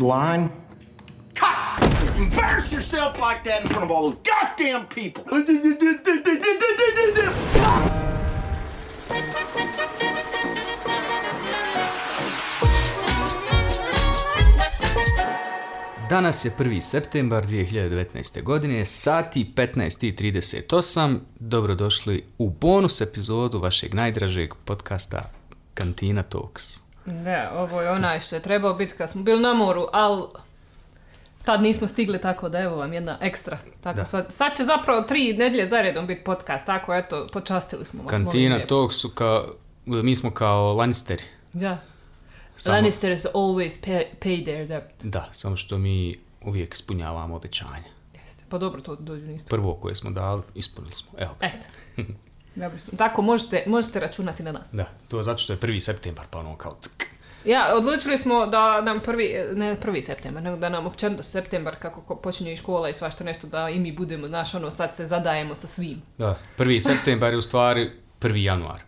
line. Cut! Embarrass yourself like that in front of all those goddamn people. Danas je 1. septembar 2019. godine, sati 15.38. Dobrodošli u bonus epizodu vašeg najdražeg podcasta Kantina Talks. Da, ovo je onaj što je trebao biti kad smo bili na moru, ali tad nismo stigli tako da evo vam jedna ekstra. Tako Da. sad, sad će zapravo tri nedjelje zaredom biti podcast, tako eto, počastili smo vas. molim Kantina lijepo. Talks su kao, mi smo kao Lannisteri. Da. Samo- Lannisters always pay, pay their debt. Da, samo što mi uvijek ispunjavamo obećanja. Jeste. Pa dobro, to dođu nisto. Prvo koje smo dali, ispunili smo. Evo. Eto. Dobro smo. Tako možete, možete računati na nas. Da, to je zato što je 1. septembar, pa ono kao ck. Ja, odlučili smo da nam prvi, ne prvi septembar, nego da nam općenito septembar, kako ko- počinje i škola i svašta nešto, da i mi budemo, znaš, ono, sad se zadajemo sa svim. Da, 1. septembar je u stvari 1. januar.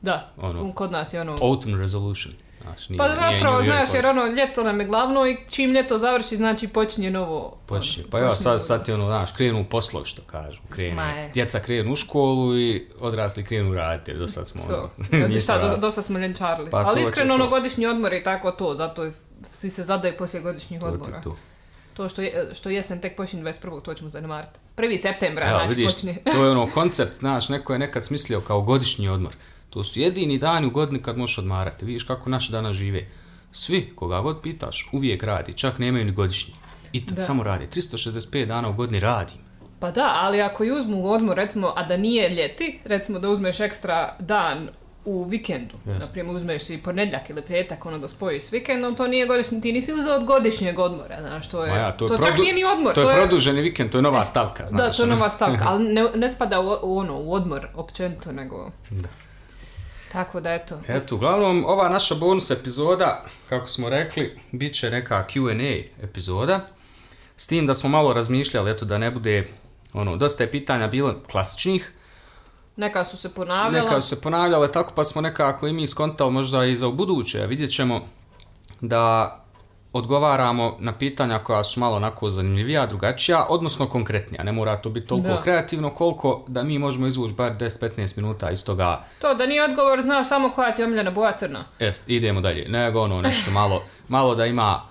Da, Ono. kod nas je ono... Autumn resolution. Znaš, nije, Pa nije zapravo, Year's znaš, jer ono, ljeto nam je glavno i čim ljeto završi, znači počinje novo... Počinje. ono, Pa ja, sad, sad ti ono, znaš, krenu u poslovi, što kažu. Krenu. Djeca krenu u školu i odrasli krenu raditi, jer do sad smo, To. ono, šta, do, radili. dosta smo ljenčarili. Pa to Ali iskreno, to. ono, godišnji odmor i tako to, zato svi se zadaju poslije godišnjih To odmora. tu. To što, je, što jesen tek počinje 21. to ćemo zanemariti. 1. septembra, Evo, znači vidiš, počinje. to je ono koncept, znaš, neko je nekad smislio kao godišnji odmor. To su jedini dani u godini kad možeš odmarati. Vidiš kako naši danas žive. Svi, koga god pitaš, uvijek radi, čak nemaju ni godišnji. I tad samo radi. 365 dana u godini radim. Pa da, ali ako i uzmu odmor, recimo, a da nije ljeti, recimo da uzmeš ekstra dan u vikendu, Jest. naprimjer uzmeš i ponedjeljak ili petak, ono da spojiš s vikendom, to nije godišnji, ti nisi uzeo od godišnjeg odmora, znaš, to je, ja, to, to, je čak produ- nije ni odmor, To je produženi vikend, to je nova stavka, znaš. da, to je ono. nova stavka, ali ne, ne spada u, u ono, u odmor općenito, nego... Da. Tako da, eto. Eto, uglavnom, ova naša bonus epizoda, kako smo rekli, bit će neka Q&A epizoda. S tim da smo malo razmišljali, eto, da ne bude, ono, dosta je pitanja bilo klasičnih, Neka su se ponavljala. neka su se ponavljale tako, pa smo nekako i mi skontali možda i za ubuduće. Vidjet ćemo da odgovaramo na pitanja koja su malo onako zanimljivija, drugačija, odnosno konkretnija. Ne mora to biti toliko Da. kreativno koliko da mi možemo izvući bar 10-15 minuta iz toga To da nije odgovor, znaš samo koja ti je omiljena boja crna. Jest, idemo dalje. Nego ono nešto malo, malo da ima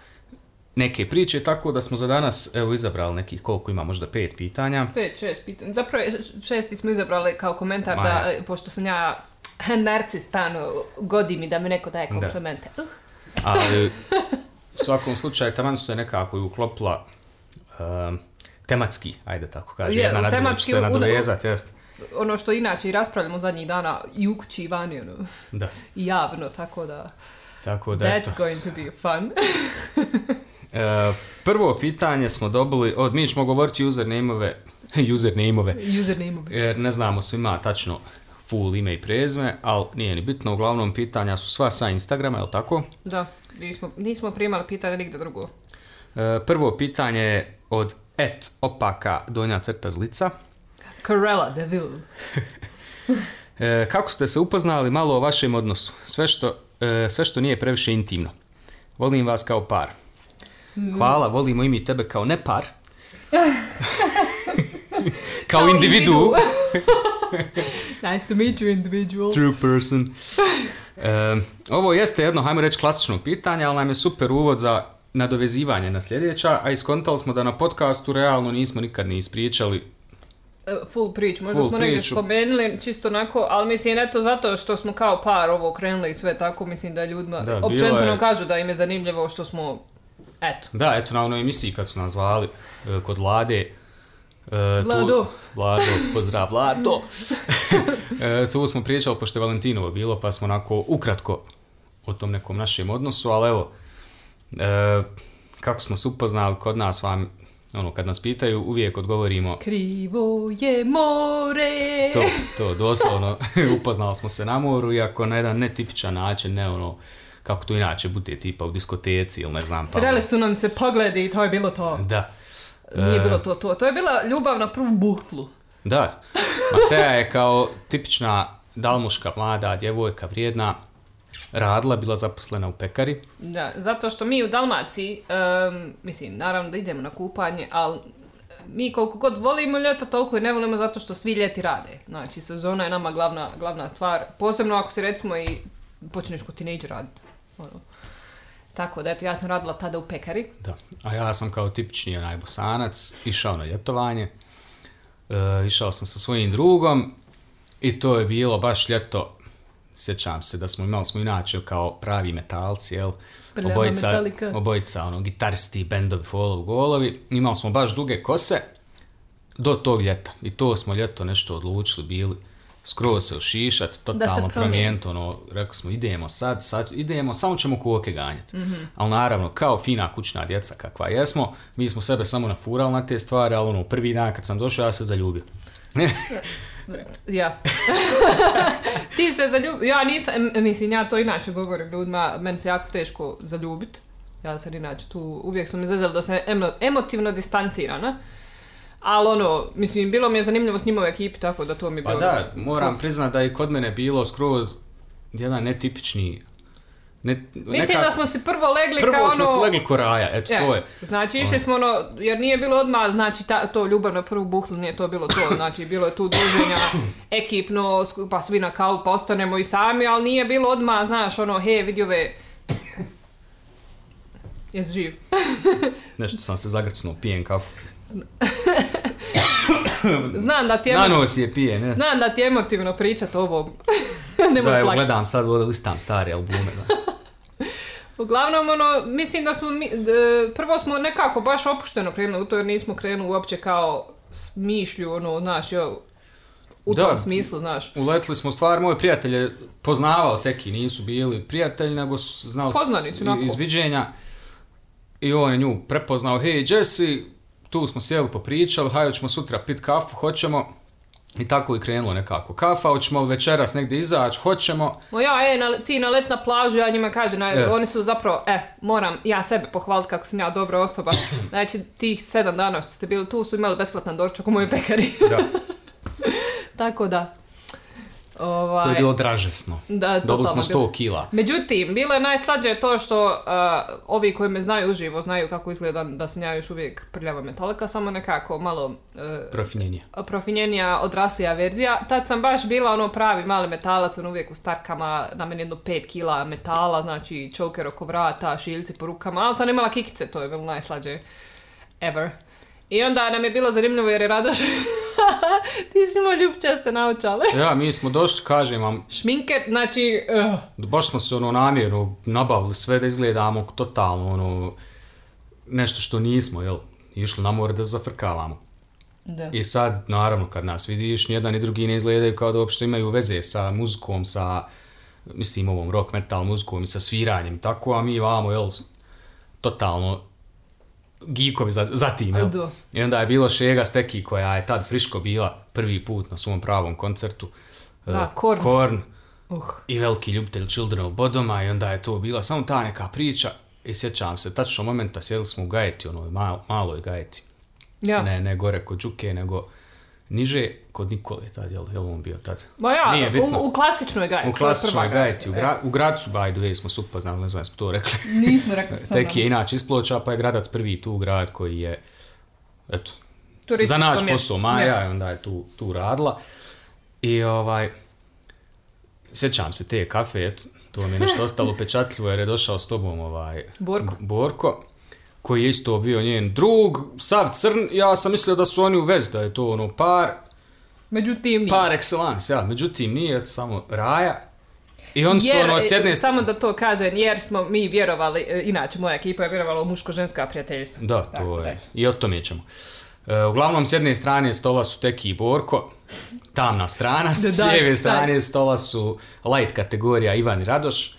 neke priče, tako da smo za danas evo izabrali nekih koliko ima, možda pet pitanja. Pet, šest pitanja. Zapravo šesti smo izabrali kao komentar da, pošto sam ja narcis, ono, godi mi da mi neko daje komplimente. Uh, Ali u svakom slučaju taman su se nekako i uklopila um, tematski, ajde tako kaže, Je, jedna na drugu se u- nadovezat, jest. ono što inače i raspravljamo zadnjih dana i u kući i vani, ono, Da, i javno, tako da, tako da eto. that's going to be fun. E, prvo pitanje smo dobili, od, mi ćemo govoriti username-ove, username-ove, Username. jer ne znamo svima tačno full ime i prezime, ali nije ni bitno, uglavnom pitanja su sva sa Instagrama, je li tako? Da, nismo, nismo primali pitanje nigde drugo. E, prvo pitanje je od et opaka donja crta zlica. Corella Deville. E, kako ste se upoznali malo o vašem odnosu? Sve što, e, sve što nije previše intimno. Volim vas kao par. Hvala, volimo i mi tebe kao ne par. kao, Kao individu. nice to meet you, individual. True person. E, ovo jeste jedno, hajmo reći, klasično pitanje, ali nam je super uvod za nadovezivanje na sljedeća, a iskontali smo da na podcastu realno nismo nikad ni ispričali E, full priču, možda Full smo negdje spomenuli, čisto onako, ali mislim, eto zato što smo kao par ovo krenuli i sve tako, mislim da ljudima, Da, općenito je- nam kažu da im je zanimljivo što smo, eto, Da, eto na onoj emisiji kad su nas zvali e, kod Vlade. E, tu- Vlado. Vlado, pozdrav Vlado. e, tu smo pričali, pošto je Valentinovo bilo, pa smo onako ukratko o tom nekom našem odnosu, ali evo, e, kako smo se upoznali kod nas vam, ono, kad nas pitaju, uvijek odgovorimo krivo je more. to, to, doslovno, upoznali smo se na moru, iako na jedan netipičan način, ne ono, kako to inače bude, tipa u diskoteci ili ne znam. pa Sreli ono- su nam se pogledi i to je bilo to. Da. Nije E, bilo to to. To je bila ljubav na prvu buhtlu. Da, Mateja je kao tipična dalmuška mlada djevojka, vrijedna. Radila, bila zaposlena u pekari. Da, zato što mi u Dalmaciji, em, mislim, naravno da idemo na kupanje, ali mi koliko god volimo ljeto, toliko i ne volimo zato što svi ljeti rade. Znači, sezona je nama glavna, glavna stvar, posebno ako si recimo i počneš kod tinejdžer raditi. Ono. Tako da, eto, ja sam radila tada u pekari. Da. A ja sam kao tipični onaj bosanac išao na ljetovanje. E, išao sam sa svojim drugom i to je bilo baš ljeto. Sjećam se da smo imali smo inače kao pravi metalci, jel? Prljava Obojica, metalika. obojica ono, gitaristi, bendovi, folovi, golovi. Imali smo baš duge kose do tog ljeta. I to smo ljeto nešto odlučili, bili skroz se ošišat, totalno promijeni. promijeniti, ono, rekli smo idemo sad, sad idemo, samo ćemo koke ganjati. Mhm. Ali naravno, kao fina kućna djeca kakva jesmo, mi smo sebe samo nafurali na te stvari, ali ono, prvi dan kad sam došao, ja se zaljubio. Ja. Ti se zaljubio, ja nisam, mislim, ja to inače govorim ljudima, meni se jako teško zaljubit. Ja sam inače tu, uvijek sam izazela da sam emo, emotivno distancirana. Ali ono, mislim, bilo mi je zanimljivo s njima u ekipi, tako da to mi je Pa bilo... da, moram priznat da je kod mene bilo skroz jedan netipični... Ne, Mislim da smo si prvo legli Prvo kao smo ono... se legli ko raja, eto, Je, to je. Znači išli smo ono, jer nije bilo odmah, znači ta, to ljubav na prvu buhlu, nije to bilo to, znači bilo je tu druženja ekipno, pa svi na kavu postanemo i sami, ali nije bilo odmah, znaš, ono, he, vidi ove... Jes živ? Nešto sam se zagrcnuo, pijem kafu. Znam da ti je, je pije, ne? znam da ti je emotivno pričat o ovom. Nemoj Da, evo, gledam sad, listam stare albume. Da. Uglavnom, ono, mislim da smo, mi, prvo smo nekako baš opušteno krenuli u to jer nismo krenuli uopće kao s mišlju, ono, znaš, jo, u Da. tom smislu, znaš. Uletili smo stvar, moje prijatelje poznavao teki, nisu bili prijatelji, nego su znali iz viđenja. I on je nju prepoznao, hej Jesse, tu smo sjeli popričali, hajde ćemo sutra pit kafu, hoćemo. I tako je krenulo nekako. Kafa, hoćemo li večeras negdje izaći, hoćemo. O ja, e, na, ti na let na plažu, ja njima kažem, Jest. oni su zapravo, e, moram ja sebe pohvaliti kako sam ja dobra osoba. Znači, tih sedam dana što ste bili tu su imali besplatan doručak u mojoj pekari. Da, Tako da. Ovaj, to je bilo dražesno. Da, Dobili smo totalno 100 kila. Međutim, bilo je najslađe to što uh, ovi koji me znaju uživo znaju kako izgleda da sam ja još uvijek prljava metalika, samo nekako malo uh, Profinjenje. profinjenija, odraslija verzija. Tad sam baš bila ono pravi mali metalac, ono uvijek u starkama, na meni jedno 5 kila metala, znači choker oko vrata, šiljci po rukama, ali sam imala kikice, to je bilo najslađe ever. I onda nam je bilo zanimljivo jer je Radoš, ti si imao ljubčaste naočale. Ja, mi smo došli, kažem vam, Šminker, znači, uh, baš smo se ono namjerno nabavili sve da izgledamo totalno ono nešto što nismo, jel? Išli na more da zafrkavamo. da. I sad, naravno, kad nas vidiš, nijedan ni drugi ne izgledaju kao da uopšte imaju veze sa muzikom, sa, mislim, ovom rock metal muzikom i sa sviranjem i tako, a mi vamo, jel, totalno gikovi za, za tim, jel? Da. I onda je bilo Šega Steki koja je tad friško bila prvi put na svom pravom koncertu. Da, Eh, Korn. Korn Uh. i veliki ljubitelj Children of Bodoma i onda je to bila samo ta neka priča i sjećam se, tačno momenta sjedili smo u Gajeti, onoj mal, maloj Gajeti. Ja. Ne, ne gore kod Đuke, nego niže kod Nikole tad, jel, jel on bio tad? Ma ja, Nije bitno. u, u klasičnoj gajeti. U klasičnoj Gajeti, u, gra, u Gracu, by the way, smo se upoznali, ne znam, smo to rekli. Nismo rekli. Tek je inače iz Ploča, pa je gradac prvi tu grad koji je, eto, za naš posao Maja, i onda je tu, tu radila. I ovaj, sjećam se te kafe, eto, to mi je nešto ostalo pečatljivo jer je došao s tobom ovaj, Borko. Borko, koji je isto bio njen drug, sav crn, ja sam mislio da su oni u vezi, da je to ono par, Međutim, nije. par excellence, ja, međutim nije, eto, samo Raja. I on su Jer, ono s jedne e, samo da to kažem, jer smo mi vjerovali, e, inače moja ekipa je vjerovala u muško-ženska prijateljstva. Da, Tako to da je. I o tome ćemo. E, uglavnom, s jedne strane stola su Teki i Borko, tamna strana, s lijeve strane stola su light kategorija Ivan i Radoš.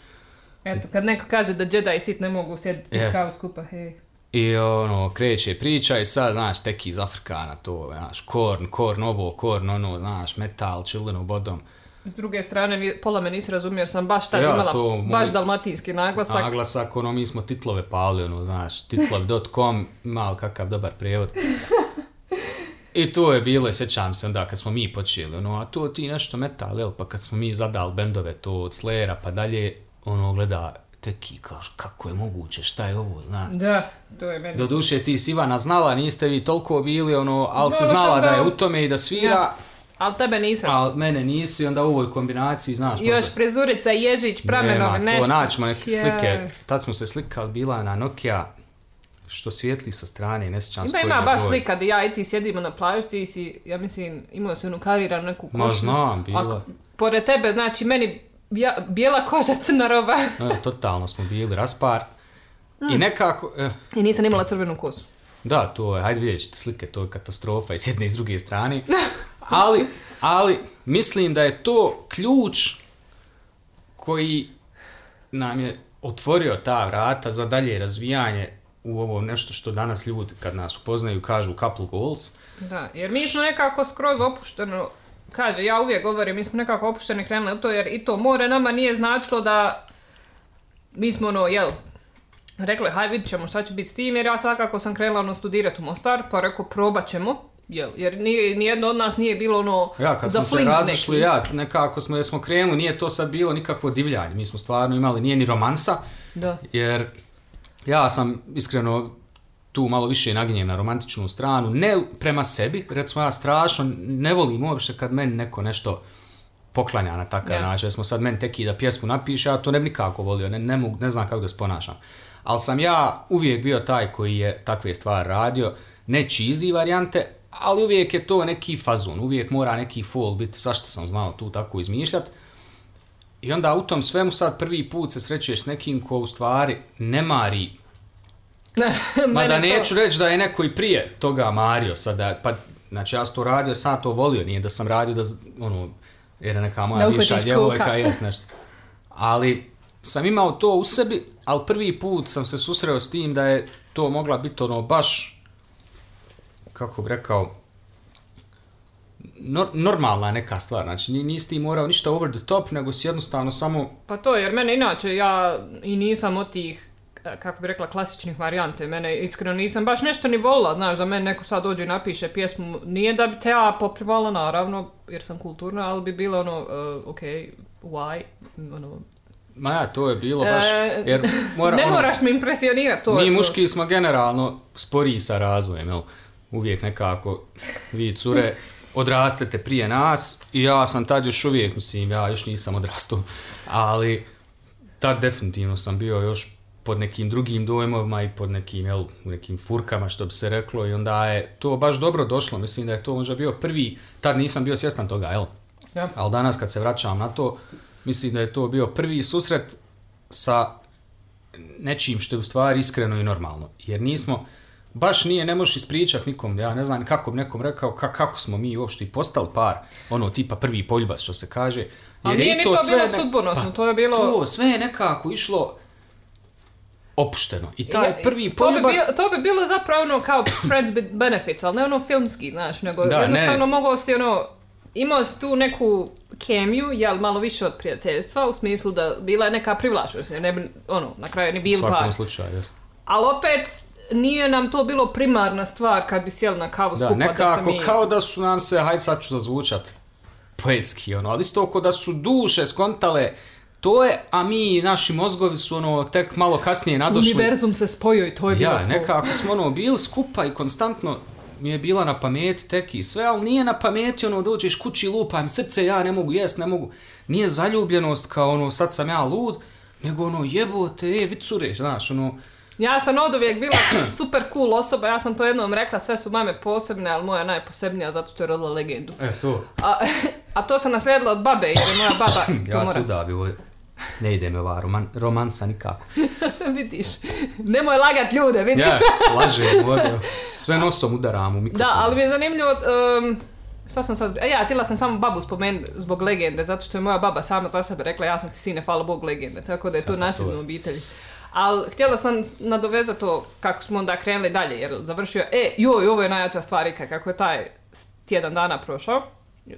Eto, kad neko kaže da Jedi i Sith ne mogu sjediti Jest. kao skupa, hej. I ono, kreće priča i sad, znaš, Teki iz Afrikana, to, znaš, Korn, Korn ovo, Korn ono, znaš, metal, Children Bodom. S druge strane, pola me nisi razumio, jer sam baš tad Ja, imala to moj- baš dalmatinski naglasak. Naglasak, ono, mi smo titlove pali, ono, znaš, titlovi.com, mal kakav dobar prijevod. I to je bilo, sjećam se onda kad smo mi počeli, ono, a to ti nešto metal, jel, pa kad smo mi zadali bendove, to od Slayera pa dalje, ono, gleda teki, kao, kako je moguće, šta je ovo, zna. Da, to je meni. Doduše ti si Ivana znala, niste vi toliko bili, ono, ali se Dobro, znala da je u tome i da svira, Ja. Ali tebe nisam. a mene nisi, onda u ovoj kombinaciji, znaš, Još možda- prizurica, ježić, pramenove, Nema, nešto. to naćemo neke slike, tad smo se slikali, bila na Nokia, što svijetli sa strane, ne sjećam se Ima, ima baš slika da ja i ti sjedimo na plaži, ti si, ja mislim, imao si onu kariranu neku košu. Ma znam, bila. Ako- pored tebe, znači, meni ja, bijela koža, crna roba. E, totalno smo bili raspar. Mm. I nekako, eh, I nisam imala crvenu kosu. da, to je, hajde vidjet ćete slike, to je katastrofa i s jedne i s druge strane. Ali, ali, mislim da je to ključ koji nam je otvorio ta vrata za dalje razvijanje u ovo nešto što danas ljudi kad nas upoznaju kažu couple goals. Da, jer mi smo nekako skroz opušteno, kaže, ja uvijek govorim, mi smo nekako opušteni krenuli u to, jer i to more nama nije značilo da mi smo ono, jel, rekli, haj vidit ćemo šta će biti s tim, jer ja svakako sam krenula ono studirati u Mostar, pa rekao, probat ćemo, jel, jer nije, nijedno od nas nije bilo ono, Ja, kad smo se razišli, neki. ja, nekako smo, jer smo krenuli, nije to sad bilo nikakvo divljanje, mi smo stvarno imali, nije ni romansa, Da. jer ja sam iskreno tu malo više naginjem na romantičnu stranu, ne prema sebi, recimo ja strašno ne volim uopšte kad meni neko nešto poklanja na takav Ja. način, smo sad meni teki da pjesmu napiše, ja to ne bi nikako volio, ne, ne, mogu, ne znam kako da se ponašam. Ali sam ja uvijek bio taj koji je takve stvari radio, ne cheesy varijante, ali uvijek je to neki fazon, uvijek mora neki fall biti, svašta sam znao tu tako izmišljat. I onda u tom svemu sad prvi put se srećeš s nekim ko u stvari ne mari Mene to- neću reći da je neko i prije toga mario sada, pa znači ja sam to radio, sam to volio, nije da sam radio da, ono, jer je neka moja Da bivša djevojka, jes nešto. Ali sam imao to u sebi, ali prvi put sam se susreo s tim da je to mogla biti ono baš, kako bi rekao, nor- normalna neka stvar, znači ni- nisi ti morao ništa over the top, nego si jednostavno samo Pa to, jer mene inače, ja i nisam od tih, kako bi rekla, klasičnih varijante. Mene iskreno nisam baš nešto ni volila, znaš, da meni neko sad dođe i napiše pjesmu. Nije da bi te ja poplivala, naravno, jer sam kulturna, ali bi bilo ono, uh, ok, why, ono, Ma ja, to je bilo baš, E, jer mora, ne ono, moraš me impresionirati, to mi je to. muški smo generalno sporiji sa razvojem, jel? Uvijek nekako, vi cure, odrastete prije nas i ja sam tad još uvijek, mislim, ja još nisam odrastao, ali tad definitivno sam bio još pod nekim drugim dojmovima i pod nekim, jel, nekim furkama, što bi se reklo, i onda je to baš dobro došlo, mislim da je to možda bio prvi, tad nisam bio svjestan toga, jel? Ja. Ali danas kad se vraćam na to, mislim da je to bio prvi susret sa nečim što je u stvari iskreno i normalno. Jer nismo, baš nije, ne možeš ispričat nikom, ja ne znam kako bi nekom rekao ka, kako smo mi uopšte i postali par, ono tipa prvi poljubas što se kaže. Ali je nije i ni to bilo ne- sudbonosno, pa to je bilo- To, sve je nekako išlo opušteno. I taj Ja, prvi to bi, poljubac... bio, to bi bilo zapravo ono kao friends with benefits, ali ne ono filmski, znaš, nego Da, jednostavno ne. mogao si ono, imao si tu neku kemiju, jel malo više od prijateljstva, u smislu da bila je neka privlačnost, jer ne bi, ono, na kraju ni u bili svakom par. slučaju, jes. Ali opet, nije nam to bilo primarna stvar kad bi sjeli na kavu Da, skupa da nekako se mi... kao da su nam se, hajde sad ću zazvučat poetski, ono, ali isto ko da su duše skontale to je, a mi, naši mozgovi su ono, tek malo kasnije nadošli. Univerzum se spojio i to je bilo Ja, to. nekako smo ono bili skupa i konstantno mi je bila na pameti tek i sve, ali nije na pameti ono dođeš kući lupam srce, ja ne mogu jest, ne mogu. Nije zaljubljenost kao ono sad sam ja lud, nego ono jebote, e, vicure, znaš, ono, Ja sam od uvijek bila super cool osoba, ja sam to jednom rekla, sve su mame posebne, ali moja najposebnija zato što je rodila legendu. e, to. A, a to sam naslijedila od babe, jer je moja baba Ja se udavio, ne ide mi ova roman, romansa nikako. Vidiš, nemoj lagat ljude, vidi. Ja, lažem, ovdje, sve nosom udaram u mikrofon. Da, ali mi je zanimljivo, um, šta sam sad, e, ja, htjela sam samo babu spomenuti zbog legende, zato što je moja baba sama za sebe rekla, ja sam ti sine, hvala Bog, legende, tako da je to nasljedno je? u obitelji. Ali htjela sam nadovezati to kako smo onda krenuli dalje, jer završio, e, joj, ovo je najjača stvar kako je taj tjedan dana prošao.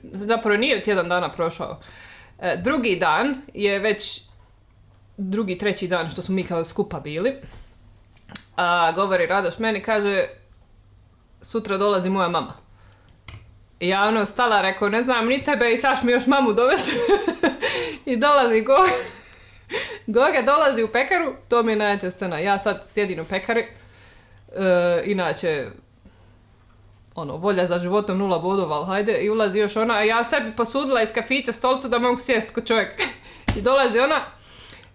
Zapravo nije tjedan dana prošao. E, drugi dan je već drugi, treći dan što smo mi kao skupa bili. A, govori Radoš meni, kaže, sutra dolazi moja mama. I ja ono stala, rekao, ne znam ni tebe i saš mi još mamu dovesti. I dolazi go. Goga dolazi u pekaru, to mi je najjača scena. Ja sad sjedim u pekari, e, inače, ono, volja za životom nula bodova, ali hajde, i ulazi još ona, a ja sebi posudila iz kafića stolcu da mogu sjest ko čovjek. I dolazi ona,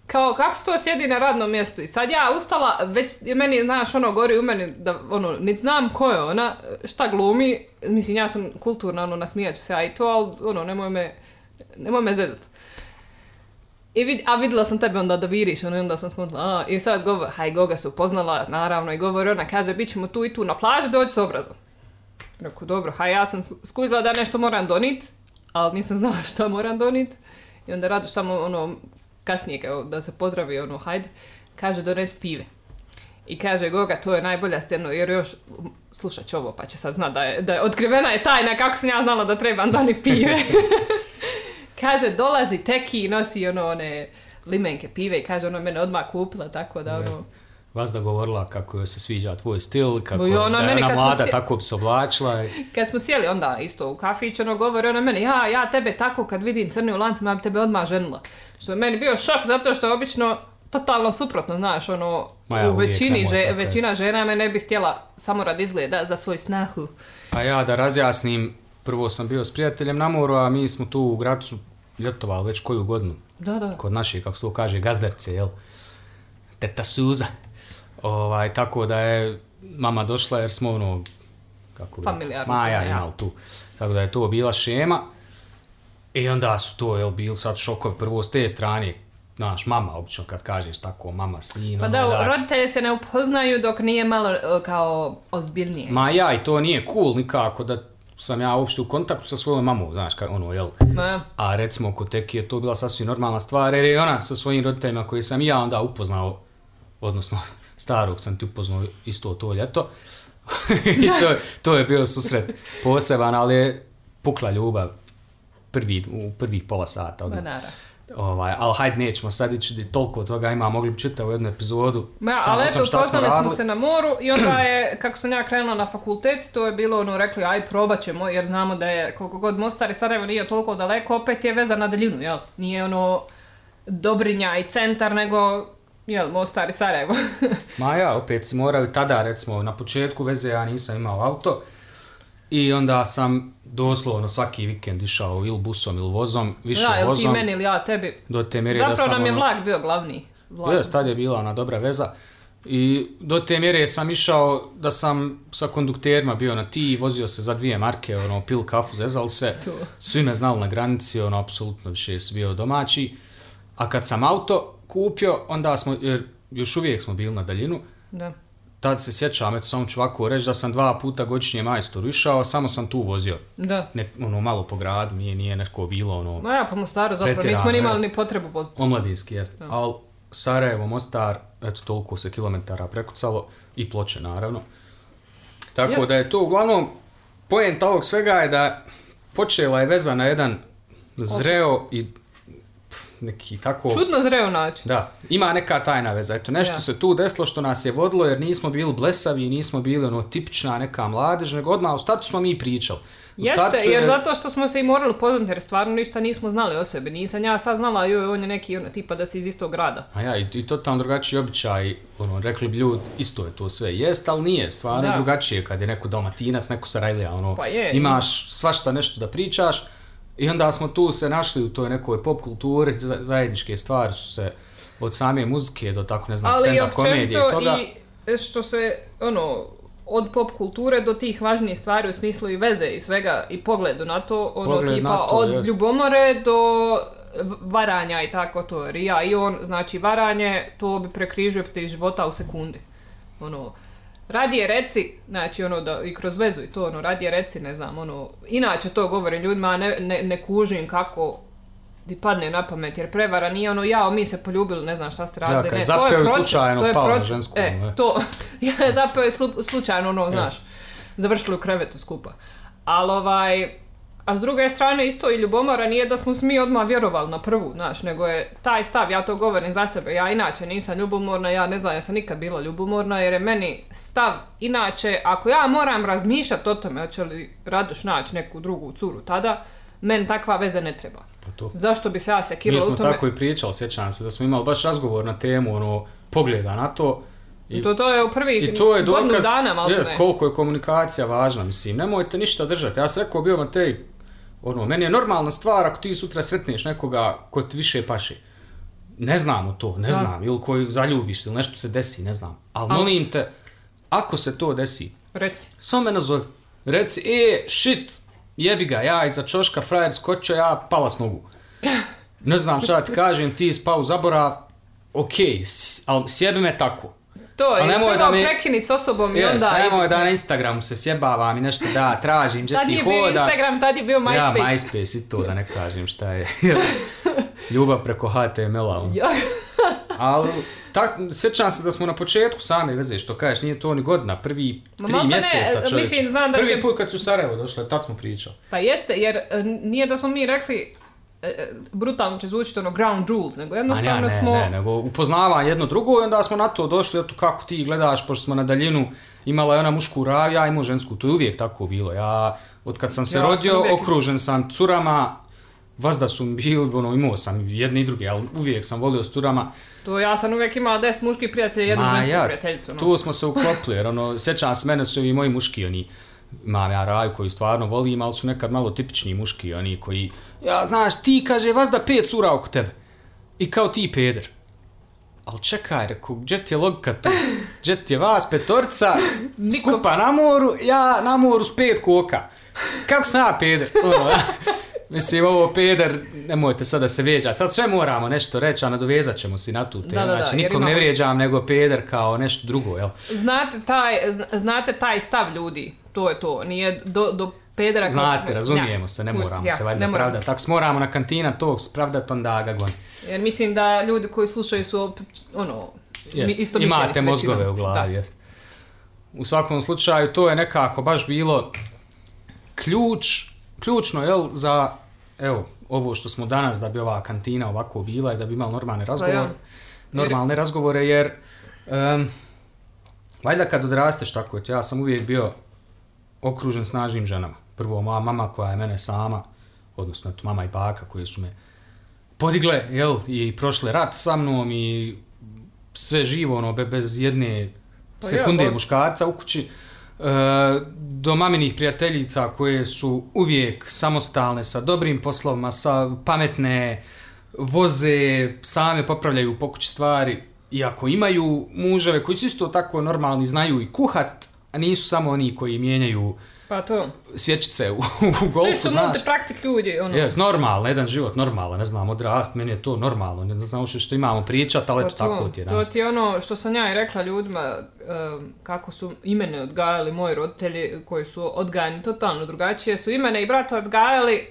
kao, kako to sjedi na radnom mjestu? I sad ja ustala, već meni, znaš, ono, gori u meni, da, ono, niti znam ko je ona, šta glumi, mislim, ja sam kulturna, ono, nasmijat ću se, a i to, ali, ono, nemoj me, nemoj me zezat. I vid, a vidjela sam tebe onda da viriš, ono, i onda sam skontila, a, i sad govor, haj, Goga se upoznala, naravno, i govori ona, kaže, bit ćemo tu i tu na plaži, dođi s obrazom. Rekao, dobro, haj, ja sam skužila da nešto moram donit, ali nisam znala šta moram donit. I onda Radoš samo, ono, kasnije, kao da se pozdravi, ono, hajde, kaže, dones pive. I kaže Goga, to je najbolja scena, jer još, slušat će ovo, pa će sad znat da je, da je otkrivena je tajna, kako sam ja znala da trebam donit pive. kaže, dolazi teki i nosi, ono, one limenke pive i kaže, ono, mene odmah kupila, tako da, ono, Vazda govorila kako joj se sviđa tvoj stil, kako Bo ona da je meni ona mlada sje- tako bi se oblačila. Kad smo sjeli onda isto u kafić, ono govori ona meni, ja, ja tebe tako kad vidim crni u lancima, bi tebe odmah ženila. Što je meni bio šok, zato što obično totalno suprotno, znaš, ono, Ma ja, u većini, že- većina žena me ne bi htjela samo radi izgleda za svoj snahu. Pa ja da razjasnim, prvo sam bio s prijateljem na moru, a mi smo tu u Gracu ljetovali već koju godinu. Da, da. Kod naše, kako se to kaže, gazderce, jel? Teta Suza. Ovaj, tako da je mama došla jer smo ono, kako Familijarno Maja ja. tu. Tako da je to bila šema. I onda su to, jel, bil sad šokovi prvo s te strane. Znaš, mama, obično kad kažeš tako, mama, sin, Pa ono, da, roditelji se ne upoznaju dok nije malo e, kao ozbiljnije. Ma ja, i to nije cool nikako da sam ja uopšte u kontaktu sa svojom mamom, znaš, ka, ono, jel? Ma, A recimo kod Teki je to bila sasvim normalna stvar, jer je ona sa svojim roditeljima koji sam ja onda upoznao, odnosno starog sam ti upoznao isto to ljeto. I to, to je bio susret poseban, ali je pukla ljubav prvi, u prvih pola sata. ma Odmah. naravno. Ovaj, ali hajde nećemo sad ići toliko toga ima, mogli bi čitavu jednu epizodu. Ma, ali eto, smo smo se na moru i onda je, kako sam ja krenula na fakultet, to je bilo ono, rekli, aj probat ćemo, jer znamo da je, koliko god Mostar i Sarajevo nije toliko daleko, opet je veza na daljinu, jel? Nije ono Dobrinja i centar, nego, jel, Mostar i Sarajevo. Ma ja, opet i tada, recimo, na početku veze ja nisam imao auto i onda sam doslovno svaki vikend išao ili busom ili vozom, više da, ti vozom, meni ili ja tebi. do te mjere da Zapravo sam... nam je ono- vlak bio glavni. Vlak. Jes, tad je bila ona dobra veza. I do te mjere sam išao da sam sa kondukterima bio na ti, vozio se za dvije marke, ono, pil kafu, zezal se. To. Svi me znali na granici, ono, apsolutno više bio domaći. A kad sam auto kupio, onda smo, jer još uvijek smo bili na daljinu, Da. tad se sjećam, eto samo ću ovako reći da sam dva puta godišnje majstoru išao, samo sam tu vozio. Da. Ne, ono, malo po gradu, nije, nije neko bilo, ono, Ma ja, pa Mostaru zapravo nismo ni imali ni potrebu voziti. omladinski jest. Ali Sarajevo, Mostar, eto toliko se kilometara prekucalo i ploče naravno. Tako Ja. da je to uglavnom, poenta ovog svega je da počela je veza na jedan zreo i neki tako... Čudno zreo način. Da, ima neka tajna veza. Eto, nešto Ja. se tu desilo što nas je vodilo jer nismo bili blesavi, nismo bili ono tipična neka mladež, nego odmah u startu smo mi pričali. U Jeste, startu jer je- zato što smo se i morali poznati, jer stvarno ništa nismo znali o sebi. Nisam ja sad znala, joj, on je neki ono, tipa da si iz istog grada. A ja, i, i totalno drugačiji običaj, ono, rekli bi ljudi, isto je to sve, jest, ali nije, stvarno Da. drugačije kad je neko dalmatinac, neko sarajlija, ono, Pa je, imaš svašta nešto da pričaš i onda smo tu se našli u toj nekoj pop kulturi, za- zajedničke stvari su se od same muzike do tako, ne znam, Ali stand-up komedije i toga. i što se, ono, od pop kulture do tih važnijih stvari u smislu i veze i svega i pogledu na to, ono, Pogled tipa to, od jest. ljubomore do varanja i tako to, jer i ja i on, znači varanje, to bi prekrižio ti života u sekundi. Ono, radije reci, znači ono da i kroz vezu i to ono, radije reci, ne znam, ono, inače to govorim ljudima, a ne, ne, ne kužim kako ti padne na pamet, jer prevara nije ono, jao, mi se poljubili, ne znam šta ste radili, je ne, to je proces, slučajno to je proces, žensku, e, ono, e. to, ja zapeo je slu, slučajno, ono, znaš, Yes. završili u krevetu skupa. Ali ovaj, a s druge strane isto i ljubomora nije da smo smi odmah vjerovali na prvu, znaš, nego je taj stav, ja to govorim za sebe, ja inače nisam ljubomorna, ja ne znam, ja sam nikad bila ljubomorna, jer je meni stav, inače, ako ja moram razmišljati o tome, hoće li Radoš naći neku drugu curu tada, meni takva veza ne treba. Pa to. Zašto bi se ja Mi sekirala smo u tome? tako i pričali, sjećam se, da smo imali baš razgovor na temu, ono, pogleda na to. I, To, to je u prvih i to je dokaz, dana, malo jest, koliko je komunikacija važna, mislim, nemojte ništa držati. Ja sam rekao bio Matej, ono, meni je normalna stvar ako ti sutra sretneš nekoga ko ti više paše. Ne znamo to, ne Da. znam, ili koji zaljubiš se, ili nešto se desi, ne znam. Ali Al- molim te, ako se to desi, Reci. samo me nazovi. Reci, e, shit, jebi ga, ja iza čoška frajer skočio, ja pala s nogu. Ne znam šta ti kažem, ti spao u zaborav, okej, s- ali sjebi me tako. To je, nemoj da mi- prekini s osobom i Jes, onda... nemoj da na Instagramu se sjebavam i nešto da tražim, gdje Tad ti nije bio hodaš. Instagram, tad je bio MySpace. Ja, MySpace i to, da ne kažem šta je. Ljubav preko HTML-a. ono. Ali, tak, sjećam se da smo na početku same veze, što kažeš, nije to ni godina, prvi Ma tri mjeseca čovječe. mislim, znam da Prvi će- put kad su u Sarajevo došle, tad smo pričali. Pa jeste, jer e, nije da smo mi rekli brutalno će zvučiti ono ground rules, nego A ne, jednostavno ne, smo... ne, nego upoznavanje jedno drugo i onda smo na to došli, eto kako ti gledaš, pošto smo na daljinu, imala je ona mušku rav, ja imao žensku, to je uvijek tako bilo. Ja, od kad sam se Ja sam rodio, uvijek- okružen sam curama, vazda su mi bili, ono, imao sam jedne i druge, ali uvijek sam volio s curama. To ja sam uvijek imala deset muških prijatelja i jednu žensku ja, prijateljicu. No. tu smo se uklopili, jer ono, sjećam se, mene su i moji muški, oni, imam ja raju koju stvarno volim, ali su nekad malo tipični muški, oni koji, ja, znaš, ti, kaže, vazda pet cura oko tebe. I kao ti peder. Ali čekaj, rekao, gdje ti je logika tu? Gdje ti je vas petorca, skupa na moru, ja na moru s pet koka. Kako sam ja peder? Ono. Mislim, ovo peder, nemojte sad da se vrijeđati. Sad sve moramo nešto reći, a nadovezat ćemo se na tu temu. Da, da, da, znači, nikom ne imamo- vrijeđam, nego peder kao nešto drugo, jel? Znate, taj, zna- znate taj stav ljudi, to je to, nije do, do pedera... kao- Znate, razumijemo Ja. se, ne moramo ja, se ne valjda pravdati. Tako moramo na kantina tog spravdati, onda ga. Jer mislim da ljudi koji slušaju su, ono, Jest, isto Imate mozgove većinom. u glavi, jest. U svakom slučaju, to je nekako baš bilo ključ, ključno, jel, za, evo, ovo što smo danas, da bi ova kantina ovako bila i da bi imali normalne razgovore. Pa ja. Normalne razgovore, jer, em, valjda kad odrasteš tako, ja sam uvijek bio okružen snažnim ženama. Prvo moja mama koja je mene sama, odnosno eto, mama i baka koje su me podigle, jel, i prošle rat sa mnom i sve živo, ono, be- bez jedne Pa ja, sekunde ba- muškarca u kući, do maminih prijateljica koje su uvijek samostalne, sa dobrim poslovima, sa pametne, voze, same popravljaju po kući stvari, i ako imaju muževe koji su isto tako normalni, znaju i kuhat, a nisu samo oni koji mijenjaju Pa to. svječice u, u golfu, Svi su znaš. multipraktik ljudi, ono. Jes, normalno, jedan život, normalno, ne znam, odrast, meni je to normalno, ne znam uopće što imamo pričat, ali Pa eto, tako ti je To ti je ono što sam ja i rekla ljudima, kako su i mene odgajali moji roditelji koji su odgajani totalno drugačije, su i mene i brata odgajali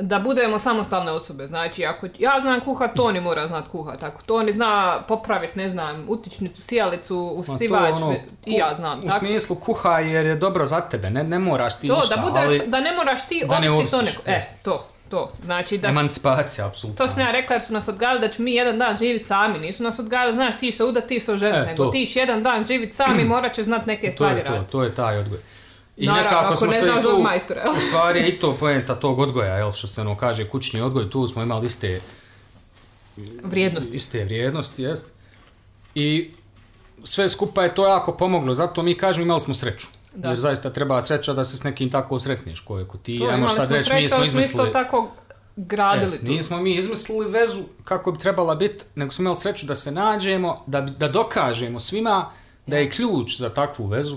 da budemo samostalne osobe. Znači, ako ja znam kuhat, Toni mora znat kuhat. Ako Toni zna popraviti, ne znam, utičnicu, to usivač, ono, i ja znam. U tako. smislu kuhaj jer je dobro za tebe, ne, ne moraš ti To, ništa, da, budeš, ali da ne moraš ti da ne ovisiš, nekom. E, jest. to, to. Znači da emancipacija, apsolutno. To sam ja rekla jer su nas odgajali da ćemo mi jedan dan živjeti sami. Nisu nas odgajali, znaš, ti se udat, ti se oženit, E, nego to. ti jedan dan živjeti sami, morat ćeš znat neke to stvari je to, to je taj odgoj. I Naravno, nekako ako smo ne se i tu, majstora, u stvari je i to poenta tog odgoja, jel, što se ono kaže kućni odgoj, tu smo imali iste Vrijednosti. iste vrijednosti, jest. I sve skupa je to jako pomoglo, zato mi kažemo imali smo sreću. Da. Jer zaista treba sreća da se s nekim tako sretneš, ko je ko ti. Možeš sad reći, mi smo ali smo izmislili... tako gradili Jes, tu. nismo mi izmislili vezu kako bi trebala biti, nego smo imali sreću da se nađemo, da, da dokažemo svima da je ključ za takvu vezu.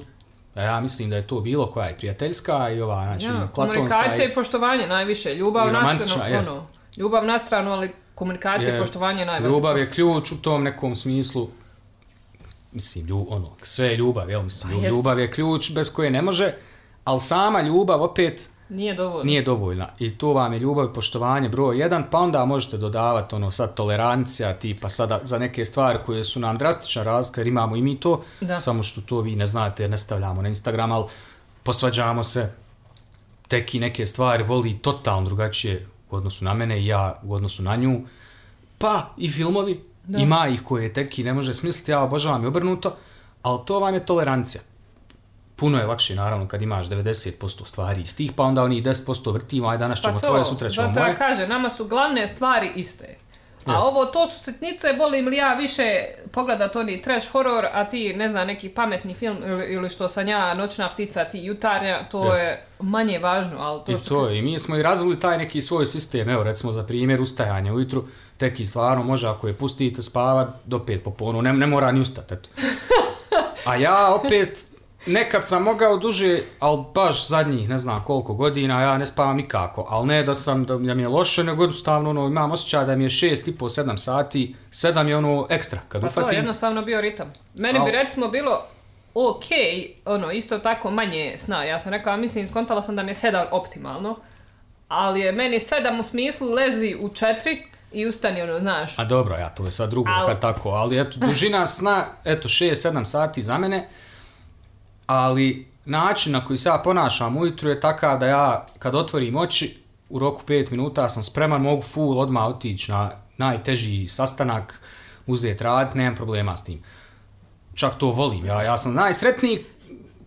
Ja mislim da je to bilo koja je prijateljska i ova, znači, Ja, platonska. komunikacija i- i poštovanje najviše. Ljubav na stranu, ono, ljubav na stranu, ali komunikacija i je- poštovanje najvažnije. Ljubav je ključ u tom nekom smislu, mislim, lju, ono, sve je ljubav, jel, mislim, Pa ljubav je ključ bez koje ne može, ali sama ljubav opet Nije dovoljno. nije dovoljna. I to vam je ljubav i poštovanje broj jedan, pa onda možete dodavati ono sad tolerancija, tipa sada za neke stvari koje su nam drastična razlika, jer imamo i mi to, Da. samo što to vi ne znate jer ne stavljamo na Instagram, ali posvađamo se, tek i neke stvari voli totalno drugačije u odnosu na mene i ja u odnosu na nju. Pa i filmovi, Da. ima ih koje tek i ne može smisliti, ja obožavam i obrnuto, ali to vam je tolerancija. Puno je lakše naravno kad imaš 90% stvari istih, pa onda onih 10% vrtimo, aj danas ćemo Pa to, tvoje, sutra ćemo zato moje. ja kažem, nama su glavne stvari iste. A ovo, to su sitnice, volim li ja više pogledat oni trash horror, a ti, ne znam, neki pametni film, ili, ili što sam ja, Noćna ptica, ti jutarnja, to je manje važno, ali to I što... to i mi smo i razvili taj neki svoj sistem, evo recimo za primjer ustajanja ujutru, teki stvarno može ako je pustite spavat do pet poponu, ne, ne mora ni ustat, eto. A ja opet, nekad sam mogao duže, ali baš zadnjih ne znam koliko godina, ja ne spavam nikako, ali ne da sam, da, da mi je loše, nego jednostavno ono, imam osjećaj da mi je šest i po, sedam sati, sedam je ono ekstra, kad Pa to je ufatim. jednostavno bio ritam. Meni bi recimo bilo ok, ono, isto tako manje sna. Ja sam rekla, mislim, skontala sam da mi je sedam optimalno, ali je meni sedam u smislu lezi u četiri i ustani, ono, znaš. A dobro, ja, to je sad drugo Al- kad tako, ali eto, dužina sna, eto, 6-7 sati za mene, ali način na koji se ja ponašam ujutru je takav da ja, kad otvorim oči, u roku 5 minuta sam spreman, mogu full odmah otići na najteži sastanak, uzeti rad, nemam problema s tim. Čak to volim, ja, ja sam najsretniji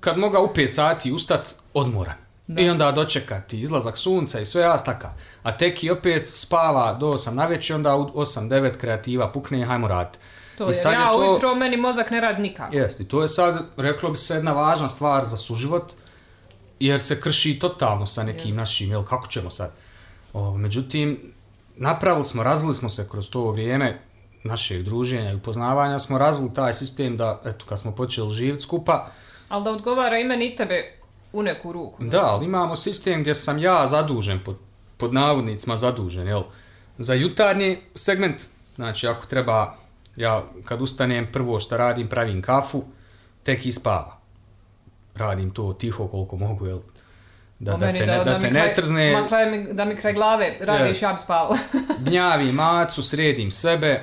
kad moga u 5 sati ustat odmoran. I onda dočekati izlazak sunca i sve ja takav. A teki opet spava do 8 na večer, onda u 8-9 kreativa pukne, hajmo raditi. To I je, sad ja je to- ujutro, meni mozak ne radi nikako. Jest, i to je sad, reklo bi se, jedna važna stvar za suživot, jer se krši totalno sa nekim našim, jel, kako ćemo sad? O, međutim, napravili smo, razvili smo se kroz to vrijeme našeg druženja i upoznavanja, smo razvili taj sistem da, eto, kad smo počeli živjeti skupa, Ali da odgovara i meni i tebe u neku ruku. da, ali imamo sistem gdje sam ja zadužen, pod, pod navodnicima zadužen, jel, za jutarnji segment, znači ako treba, ja kad ustanem, prvo što radim, pravim kafu, tek i spava. Radim to tiho koliko mogu, jel, da, da te, ne, da mi te kraj- ne trzne, Ma kraj da mi kraj glave radiš, ja bi spavala. gnjavim macu, sredim sebe,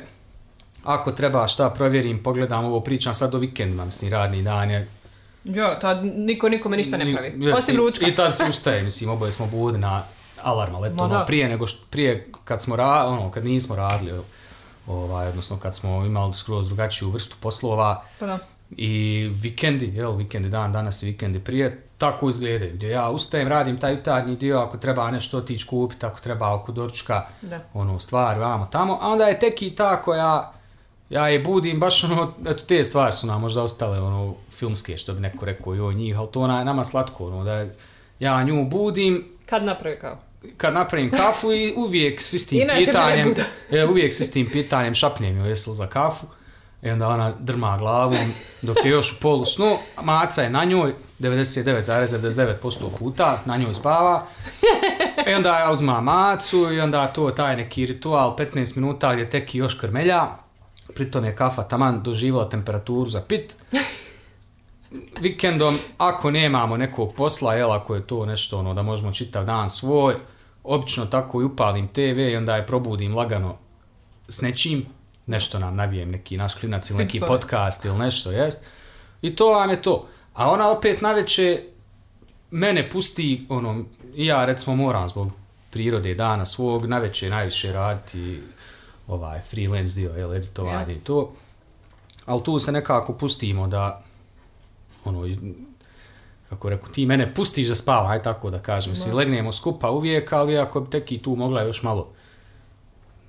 ako treba šta provjerim, pogledam ovo, pričam sad o vikendima, mislim, radni dan je, Jo, tad niko nikome ništa ne pravi. Jest, Osim i- ručka. I tad se ustaje, mislim, oboje smo budni na alarma, ali eto, Ma ono, da. prije nego što, prije kad smo ra, ono, kad nismo radili, jel, ovaj, odnosno kad smo imali skroz drugačiju vrstu poslova Pa da. i vikendi, jel, vikendi dan, danas i vikendi prije, tako izgledaju, gdje ja ustajem, radim taj jutarnji dio, ako treba nešto otići kupiti, ako treba oko doručka, Da. ono, stvari, vamo, tamo, a onda je tek i ta koja, ja je budim, baš ono, eto, te stvari su nam možda ostale, ono, filmske, što bi neko rekao, joj njih, ali to ona nama slatko, ono, da ja nju budim, Kad napravi kao? Kad napravim kafu i uvijek s istim Inače pitanjem, e, uvijek s istim pitanjem šapnem joj jesi za kafu, i onda ona drma glavom, dok je još u polu snu, maca je na njoj, 99,99% puta, na njoj spava, i onda ja uzmam macu i onda to taj neki ritual 15 minuta gdje teki još krmelja, pritom je kafa taman doživjela temperaturu za pit. Vikendom, ako nemamo nekog posla, jel, ako je to nešto ono da možemo čitav dan svoj, obično tako i upalim TV i onda je probudim lagano s nečim, nešto nam navijem neki naš klinac ili neki podcast ili nešto, jest. I to vam je to. A ona opet naveče mene pusti, ono, ja recimo moram zbog prirode dana svog, naveče najviše raditi ovaj freelance dio, jel, editovanje Ja. i to. Ali tu se nekako pustimo da, ono, kako rekao, ti mene pustiš da spavam, aj tako da kažem. Mislim, legnemo skupa uvijek, ali ako bi tek i tu mogla još malo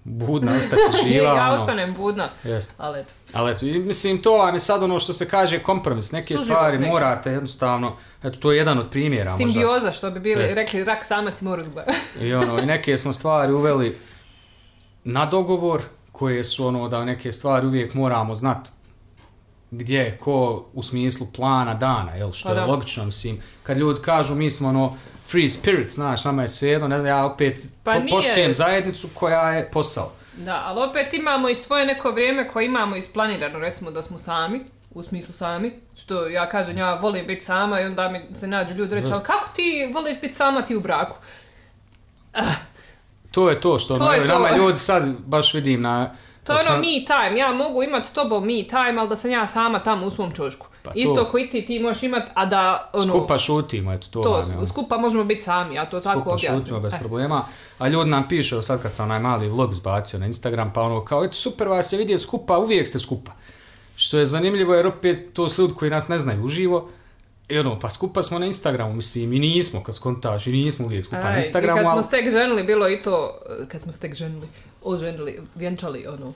budna ostati živa. ja ono, ostanem budna, Jest. ali eto. Ali eto, mislim, to vam je sad ono što se kaže kompromis. Neke Suživot stvari neki. morate jednostavno, eto, to je jedan od primjera možda. Simbioza, što bi bili Jest. rekli rak samac i mora uzgoja. I ono, i neke smo stvari uveli na dogovor, koje su ono da neke stvari uvijek moramo znat gdje, ko u smislu plana dana, jel, što Pa je da. logično, mislim, kad ljudi kažu mi smo ono free spirit, znaš, nama je svejedno, ne znam, ja opet Pa po- poštujem zajednicu koja je posao. Da, ali opet imamo i svoje neko vrijeme koje imamo isplanirano, recimo da smo sami, u smislu sami, što ja kažem, ja volim biti sama i onda mi se nađu ljudi reći, ali kako ti voliš biti sama ti u braku? To je to što To ono, je to. nama ljudi sad baš vidim na... To je ono sam- me time, ja mogu imat s tobom me time, ali da sam ja sama tamo u svom čošku. Pa to. Isto ko i ti, ti možeš imat, a da ono, Skupa šutimo, eto, to, to, vam je ono. skupa možemo biti sami, ja to tako skupa šutimo objasnim. bez Eh, problema. A ljudi nam pišu, evo sad kad sam onaj mali vlog zbacio na Instagram, pa ono kao, eto super vas je vidjeti skupa, uvijek ste skupa. Što je zanimljivo jer opet to su ljudi koji nas ne znaju uživo, I ono, pa skupa smo na Instagramu, mislim, i nismo, kad skontaš, i nismo uvijek skupa na Aj, Instagramu, I kad smo ali... se tek ženili, bilo i to, kad smo se tek ženili, oženili, vjenčali, ono,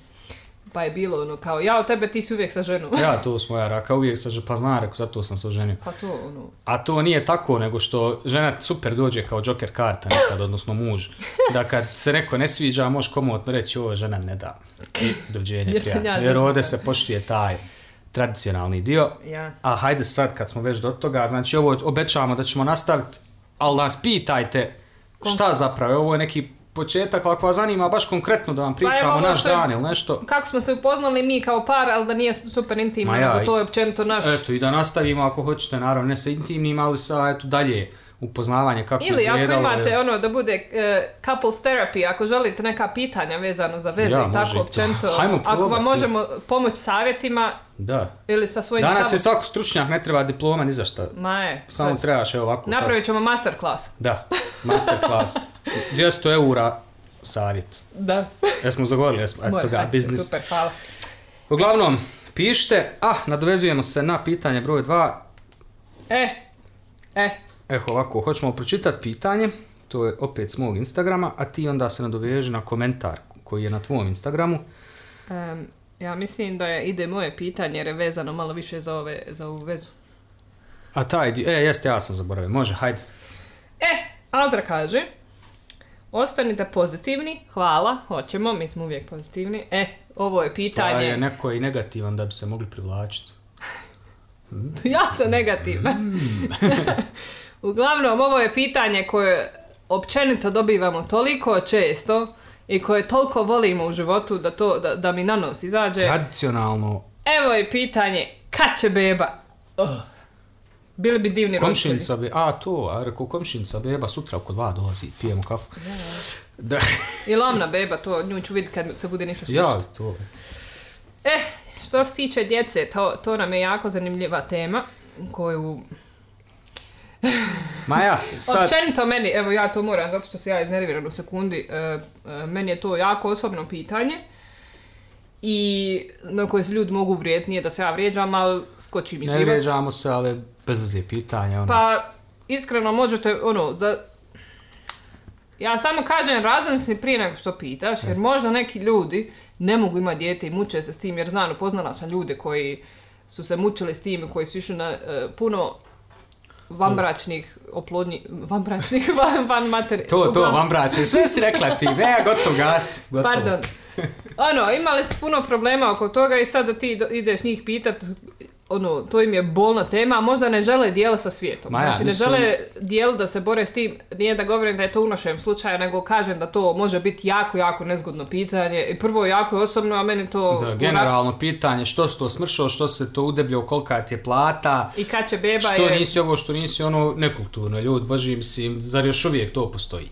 pa je bilo ono kao, ja od tebe ti si uvijek sa ženom. Ja, to smo ja raka, uvijek sam, pa zna, rekao, zato sam se oženio. Pa to, ono, A to nije tako, nego što žena super dođe kao joker karta nekad, odnosno muž. Da kad se neko ne sviđa, možeš komotno reći, ovo žena ne da. I dođenje prijatno. ja Jer ovdje se poštuje taj tradicionalni dio. ja. A hajde sad kad smo već do toga, znači ovo obećavamo da ćemo nastaviti, ali nas pitajte šta zapravo, je, ovo je neki početak, ako vas zanima baš konkretno da vam Pa pričamo ovo naš je- dan ili nešto, Kako smo se upoznali mi kao par, ali da nije super intimno, ja, nego to je općenito naš... eto i da nastavimo ako hoćete, naravno ne sa intimnim, ali sa eto dalje upoznavanje kako Ili ako imate ono da bude eh, couples therapy, ako želite neka pitanja vezano za veze Ja, i tako i to. općenito, Hajmo ako vam možemo pomoći savjetima Da. ili sa svojim Danas je stavom- svako stručnjak, ne treba diploma ni za šta. Ma je, Samo trebaš evo ovako. Napravit ćemo masterclass. Da, masterclass. 200 eura savjet. Da. Jesmo dogovorili, jesmo, eto Mora, ga, biznis. Super, hvala. Uglavnom, pišite, a, nadovezujemo se na pitanje broj 2. E, e, Eho ovako, hoćemo pročitati pitanje, to je opet s mog Instagrama, a ti onda se nadoveži na komentar koji je na tvom Instagramu. em, ja mislim da je, ide moje pitanje jer je vezano malo više za, ove, za ovu vezu. A taj e, jeste, ja sam zaboravio, može, hajde. E, Azra kaže, ostanite pozitivni, hvala, hoćemo, mi smo uvijek pozitivni. E, ovo je pitanje, je neko i negativan da bi se mogli privlačiti. ja sam negativna. Mm. Uglavnom, ovo je pitanje koje općenito dobivamo toliko često i koje toliko volimo u životu da, to, da, da mi na nos izađe. Tradicionalno, Evo je pitanje, kad će beba? Bili bi divni komšinica bi, a to, a rekao komšinica beba sutra oko dva dolazi, pijemo kafu. Da, I lamna beba, to nju ću vidjeti kad se bude ništa šišta. ja, to. Eh, što se tiče djece, to, to nam je jako zanimljiva tema koju... Ma ja, sad, Općenito meni, evo ja to moram, zato što se ja iznerviram u sekundi, e, e, meni je to jako osobno pitanje i na koje se ljudi mogu vrijediti, nije da se ja vrijeđam, ali skoči mi ne život. vrijeđamo se, ali bez veze pitanja, ono. Pa, iskreno možete, ono, za... Ja samo kažem, razmisli prije nego što pitaš, jer možda neki ljudi ne mogu imati dijete i muče se s tim, jer znam, upoznala sam ljude koji su se mučili s tim, koji su išli na e, puno vanbračnih oplodnji, vanbračnih, van, van materi... To, to, braće, sve si rekla ti, ne, gotovo, gasi, gotovo. Pardon. Ono, imali su puno problema oko toga i sad da ti ideš njih pitat, ono, to im je bolna tema, a možda ne žele dijela sa svijetom. Ma ja, znači, ne mislim- žele dijel da se bore s tim, nije da govorim da je to u našem slučaju, nego kažem da to može biti jako, jako nezgodno pitanje. I prvo jako je osobno, a meni to... Da, generalno pitanje, što si to smršao, što se to udebljao, kolika ti je plata, I kad će beba što je... nisi ovo, što nisi ono, nekulturno, ljud, boži, mislim, zar još uvijek to postoji?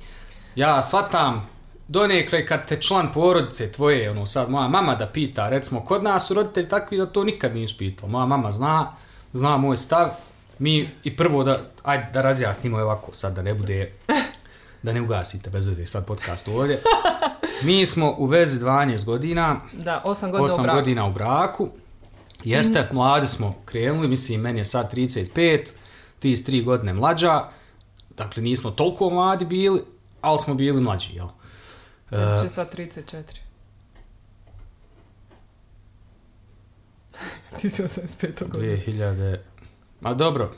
Ja shvatam, donekle kad te član porodice tvoje, ono sad moja mama da pita, recimo kod nas su roditelji takvi da to nikad nisu pitali. Moja mama zna, zna moj stav, mi i prvo da, ajde da razjasnimo ovako sad da ne bude, da ne ugasite bez veze sad podcast ovdje. Mi smo u vezi 12 godina, Da, osam godina u 8 braku. godina u braku. Jeste, mladi smo krenuli, mislim, meni je sad 35, ti s 3 godine mlađa, dakle nismo toliko mladi bili, ali smo bili mlađi, jel? E, Će sad 34. Ti si 85. godina. 2000... Ma dobro.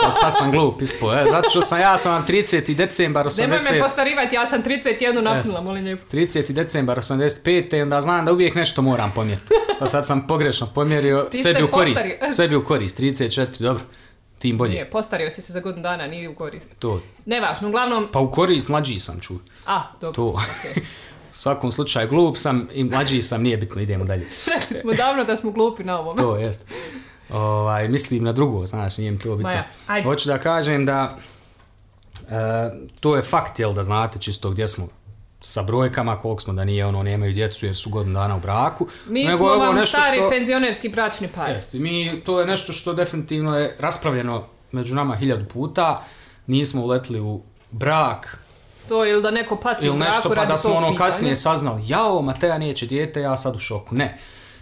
Sad, sad sam glup ispo, e, zato što sam, ja sam vam 30. decembar Nemoj me 80... postarivati, ja sam 31 napunila, molim lijepo. 30. decembar 85. i onda znam da uvijek nešto moram pomjeriti. Pa sad sam pogrešno pomjerio Ti sebi se u korist. postario. Sebi u korist, 34, dobro. Tim bolje. Nije, postario si se za godinu dana, nije u korist. To. Nevažno, uglavnom... Pa u korist mlađi sam čuo. A, dobro. To. U svakom slučaju glup sam i mlađi sam, nije bitno, idemo dalje. Rekli smo davno da smo glupi na ovome. To jest. Ovaj, mislim na drugo, znaš, nije mi to bitno. Ma ja, ajde. Hoću da kažem da e, to je fakt, jel da znate čisto gdje smo sa brojkama, koliko smo da nije ono, nemaju djecu jer su godinu dana u braku. Mi nego smo je ovo vam nešto stari što- penzionerski bračni par. Jeste, mi, to je nešto što definitivno je raspravljeno među nama hiljadu puta. Nismo uletli u brak, To ili da neko pati u ili braku nešto pa radi da smo ono pitanja. kasnije saznali, jao, Mateja neće dijete, ja sad u šoku. Ne.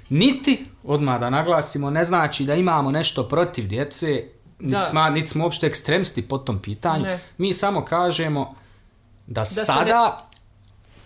Niti, odmah da naglasimo, ne znači da imamo nešto protiv djece, niti, Da. sma, niti smo uopšte ekstremsti po tom pitanju. Ne. Mi samo kažemo da, se sada,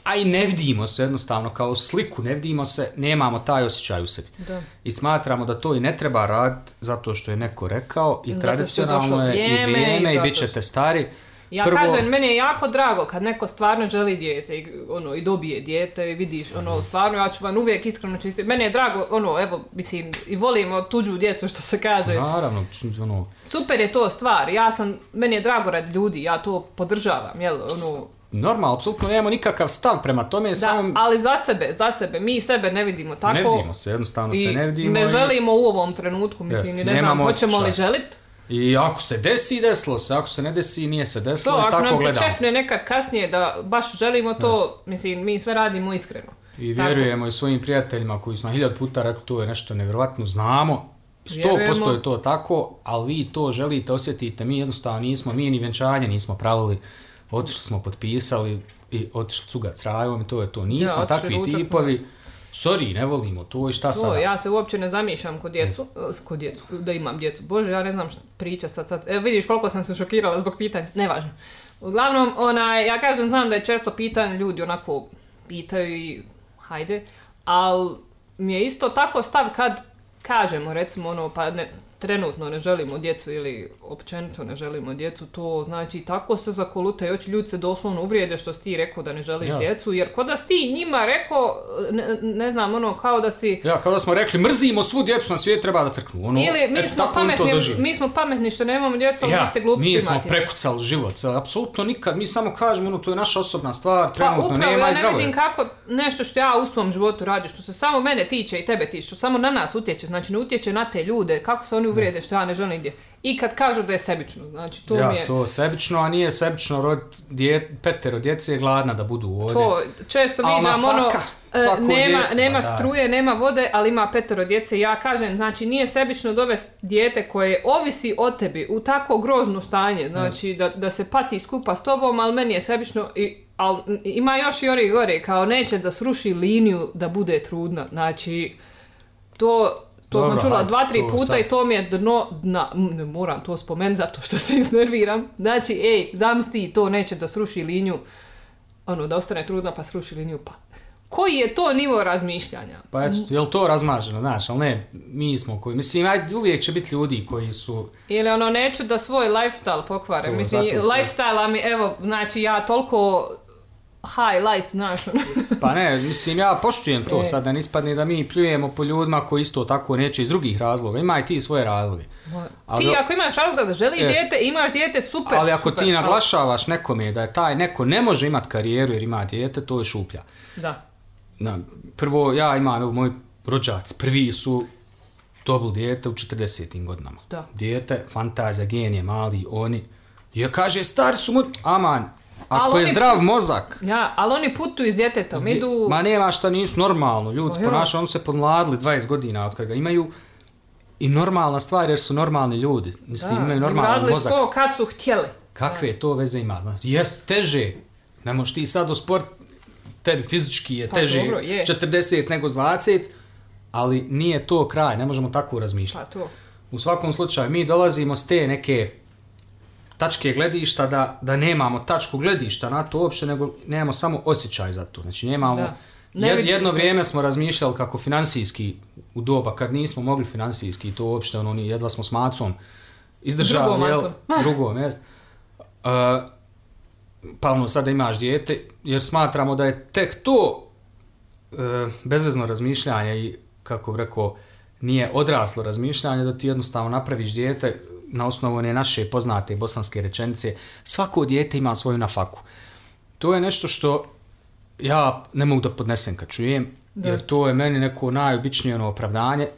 a i ne vidimo se jednostavno kao sliku, ne vidimo se, nemamo taj osjećaj u sebi. Da. I smatramo da to i ne treba raditi zato što je neko rekao i Zato je tradicionalno je i vrijeme vrijeme i i, bit ćete stari. Ja Prvo- kažem, meni je jako drago kad neko stvarno želi dijete i, ono, i dobije dijete i vidiš, ono, stvarno, ja ću vam uvijek iskreno čisti. Meni je drago, ono, evo, mislim, i volimo tuđu djecu, što se kaže. Naravno, ono, Super je to stvar, ja sam, meni je drago radi ljudi, ja to podržavam, jel, ono, normalno, apsolutno nemamo nikakav stav prema tome, da, samo ali za sebe, za sebe, mi sebe ne vidimo tako. ne vidimo se, jednostavno I se ne vidimo. ne i- želimo u ovom trenutku, mislim, Jest, i ne znam, hoćemo li osjećaj. želit. I ako se desi, desilo se, ako se ne desi, nije se To, desilo i ako tako nam se gledamo. čefne nekad kasnije da baš želimo to, mislim, mi sve radimo iskreno. I Tako. vjerujemo i svojim prijateljima koji su na hiljad puta rekli to je nešto nevjerojatno, znamo, sto Vjerujemo. posto je to tako, ali vi to želite, osjetite, mi jednostavno nismo, mi ni vjenčanje nismo pravili, otišli smo, potpisali i otišli cugat s rajom i to je to. Nismo Ja, takvi tipovi, sorry, ne volimo to i šta To, sada. ja se uopće ne zamišljam kod djecu, eh, kod djecu, da imam djecu. Bože, ja ne znam što priča sad, sad. E, vidiš koliko sam se šokirala zbog pitanja, nevažno. Uglavnom, onaj, ja kažem, znam da je često pitanje ljudi onako pitaju i hajde, ali mi je isto tako stav kad kažemo, recimo ono, pa ne, trenutno ne želimo djecu ili općenito ne želimo djecu, to znači tako se zakolutaju oči, ljudi se doslovno uvrijede što si ti rekao da ne želiš Ja. djecu, jer ko da si ti njima rekao, ne, ne znam, ono, kao da si... Ja, kao da smo rekli, mrzimo svu djecu na svijetu, treba da crknu. Ono, Ili mi eto, smo, pametni, mi smo pametni što nemamo djecu, ali Ja, ste glupi mi smo djecu. prekucali život, sad, apsolutno nikad, mi samo kažemo, ono, to je naša osobna stvar, Pa trenutno upravo, nema ja ne zdravo vidim kako nešto što ja u svom životu radim, što se samo mene tiče i tebe tiče, što samo na nas utječe, znači ne utječe na te ljude, kako se oni uvrijede što ja ne želim dje. I kad kažu da je sebično, znači to ja, mi je... to sebično, a nije sebično rod dje, petero djece je gladna da budu ovdje. To često Al viđam ono, e, svako nema, dijete, nema struje, nema vode, ali ima petero djece. Ja kažem, znači nije sebično dovesti dijete koje ovisi o tebi u tako grozno stanje, znači da, da se pati skupa s tobom, ali meni je sebično i ali ima još i ori gore, kao neće da sruši liniju da bude trudna. Znači, to, to Dobro, sam čula dva, tri puta sad- i to mi je dno dna. Ne moram to spomenuti zato što se iznerviram. Znači, ej, zamisli, to neće da sruši liniju ono, da ostane trudna pa sruši liniju, pa... Koji je to nivo razmišljanja? Pa eto, je li to razmaženo, znaš, ali ne, mi smo koji, mislim, ajde, uvijek će biti ljudi koji su, Ili ono, neću da svoj lifestyle pokvare. To, Mislim, lifestyle mi, evo, znači ja toliko high life, znaš, ono. pa ne, mislim, ja poštujem to E. sad, da ne ispadne da mi pljujemo po ljudima koji isto tako neće iz drugih razloga, ima i ti svoje razloge. Ali- ti ako imaš razloga da želi Jest. dijete, imaš dijete, super, ali ako super, ti naglašavaš nekome da je taj neko ne može imat karijeru jer ima dijete, to je šuplja. ali- Da. Na, prvo, ja imam, evo, moj rođac, prvi su dobili dijete u 40. godinama. Da. Dijete, fantazija, genije, mali, oni. Ja kaže, stari su mu, aman, ako Ali je zdrav mozak, Ja, ali oni putuju s djetetom, Gdje- idu... Ma nema šta nisu normalno, ljudi se Pa ponašaju, oni se pomladili 20 godina od kada ga imaju i normalna stvar jer su normalni ljudi, mislim imaju normalan mozak. to kad su htjeli. Kakve to veze ima, znači, jest teže, ne možeš ti sad u sport, tebi fizički je Pa teže dobro, je. s 40 nego s 20, ali nije to kraj, ne možemo tako razmišljati. Pa to. U svakom slučaju, mi dolazimo s te neke tačke gledišta da, da nemamo tačku gledišta na to uopšte, nego nemamo samo osjećaj za to. Znači nemamo... Da. Ne Jed, jedno vrijeme smo razmišljali kako financijski u doba kad nismo mogli financijski to uopšte ono ni jedva smo s macom izdržali Drugom jel, jest. Uh, pa ono sada imaš dijete jer smatramo da je tek to uh, bezvezno razmišljanje i kako bi rekao nije odraslo razmišljanje da ti jednostavno napraviš dijete na osnovu one naše poznate bosanske rečenice svako dijete ima svoju nafaku. To je nešto što ja ne mogu da podnesem kad čujem, Da. jer to je meni neko najobičnije ono opravdanje.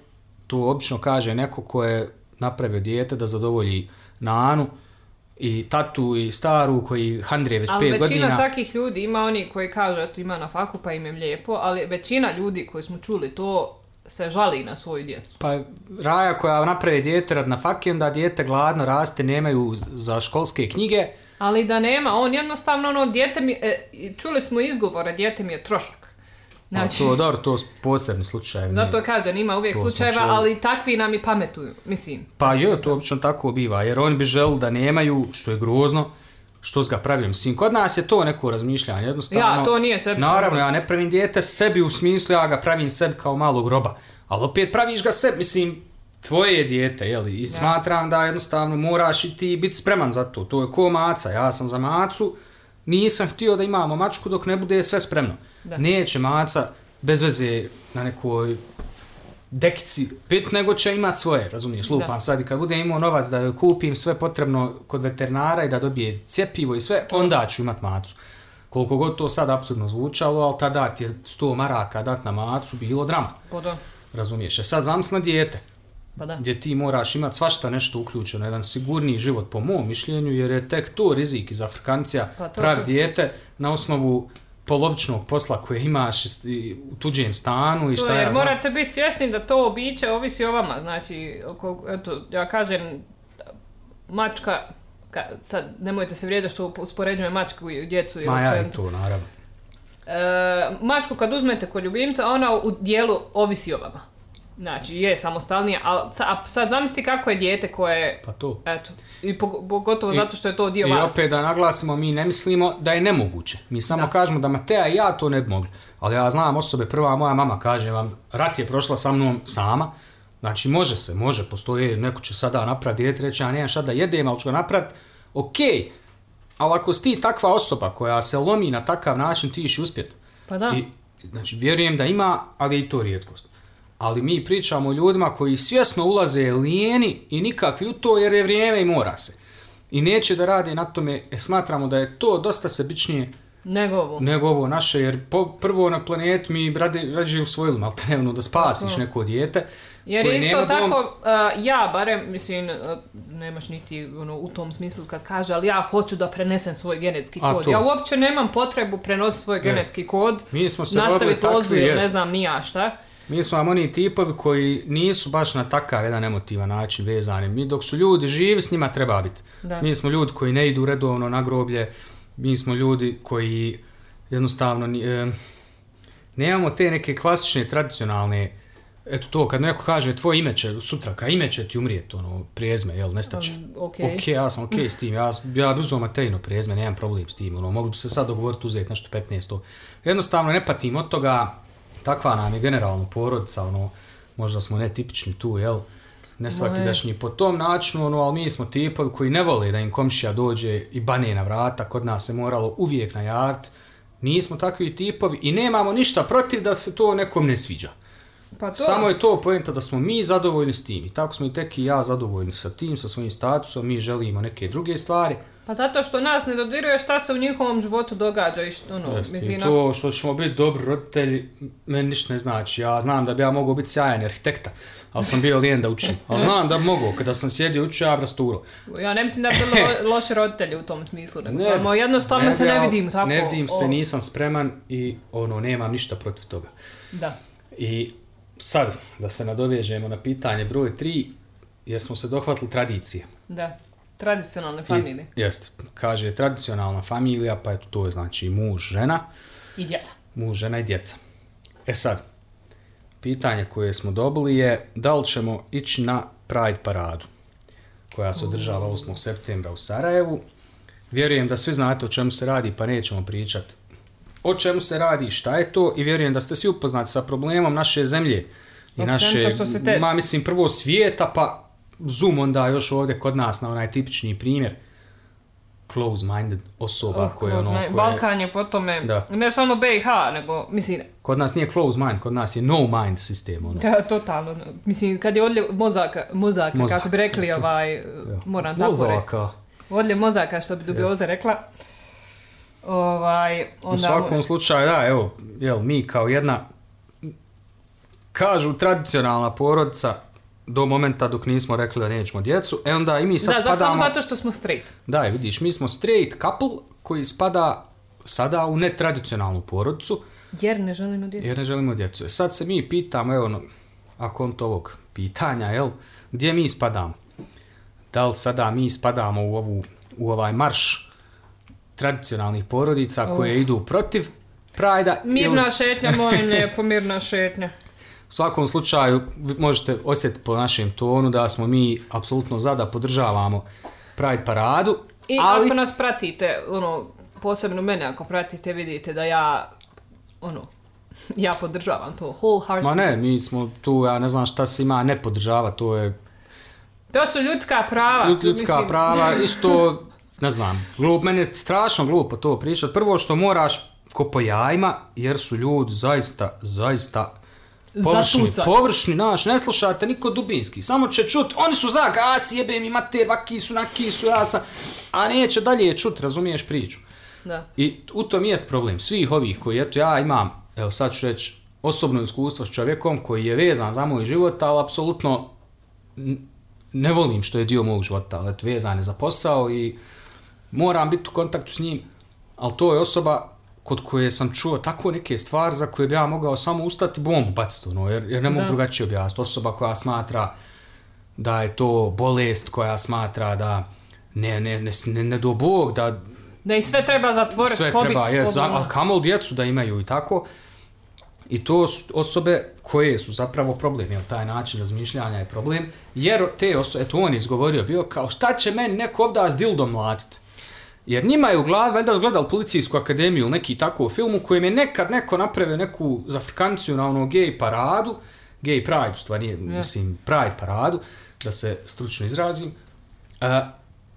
To obično kaže neko ko je napravio dijete da zadovolji Nanu i tatu i staru koji handrije već Ali pet većina godina. takih ljudi, ima oni koji kažu eto ima na faku pa im je lijepo, ali većina ljudi koji smo čuli to se žali na svoju djecu. Pa Raja koja napravi dijete rad na faki, onda dijete gladno raste, nemaju za školske knjige. Ali da nema, on jednostavno ono, dijete mi, e, čuli smo izgovore, dijete mi je trošak. Znači, Znači... To, dobro, to posebni slučajevi. zato kažem, ima uvijek slučajeva, ali takvi nam i pametuju, mislim. Pa je, to obično tako biva, jer oni bi želi da nemaju, što je grozno, što ga pravio. Mislim, kod nas je to neko razmišljanje, jednostavno... Ja, to nije sebično. Naravno, ja ne pravim dijete sebi u smislu, ja ga pravim sebi kao malog groba. Ali opet praviš ga sebi, mislim, tvoje je dijete, jeli? I smatram da jednostavno moraš i ti biti spreman za to. To je ko maca, ja sam za macu, nisam htio da imamo mačku dok ne bude sve spremno. Da. Neće maca bez veze na nekoj dekici pit, nego će imat svoje, razumiješ, lupam Da. sad i kad budem imao novac da joj kupim sve potrebno kod veterinara i da dobije cjepivo i sve, onda ću imat macu. Koliko god to sad apsurdno zvučalo, ali tada ti je 100 maraka dat na macu bilo drama, Pa da, razumiješ. E sad zamisli na dijete, pa da. gdje ti moraš imat svašta nešto uključeno, jedan sigurniji život po mom mišljenju, jer je tek to rizik iz Afrikancija, Pa to- pravi to- dijete na osnovu polovičnog posla koje imaš u tuđem stanu i To šta je, ja jer znam. morate biti svjesni da to biće ovisi o vama. Znači, oko, eto, ja kažem, mačka, ka, sad nemojte se vrijediti što uspoređujem mačku i djecu i Ma ja to, naravno. E, mačku kad uzmete kod ljubimca, ona u dijelu ovisi o vama. Znači, je samostalnija, ali sad zamisli kako je dijete koje, Pa to. eto, i pog- pogotovo I- zato što je to dio I vas. opet da naglasimo, mi ne mislimo da je nemoguće. Mi samo Da. kažemo da Mateja i ja to ne bi mogli. Ali ja znam osobe, prva moja mama kaže vam, rat je prošla sa mnom sama. Znači može se, može, postoji, neko će sada napraviti dijete, reći ja nemam šta da jedem, ali ću ga napraviti. Okej, ali ako si ti takva osoba koja se lomi na takav način, ti ćeš uspjeti. Pa da. I, znači, vjerujem da ima, ali i to rijetkost. Ali mi pričamo o ljudima koji svjesno ulaze lijeni i nikakvi u to jer je vrijeme i mora se. I neće da rade na tome, e, smatramo da je to dosta sebičnije Nego ovo. nego ovo naše, jer po, prvo na planetu mi rade, rađe usvojili maltene da spasiš Tako. neko dijete. Jer isto tako, dom. uh, ja barem, mislim, uh, nemaš niti ono, u tom smislu kad kaže, ali ja hoću da prenesem svoj genetski kod. Ja uopće nemam potrebu prenositi svoj genetski kod, Mi smo se nastaviti ne jest. znam ni ja šta. Mi smo vam oni tipovi koji nisu baš na takav jedan emotivan način vezani. Mi dok su ljudi živi, s njima treba biti. Da. Mi smo ljudi koji ne idu redovno na groblje, mi smo ljudi koji jednostavno em, nemamo te neke klasične, tradicionalne Eto to, kad neko kaže tvoje ime će sutra, ka ime će ti umrijeti, ono, prijezme, jel, nestaće. Um, okej. Ok, ja sam ok s tim, ja, ja bi uzeo Matejno prijezme, nemam problem s tim, ono, bi se sad dogovoriti uzeti nešto 15. Jednostavno ne patim od toga, takva nam je generalno porodica, ono, možda smo netipični tu, jel, ne svakidašnji po tom načinu, ono, ali mi smo tipovi koji ne vole da im komšija dođe i bane na vrata, kod nas se moralo uvijek najaviti, nismo takvi tipovi i nemamo ništa protiv da se to nekom ne sviđa. Pa to, Samo je to poenta da smo mi zadovoljni s tim i tako smo i tek i ja zadovoljni sa tim, sa svojim statusom, mi želimo neke druge stvari. Pa zato što nas ne dodiruje šta se u njihovom životu događa i što, ono, Jeste, mislim, to što ćemo biti dobri roditelji, meni ništa ne znači. Ja znam da bi ja mogao biti sjajan arhitekta, ali sam bio lijen da učim. Ali znam da bi mogao, kada sam sjedio učio, ja rasturo. ja ne mislim da bi bili lo- loši roditelji u tom smislu, nego Ne samo jednostavno ne se ne vidim tako. Ne vidim se, nisam spreman i ono, nemam ništa protiv toga. Da. I sad, da se nadovežemo na pitanje broj 3, jer smo se dohvatili tradicije. Da, tradicionalne familije I, jest, kaže tradicionalna familija, pa eto to je znači muž, žena, i djeca. muž, žena i djeca. E sad, pitanje koje smo dobili je da li ćemo ići na Pride paradu koja se održava 8. septembra u Sarajevu. Vjerujem da svi znate o čemu se radi pa nećemo pričati o čemu se radi, šta je to i vjerujem da ste svi upoznati sa problemom naše zemlje i Općenito naše, što se te- ma mislim prvo svijeta pa zoom onda još ovdje kod nas na onaj tipični primjer close-minded osoba Oh, kroz ono, koje, Balkan je po tome, Da. ne samo BiH, nego, mislim, kod nas nije close mind, kod nas je no mind sistem, ono. da, totalno, mislim, kad je odljev mozaka, mozaka, Mozak. kako bi rekli, ovaj, moram tako reći, Mozaka. odljev mozaka, što bi dubioza rekla, ovaj, U onda, svakom slučaju, da, evo, jel, mi kao jedna, kažu tradicionalna porodica, do momenta dok nismo rekli da nećemo djecu, e onda i mi sad da, za, samo spadamo... zato što smo straight. Da, vidiš, mi smo straight couple koji spada sada u netradicionalnu porodicu, Jer ne želimo djecu. jer ne želimo djecu. E sad se mi pitamo, evo, no, a konto ovog pitanja, jel, gdje mi spadamo? Da li sada mi spadamo u, ovu, u ovaj marš tradicionalnih porodica koje idu protiv Prajda. Mirna šetnja, molim lijepo, mirna šetnja. U svakom slučaju vi možete osjetiti po našem tonu da smo mi apsolutno za da podržavamo Pride paradu, I ali ako nas pratite, ono, posebno mene ako pratite, vidite da ja, ono, ja podržavam to wholeheartedly. ma ne, mi smo tu, ja ne znam šta se ima ne podržava, to je To su ljudska prava. ljud- ljudska mislim. prava, isto, ne znam, glup, meni je strašno glupo to pričati. Prvo što moraš ko po jajima, jer su ljudi zaista, zaista površni, površni, naš, ne slušate niko dubinski, samo će čut, oni su za gas, jebe mi mater, vaki su, naki su, ja sam, a neće dalje čut, razumiješ priču. Da. I u tom jest problem svih ovih koji, eto ja imam, evo sad ću reći, osobno iskustvo s čovjekom koji je vezan za moj život, ali apsolutno ne volim što je dio mog života, ali eto vezan je za posao i moram biti u kontaktu s njim, ali to je osoba kod koje sam čuo tako neke stvari za koje bi ja mogao samo ustati bombu baciti, ono, jer, jer ne mogu Da. drugačije objasniti. Osoba koja smatra da je to bolest, koja smatra da ne, ne, ne, ne, ne do Bog, da Da i sve treba zatvoriti, sve pobit. treba, jes, ali kamol djecu da imaju i tako. I to su osobe koje su zapravo problem, jer taj način razmišljanja je problem, jer te osobe, eto on je izgovorio bio kao šta će meni neko ovda s dildom mlatit? Jer njima je u glavi, valjda gledali policijsku akademiju ili neki tako film u kojem je nekad neko napravio neku zafrkanciju na ono gej paradu, gay pride, u stvari, nije, mislim, pride paradu, da se stručno izrazim, E,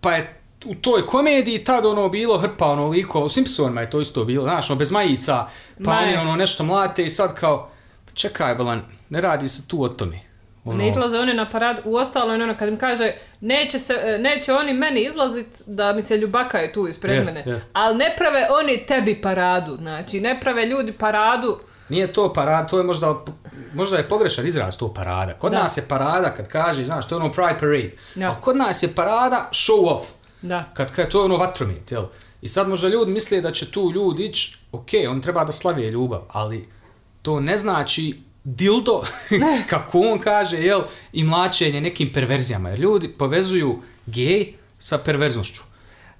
pa je u toj komediji tad ono bilo hrpa ono likova, u Simpsonima je to isto bilo, znaš, ono bez majica, pa oni ono nešto mlate i sad kao, čekaj Belan, ne radi se tu o tome. Ono, Ne izlaze oni na parad, u ostalo ono kad im kaže neće, se, e, neće oni meni izlazit da mi se ljubakaju tu ispred Jest, mene, jest. ali ne prave oni tebi paradu, znači ne prave ljudi paradu, Nije to parada, to je možda, možda je pogrešan izraz to parada. Kod Da. nas je parada kad kaže, znaš, to je ono pride parade. Ja. A kod nas je parada show off. da. Kad, kad to je ono vatromet, jel? I sad možda ljudi misle da će tu ljudi ići, ok, on treba da slavi ljubav, ali to ne znači dildo, kako on kaže, jel, i mlačenje nekim perverzijama. Jer ljudi povezuju gej sa perverznošću.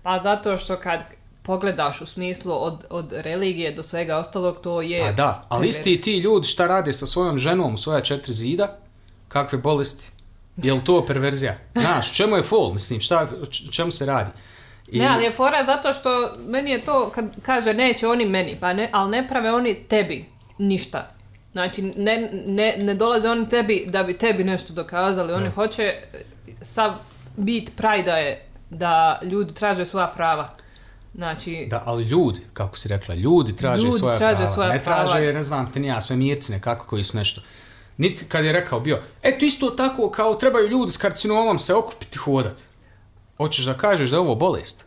Pa zato što kad pogledaš u smislu od, od religije do svega ostalog, to je... Pa da, ali isti ti ljudi šta rade sa svojom ženom u svoja četiri zida, kakve bolesti? Jel to perverzija? Znaš, čemu je fol? Mislim, šta, čemu se radi? I, Ne, ali je fora zato što meni je to kad kaže neće oni meni, pa ne, ali ne prave oni tebi ništa. Znači, ne, ne, ne dolaze oni tebi da bi tebi nešto dokazali, oni hoće, sav bit prajda je da ljudi traže svoja prava. Znači, Da, ali ljudi, kako si rekla, ljudi traže Ljudi svoja traže prava. svoja ne traže, prava. ne znam, te nija, sve mirci nekako koji su nešto. Niti kad je rekao bio, eto isto tako kao trebaju ljudi s karcinomom se okupiti i hodat. Hoćeš da kažeš da je ovo bolest?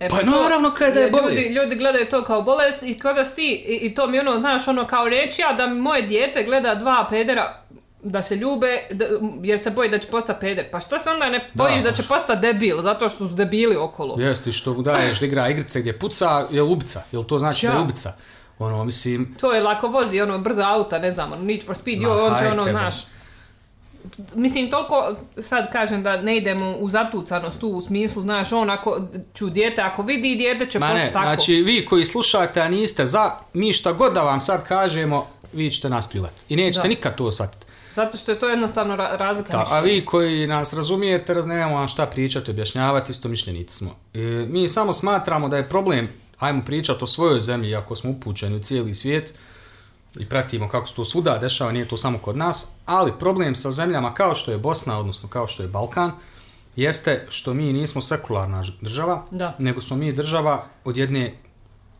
E, Pa to- naravno kada je ljudi- bolest. Ljudi, gledaju to kao bolest i kada si ti, i, i to mi ono, znaš, ono kao reći ja da moje dijete gleda dva pedera da se ljube, da, jer se boji da će postati peder. Pa što se onda ne bojiš da, će postati debil, zato što su debili okolo? Jeste, što mu daješ da igra igrice gdje puca, je ubica. Jel to znači Ja. da je ubica? Ono, mislim, To je lako vozi, ono, brza auta, ne znam, ono, Need for Speed, Ma, jo, on će ono, znaš, Mislim, toliko, sad kažem da ne idemo u zatucanost tu u smislu, znaš, on ako ću dijete, ako vidi dijete će ma ne, tako. znači vi koji slušate, a niste za, mi šta god da vam sad kažemo, vi ćete nas pljuvati. I nećete Da. nikad to shvatiti. Zato što je to jednostavno ra- razlika Da, a vi koji nas razumijete, raz nemamo vam šta pričati, objašnjavati, isto mišljenici smo. E, mi samo smatramo da je problem, ajmo pričati o svojoj zemlji, ako smo upućeni u cijeli svijet i pratimo kako se to svuda dešava, nije to samo kod nas, ali problem sa zemljama kao što je Bosna, odnosno kao što je Balkan, jeste što mi nismo sekularna država, Da. nego smo mi država od jedne,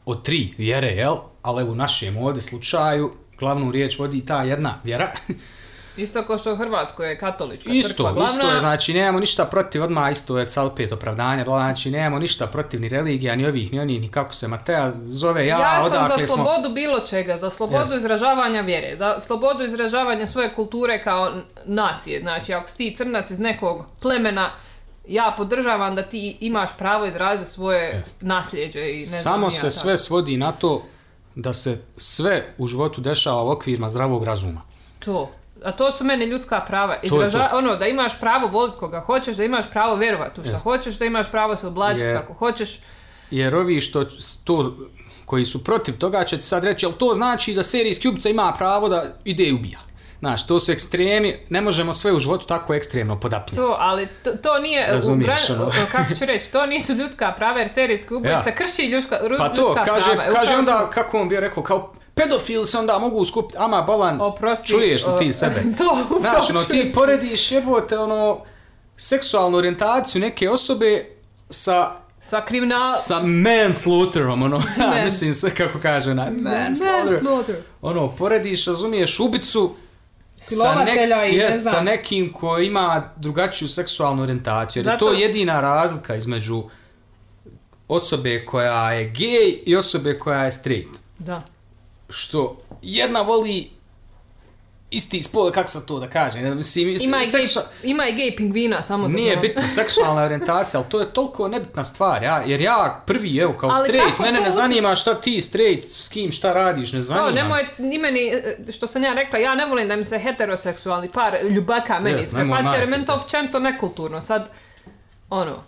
od tri vjere, jel? Ali u našem ovdje slučaju, glavnu riječ vodi ta jedna vjera, Isto kao što u Hrvatskoj je katolička Isto, crkva glavna. isto je, znači nemamo ništa protiv, odmah isto je cal pet opravdanja, znači nemamo ništa protiv ni religija, ni ovih, ni onih, ni kako se Mateja zove, ja, Ja, sam za smo... slobodu bilo čega, za slobodu Jeste. izražavanja vjere, za slobodu izražavanja svoje kulture kao nacije. Znači, ako si ti crnac iz nekog plemena, ja podržavam da ti imaš pravo izraziti svoje nasljeđe i ne znam Samo ja se kako. sve svodi na to da se sve u životu dešava u okvirima zdravog razuma. To. A to su meni ljudska prava. Izraža, to. ono, da imaš pravo voliti koga hoćeš, da imaš pravo vjerovati u što Jeste. hoćeš, da imaš pravo se oblačiti Jer- kako hoćeš. Jer ovi što to koji su protiv toga će ti sad reći, jel to znači da serijski ubica ima pravo da ide i ubija? Znaš, to su ekstremi, ne možemo sve u životu tako ekstremno podapnjati. To, ali to, to nije, Razumiješ, gran- ono. kako ću reći, to nisu ljudska prava jer serijski ubojica Ja. krši ljudska, ru- Pa to, ljudska kaže, prava. kaže onda, kako on bi rekao, kao pedofili se onda mogu skupiti, ama bolan, Oprosti, čuješ li o, ti sebe? to, Znaš, ono, ti porediš jebote, ono, seksualnu orijentaciju neke osobe sa Sa kriminal... sa manslaughterom, ono, ja Man. mislim sve kako kaže ona, manslaughter. Manslaughter. Ono, porediš, razumiješ, ubicu sa, Silovatelja i ne jest, znam. sa nekim ko ima drugačiju seksualnu orijentaciju. Jer je Zato- to jedina razlika između osobe koja je gej i osobe koja je straight. Da. Što jedna voli isti spol, kako sam to da kažem, ne, mislim, Ima i, gej, ima i gej pingvina, samo da Nije znam. bitno seksualna orijentacija, ali to je toliko nebitna stvar, ja, jer ja prvi, evo, kao Ali straight, mene to ne zanima šta ti straight, s kim šta radiš, ne zanima. Kao, nemoj, ni meni, e, što sam ja rekla, ja ne volim da mi se heteroseksualni par ljubaka meni Jes, nemoj prefacija, jer meni to općenito nekulturno. Sad, ono,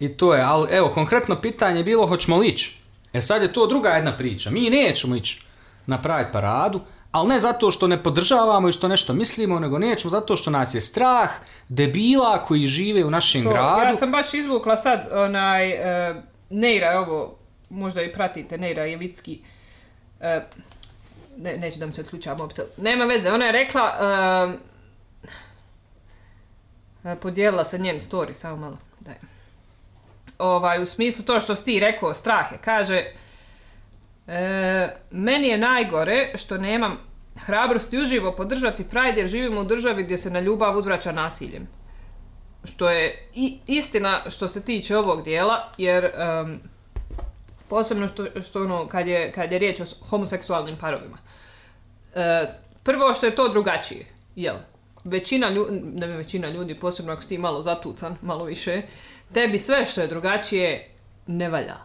I to je, ali evo, konkretno pitanje je bilo hoćemo li ići. E sad je to druga jedna priča. Mi nećemo ići na Pride paradu, ali ne zato što ne podržavamo i što nešto mislimo, nego nećemo zato što nas je strah debila koji žive u našem to, gradu. ja sam baš izvukla sad onaj, e, Neira je ovo, možda i pratite, Neira Jevicki, e, ne, neću da mi se otključava mobitel, nema veze, ona je rekla, e, e, podijelila se njen story, samo malo, daj. Ovaj, u smislu to što si ti rekao, strah je, kaže, e, meni je najgore što nemam hrabrosti uživo podržati Pride jer živimo u državi gdje se na ljubav uzvraća nasiljem. Što je i, istina što se tiče ovog dijela, jer em, posebno što, što ono, kad je, kad je riječ o homoseksualnim parovima. E, prvo što je to drugačije, jel? Većina ljudi, ne većina ljudi, posebno ako si ti malo zatucan, malo više, tebi sve što je drugačije ne valja.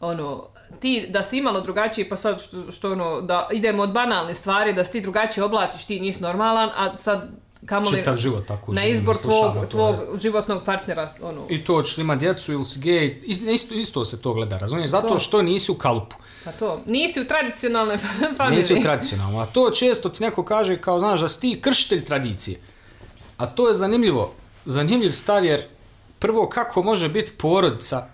Ono, ti da si imalo drugačije, pa sad što, što ono, da idemo od banalne stvari, da si ti drugačije oblačiš, ti nisi normalan, a sad kamoli Čitav život tako na izbor tvog, tvog životnog partnera, ono, I to li ima djecu ili si gej, is- isto, isto se to gleda, razumiješ? Zato To. što nisi u kalupu. pa to, nisi u tradicionalnoj familiji. Nisi tradicionalno. A to često ti neko kaže kao, znaš, da si ti kršitelj tradicije. A to je zanimljivo. Zanimljiv stav jer prvo kako može biti porodica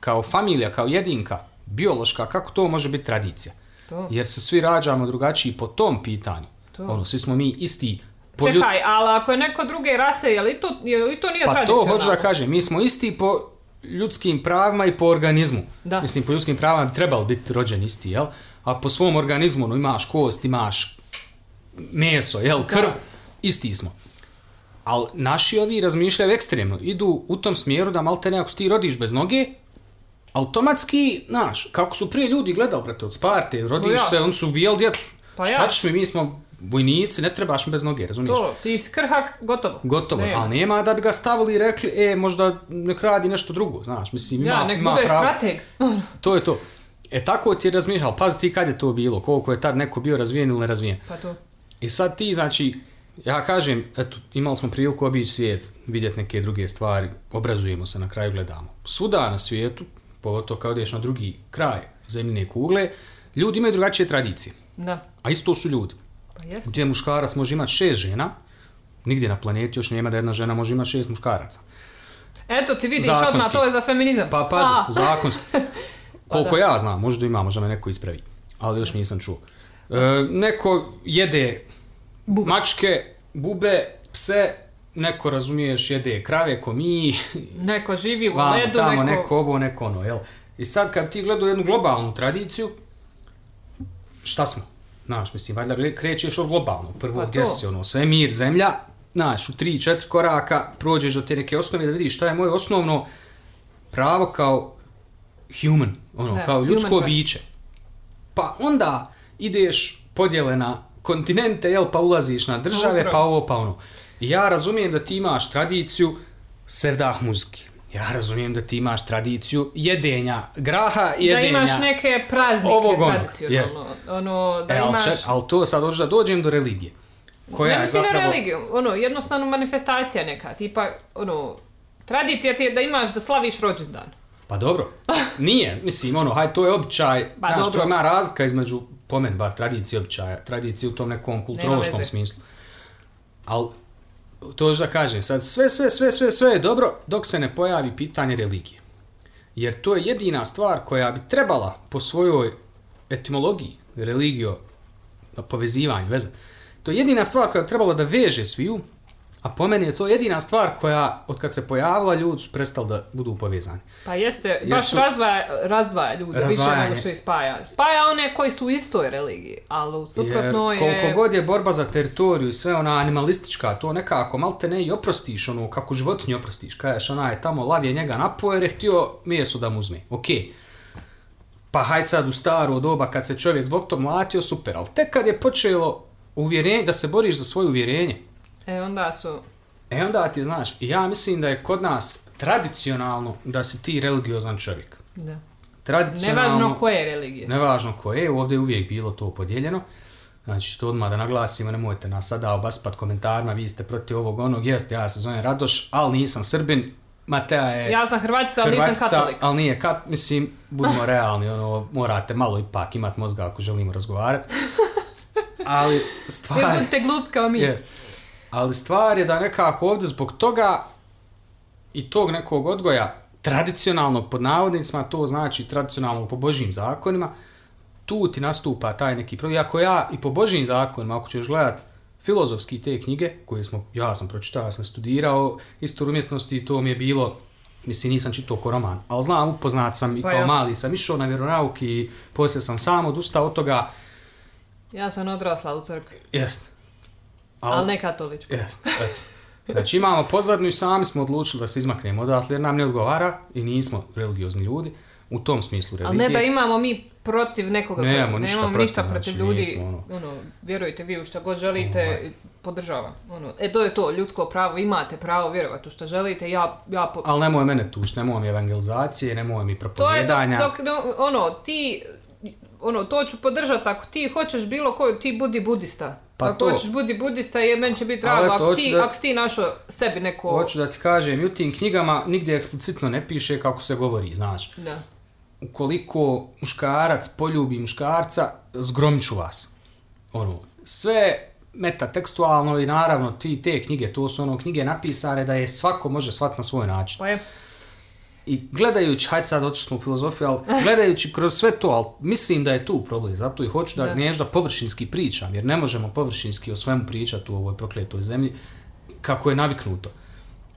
kao familija, kao jedinka, biološka, kako to može biti tradicija. To. Jer se svi rađamo drugačiji po tom pitanju. To. Ono, svi smo mi isti po Čekaj, ljudskim- ali ako je neko druge rase, je li to, je li to nije Pa to tradicionalno? hoću da kažem, mi smo isti po ljudskim pravima i po organizmu. Da. Mislim, po ljudskim pravima bi trebalo biti rođen isti, jel? A po svom organizmu, no, imaš kost, imaš meso, jel, krv, isti smo. Ali naši ovi razmišljaju ekstremno, idu u tom smjeru da malte ako se ti rodiš bez noge, automatski, znaš, kako su prije ljudi gledali, brate, od Sparte, rodiš jasno. se, oni su ubijali djecu. Pa Šta ja. ćeš mi, mi smo vojnici, ne trebaš mi bez noge, razumiješ? To, ti si krhak, gotovo. Gotovo, Ne. ali nema da bi ga stavili i rekli, e, možda nek radi nešto drugo, znaš, mislim, ima, Ja, nek ima bude pravo. strateg. To je to. E tako ti je razmišljao, pazi ti kad je to bilo, koliko je tad neko bio razvijen ili nerazvijen. pa to. I sad ti, znači, ja kažem, eto, imali smo priliku obići svijet, vidjeti neke druge stvari, obrazujemo se, na kraju gledamo. Svuda na svijetu, pogotovo kad odeš na drugi kraj zemljine kugle, ljudi imaju drugačije tradicije, Da, a isto su ljudi. pa jest. Gdje muškarac može imati šest žena, nigdje na planeti još nema da jedna žena može imati šest muškaraca. Eto ti vidiš Zakonski. odmah, to je za feminizam. Pa pazi, A, zakonski. Koliko Pa da. ja znam, možda ima, možda me neko ispravi. Ali još nisam čuo. E, neko jede Bube. mačke, bube, pse, neko, razumiješ, jede krave ko mi, Neko živi u vamo, ledu, tamo, neko... neko ovo, neko ono, jel? I sad kad ti gledao jednu globalnu tradiciju, šta smo? Znaš, mislim, valjda krećeš od globalnog. Prvo, Pa gdje si, ono, svemir, zemlja, znaš, u tri, četiri koraka prođeš do te neke osnove da vidiš šta je moje osnovno pravo kao human, ono, Da, kao human ljudsko right. biće. Pa onda ideš podjele na kontinente, jel, pa ulaziš na države, Upravo. pa ovo, pa ono. Ja razumijem da ti imaš tradiciju sevdah muzike. Ja razumijem da ti imaš tradiciju jedenja graha, Da jedenja... imaš neke praznike ovog ono, tradicionalno. jest. Ono, da e, ali, imaš... ček, ali to sad hoću da dođem do religije. Koja ne mislim zapravo... na religiju, ono, jednostavno manifestacija neka, tipa, ono, tradicija ti je da imaš da slaviš rođendan. Pa dobro, nije, mislim, ono, haj, to je običaj, Pa znaš, dobro. to razlika između, po meni, bar tradicije običaja, tradicije u tom nekom kulturološkom smislu. Ali, to da kažem, sad sve, sve, sve, sve, sve je dobro dok se ne pojavi pitanje religije. Jer to je jedina stvar koja bi trebala po svojoj etimologiji, religio, povezivanje, veze, to je jedina stvar koja bi trebala da veže sviju, a po meni je to jedina stvar koja, od kad se pojavila, ljudi su prestali da budu povezani. Pa jeste, baš su- razdvaja, razdvaja ljude više nego što ih spaja. Spaja one koji su u istoj religiji, ali u suprotno je... koliko god je borba za teritoriju i sve ona animalistička, to nekako malte ne i oprostiš, ono, kako životinju oprostiš. Kažeš, ona je tamo, lav je njega napo jer je htio meso da mu uzme. Okej. Pa haj sad u staro doba kad se čovjek zbog tog mlatio, super. Ali tek kad je počelo uvjerenje, da se boriš za svoje uvjerenje, E, onda su... e onda ti znaš, ja mislim da je kod nas tradicionalno da si ti religiozan čovjek. Da. Tradicionalno... Nevažno koje religije. Nevažno koje, ovdje je uvijek bilo to podijeljeno. Znači, to odmah da naglasimo, nemojte nas sada obaspat komentarima, vi ste protiv ovog onog, jeste, ja se zovem Radoš, ali nisam Srbin, Mateja je Ja sam Hrvatica, ali nisam katolik. ali nije kat, mislim, budimo realni, ono, morate malo ipak imat mozga ako želimo razgovarati. Ali stvar, budite glup kao mi. Ali stvar je da nekako ovdje zbog toga i tog nekog odgoja tradicionalnog pod navodnicima, to znači tradicionalnog po Božjim zakonima, tu ti nastupa taj neki problem. Iako ja i po Božjim zakonima, ako ćeš gledat filozofski te knjige, koje smo, ja sam pročitao, ja sam studirao istoriju umjetnosti i to mi je bilo, mislim nisam čitao ko roman, ali znam, upoznat sam i Pa kao ja. mali sam išao na vjeronauk i poslije sam sam odustao od toga, Ja sam odrasla u crkvi, jest. ali ne katoličku. Jest, eto. Znači imamo pozadnju i sami smo odlučili da se izmaknemo odatle jer nam ne odgovara i nismo religiozni ljudi u tom smislu Ali religije. ne da imamo mi protiv nekoga, Nemamo nemamo ništa protiv, ništa protiv znači, ljudi, nismo, ono. ono. vjerujte vi u šta god želite, Ovaj. podržavam. Ono. E, to je to, ljudsko pravo, imate pravo vjerovati u što želite, ja, ja po... Ali nemoj mene tući, nemoj mi evangelizacije, nemoj mi To je dok, dok, no, ono, ti, ono, to ću podržati, ako ti hoćeš bilo koju, ti budi budista. Pa ako to. hoćeš budi budista, je, meni će biti drago, ako ti, da- ako ti našao sebi neko... Hoću da ti kažem, i u tim knjigama nigdje eksplicitno ne piše kako se govori, znaš. Da. Ukoliko muškarac poljubi muškarca, zgromit ću vas. Ono, sve metatekstualno i naravno ti te knjige, to su ono knjige napisane da je svako može shvat na svoj način. Pa je, I gledajući, hajde sad otišli smo u filozofiju, ali gledajući kroz sve to, ali mislim da je tu problem, zato i hoću da, Da. nešto površinski pričam, jer ne možemo površinski o svemu pričati u ovoj prokletoj zemlji, kako je naviknuto.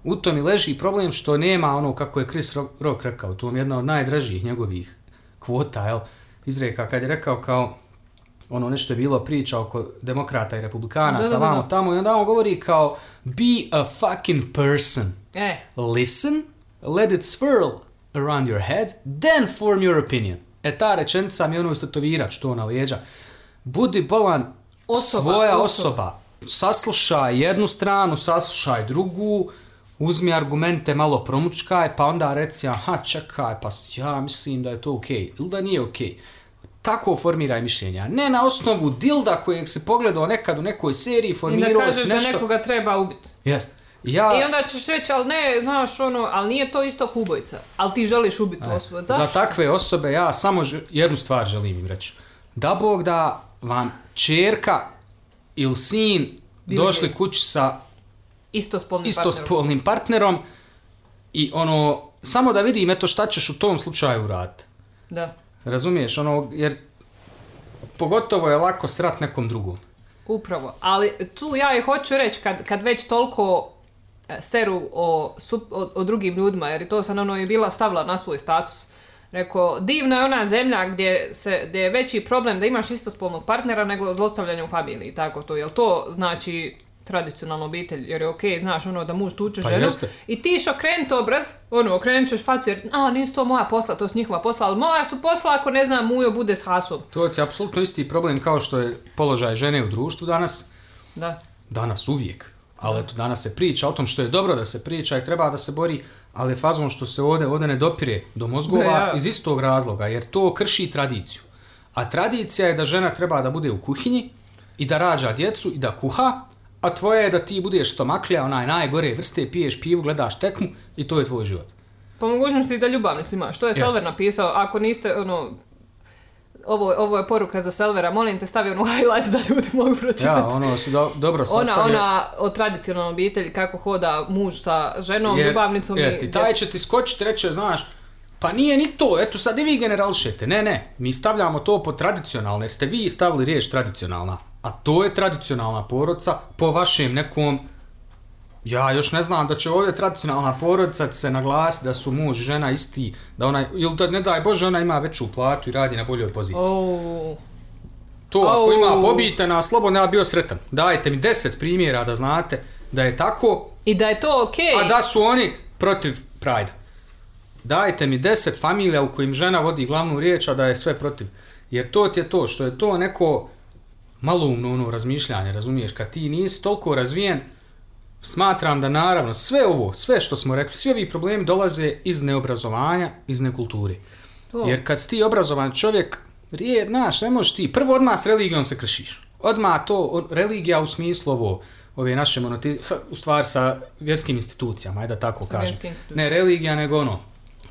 U tom i leži problem što nema ono kako je Chris Rock, rekao, to je jedna od najdražih njegovih kvota, jel, izreka kad je rekao kao ono nešto je bilo priča oko demokrata i republikanaca, Da, da, da, vamo da. tamo i onda on govori kao be a fucking person e, listen, let it swirl around your head, then form your opinion. E ta rečenica mi je ono što na lijeđa. Budi bolan Osoba, svoja osoba. osoba. Saslušaj jednu stranu, saslušaj drugu, uzmi argumente, malo promučkaj, pa onda reci, aha, čekaj, pa ja mislim da je to okej, ili da nije okej. Tako formiraj mišljenja. Ne na osnovu dilda kojeg se pogledao nekad u nekoj seriji, i da formirao kažeš da nešto... nekoga treba ubiti. Jest. Ja, I onda ćeš reći, ali ne, znaš ono, ali nije to isto kubojica. Ali ti želiš ubiti osobu. Zašto? Za takve osobe ja samo ž- jednu stvar želim im reći. Da Bog da vam čerka ili sin Bilo došli gdje. kući sa Istospolni partner. istospolnim partnerom i ono, samo da vidim eto šta ćeš u tom slučaju raditi. Da. Razumiješ, ono, jer pogotovo je lako srat nekom drugom. Upravo, ali tu ja i hoću reći, kad, kad već toliko e, seru o, o, o drugim ljudima, jer to sam ono i bila stavila na svoj status, Rekao, divna je ona zemlja gdje, se, gdje je veći problem da imaš istospolnog partnera nego zlostavljanje u familiji, i tako to. Jel to znači tradicionalna obitelj, jer je okej, znaš, ono, da muž tuče Pa ženu jeste. i ti iš okrenut obraz, ono, okrenut ćeš facu jer, a, nisu to moja posla, to su njihova posla, ali moja su posla ako, ne znam, mujo bude s hasom. To je apsolutno isti problem kao što je položaj žene u društvu danas. Da. Danas uvijek. Ali eto, danas se priča o tom što je dobro da se priča i treba da se bori, ali je fazon što se ovdje, ovdje ne dopire do mozgova ja. iz istog razloga, jer to krši tradiciju. A tradicija je da žena treba da bude u kuhinji i da rađa djecu i da kuha, a tvoje je da ti budeš stomaklja, onaj najgore vrste, piješ pivu, gledaš tekmu i to je tvoj život. Po mogućnosti da ljubavnicu imaš. To je Jest. Selver napisao. Ako niste, ono, ovo, ovo je poruka za Selvera, molim te stavi ono highlights da ljudi mogu pročitati. Ja, ono do, dobro ona, sastavio. ona o tradicionalnoj obitelji, kako hoda muž sa ženom, Jer- ljubavnicom Jest, i taj će ti skočiti reći, znaš, pa nije ni to, eto sad i vi generališete. Ne, ne, mi stavljamo to po tradicionalno, jer ste vi stavili riječ tradicionalna. A to je tradicionalna porodica po vašem nekom... Ja još ne znam da će ovdje tradicionalna porodica se naglasiti da su muž i žena isti, da ona, ili da ne daj Bože, ona ima veću platu i radi na boljoj poziciji. Oh, To, ako ima Au. pobijte na slobodno, ja bi bio sretan. Dajte mi deset primjera da znate da je tako, I da je to okej. a da su oni protiv Prajda. Dajte mi deset familija u kojim žena vodi glavnu riječ, a da je sve protiv. Jer to ti je to, što je to neko maloumno ono razmišljanje, razumiješ? Kad ti nisi toliko razvijen, smatram da naravno sve ovo, sve što smo rekli, svi ovi problemi dolaze iz neobrazovanja, iz nekulturi. Jer kad si ti obrazovan čovjek, rije, znaš, ne možeš ti, prvo odmah s religijom se kršiš. Odmah to, o- religija u smislu ovo, ove naše monotiz... sa- u stvari sa vjerskim institucijama, ajde da tako Sa kažem. Ne religija, nego ono,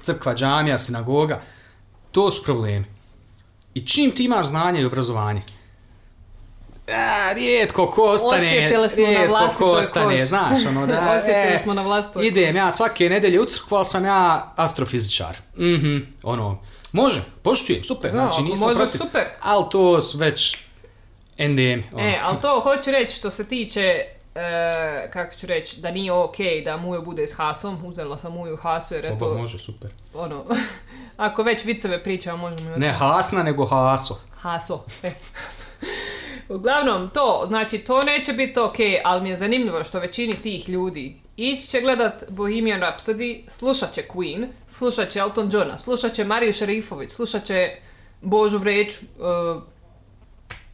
crkva, džamija, sinagoga, to su problemi. I čim ti imaš znanje i obrazovanje, a, rijetko ko ostane, Osjetili smo na rijetko ko vlastitoj ostane, koži. znaš, ono da, Osjetili e, smo na vlastitoj idem ja svake nedelje u crkvu, ali sam ja astrofizičar. Mhm, ono, može, poštujem, super, Da, znači nismo može, protiv. super. Ali to su već endemi. ono. E, ali to hoću reći što se tiče, e, kako ću reći, da nije okej da Mujo bude s Hasom, uzela sam Muju Hasu jer Oba eto, može, super. ono, ako već viceve pričamo, možemo Ne Hasna, nego Haso. Haso. E, Haso. Uglavnom, to, znači, to neće biti ok, ali mi je zanimljivo što većini tih ljudi ići će gledat Bohemian Rhapsody, slušat će Queen, slušat će Elton Johna, slušat će Mariju Šerifović, slušat će Božu Vreću, uh,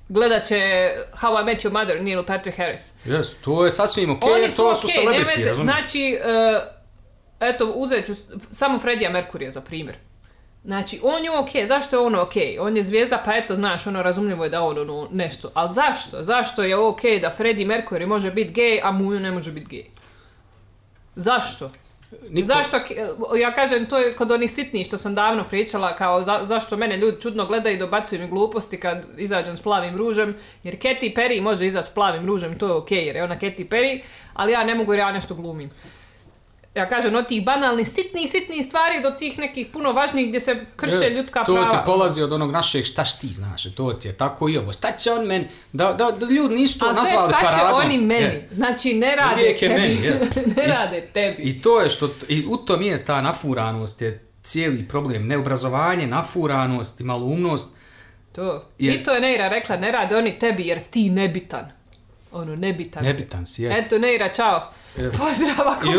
gledat će How I Met Your Mother, Neil Patrick Harris. Jes, to je sasvim okej, Oni jer su to su okej, nema celebrity? Znači, uh, eto, uzet ću samo Freddija Merkurija za primjer. Znači, on je okej, zašto je on okej? On je zvijezda, pa eto, znaš, ono, razumljivo je da on, ono, nešto. Ali zašto? Zašto je okej da Freddie Mercury može biti gej, a Muju ne može biti gej? Zašto? Niko- Zašto, ja kažem, to je kod onih sitnih što sam davno pričala, kao za- zašto mene ljudi čudno gledaju i dobacuju mi gluposti kad izađem s plavim ružem, jer Katy Perry može izaći s plavim ružem, to je okej, jer je ona Katy Perry, ali ja ne mogu jer ja nešto glumim. Ja kažem, od tih banalnih, sitnih, sitnih stvari do tih nekih puno važnijih gdje se krše Jes, ljudska to prava. ti polazi od onog našeg šta ti znaš, to ti je tako i ovo. Šta će on meni, da, da, da ljudi nisu to Ali sve nazvali šta će paradom. oni meni? Jes. Znači, ne rade Uvijek je tebi. meni, jest. ne I- rade tebi. I to je što, i u tom je ta nafuranost, je cijeli problem. Neobrazovanje, nafuranost i maloumnost. To. Jer- I to je Neira rekla, ne rade oni tebi jer si ti nebitan. Ono, nebitan. Nebitan si, jest. Eto, Neira, čao. Jest. Pozdrav ako je,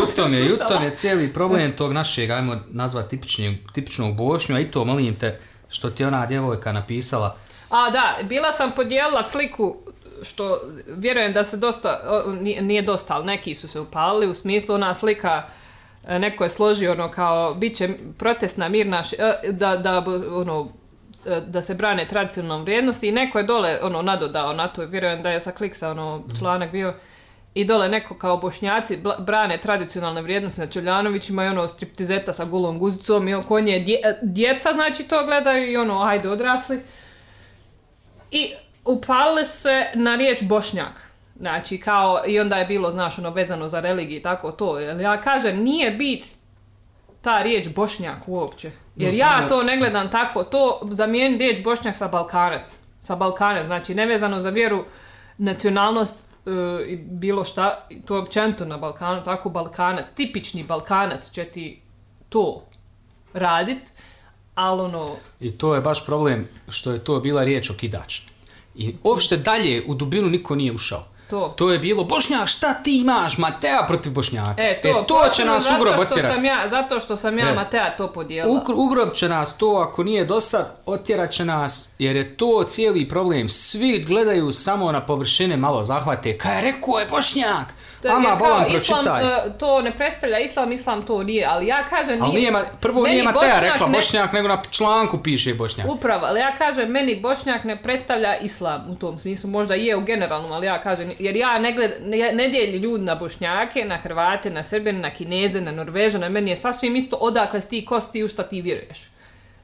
tom je cijeli problem tog našeg, ajmo nazvati tipičnog, tipičnog bošnju, a i to, molim te, što ti je ona djevojka napisala, A da, bila sam podijelila sliku što vjerujem da se dosta, nije dosta, ali neki su se upalili u smislu ona slika e, neko je složio ono kao bit će protestna mirna ši- e, da, da, ono, da se brane tradicionalnom vrijednosti i neko je dole ono nadodao na to, vjerujem da je sa kliksa ono članak bio i dole neko kao bošnjaci brane tradicionalne vrijednosti na Čeljanovićima i ono striptizeta sa gulom guzicom i oko nje dje, e, djeca znači to gledaju i ono ajde odrasli i upalili se na riječ bošnjak. Znači, kao, i onda je bilo, znaš, ono, vezano za religiju i tako to. Ja kažem, nije bit ta riječ bošnjak uopće. Jer ja to ne gledam tako. To zamijeni riječ bošnjak sa balkanac. Sa balkanac, znači, nevezano za vjeru, nacionalnost e, i bilo šta, to je općenito na Balkanu, tako balkanac, tipični balkanac će ti to radit, ali ono, I to je baš problem što je to bila riječ okidač. I uopšte dalje u dubinu niko nije ušao. To. To je bilo, Bošnjak, šta ti imaš, Matea protiv Bošnjaka? E, to, to će nas zato ugrob što otjerati. sam ja, Zato što sam ja Jest. Matea to podijelila. Ugr- ugrob će nas to, ako nije do sad, otjerat će nas, jer je to cijeli problem. Svi gledaju samo na površine malo zahvate. Kaj je rekao je Bošnjak? Da, Ama, kao bolan, islam pročitaj. e, to ne predstavlja islam, islam to nije, ali ja kažem Ali nije, prvo nije Mateja rekla ne- Bošnjak, nego na članku piše Bošnjak. Upravo, ali ja kažem, meni Bošnjak ne predstavlja islam u tom smislu, možda je u generalnom, ali ja kažem, jer ja ne, gled, ne, ne ljudi na Bošnjake, na Hrvate, na Srbine, na Kineze, na Norvežane, meni je sasvim isto odakle si ti, ko si ti, u šta ti vjeruješ.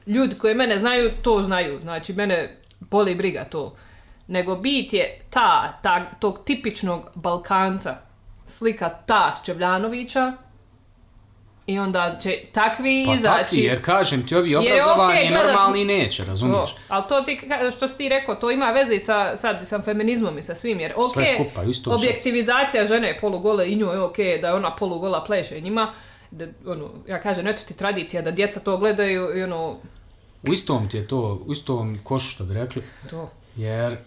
Ljudi koji mene znaju, to znaju, znači mene boli briga to. Nego bit je ta, ta tog tipičnog Balkanca, slika ta Šćevljanovića, i onda će takvi Pa izaći... takvi, jer kažem ti, ovi obrazovani gledat- normalni neće, razumiješ? To, ali to ti, što si ti rekao, to ima veze i sa, sad, sa feminizmom i sa svim, jer ok, Sve skupa, isto objektivizacija žene je polugole i njoj je ok da je ona polugola pleše njima, da, ono, ja kažem, eto ti tradicija da djeca to gledaju i ono, U istom ti je to, u istom košu što bi rekli, to. jer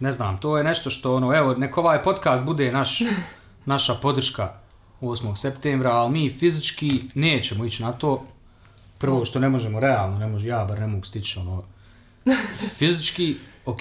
ne znam, to je nešto što ono, evo, nek ovaj podcast bude naš, naša podrška 8. septembra, ali mi fizički nećemo ići na to. Prvo što ne možemo realno, ne može, ja bar ne mogu stići ono, fizički, ok,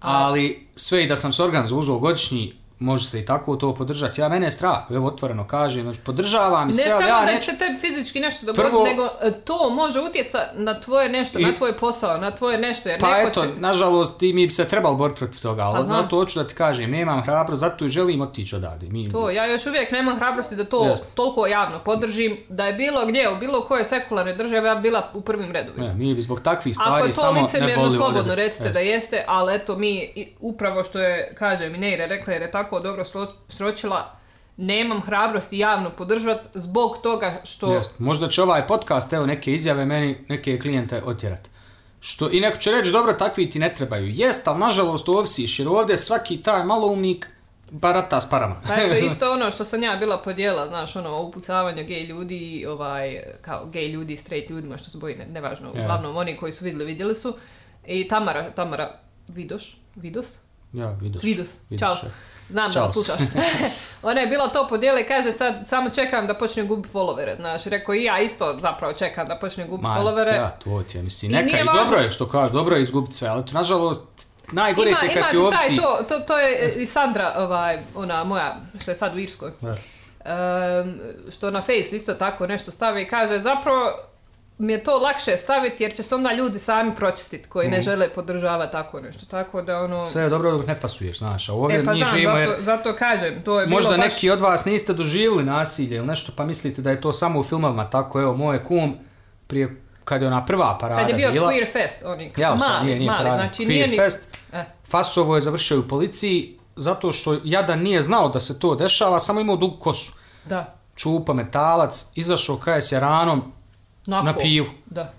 ali sve i da sam se organizovao godišnji, može se i tako to podržati. Ja, mene je strah, evo otvoreno kažem, znači podržavam i Ne sve, ali samo ja da neću... će tebi fizički nešto dogoditi, Prvo- nego e, to može utjecati na tvoje nešto, I- na tvoj posao, na tvoje nešto, jer Pa neko eto, će... nažalost, ti mi bi se trebali boriti protiv toga, ali Pa znam. zato hoću da ti kažem, nemam hrabro, zato i želim otići odavde. Mi, To, ja još uvijek nemam hrabrosti da to Jasno. toliko javno podržim, da je bilo gdje, u bilo koje sekularne države, ja bi bila u prvim redovima. Ne, mi bi zbog takvih Ako stvari to samo ne licemjerno, volili slobodno recite da jeste, ali eto mi, i- upravo što je, kaže mi Neire rekla jer je tako dobro sro- sročila, nemam hrabrosti javno podržati zbog toga što... Jest. Možda će ovaj podcast, evo, neke izjave meni, neke klijente otjerat. Što, I neko će reći, dobro, takvi ti ne trebaju. Jest, ali nažalost ovisiš, jer ovdje svaki taj maloumnik barata s parama. Pa eto isto ono što sam ja bila podijela, znaš, ono, o upucavanju gej ljudi, ovaj, kao gej ljudi, straight ljudima, što se boji, ne, nevažno, uglavnom oni koji su vidjeli, vidjeli su. I Tamara, Tamara Vidoš, Vidos? Ja, vidiš. Vidos, vidiš, čao. je. Znam da Ćao. vas slušaš. Ona je bila to podijela i kaže sad samo čekam da počne gubiti followere. Znaš, rekao i ja isto zapravo čekam da počne gubiti Ma, followere. ja, to ti je, mislim, I neka i važno. dobro je što kažeš, dobro je izgubiti sve, ali nažalost, najgore Ima, kad ti ovisi... to, to, to je i Sandra, ovaj, ona moja, što je sad u Irskoj. Da. Em, što na fejsu isto tako nešto stavi i kaže zapravo mi je to lakše staviti jer će se onda ljudi sami pročistiti koji ne žele podržavati tako nešto. Tako da ono... Mhm. Sve je dobro dok ne fasuješ, znaš, a ovdje e pa mi znam, živimo zato, jer zato kažem, to je možda bilo baš... neki od vas niste doživjeli nasilje ili nešto pa mislite da je to samo u filmovima tako, evo, moj kum prije kad je ona prva parada Kad je bio bila, Queer Fest, oni ja, mali, nije, nije mali, parada, znači Queer nije ni... Fest, E, Fasovo je završio u policiji zato što Jadan nije znao da se to dešava, samo imao dugu kosu. da, Čupa metalac, izašao kaj s Jaranom nako. na pivu. Da.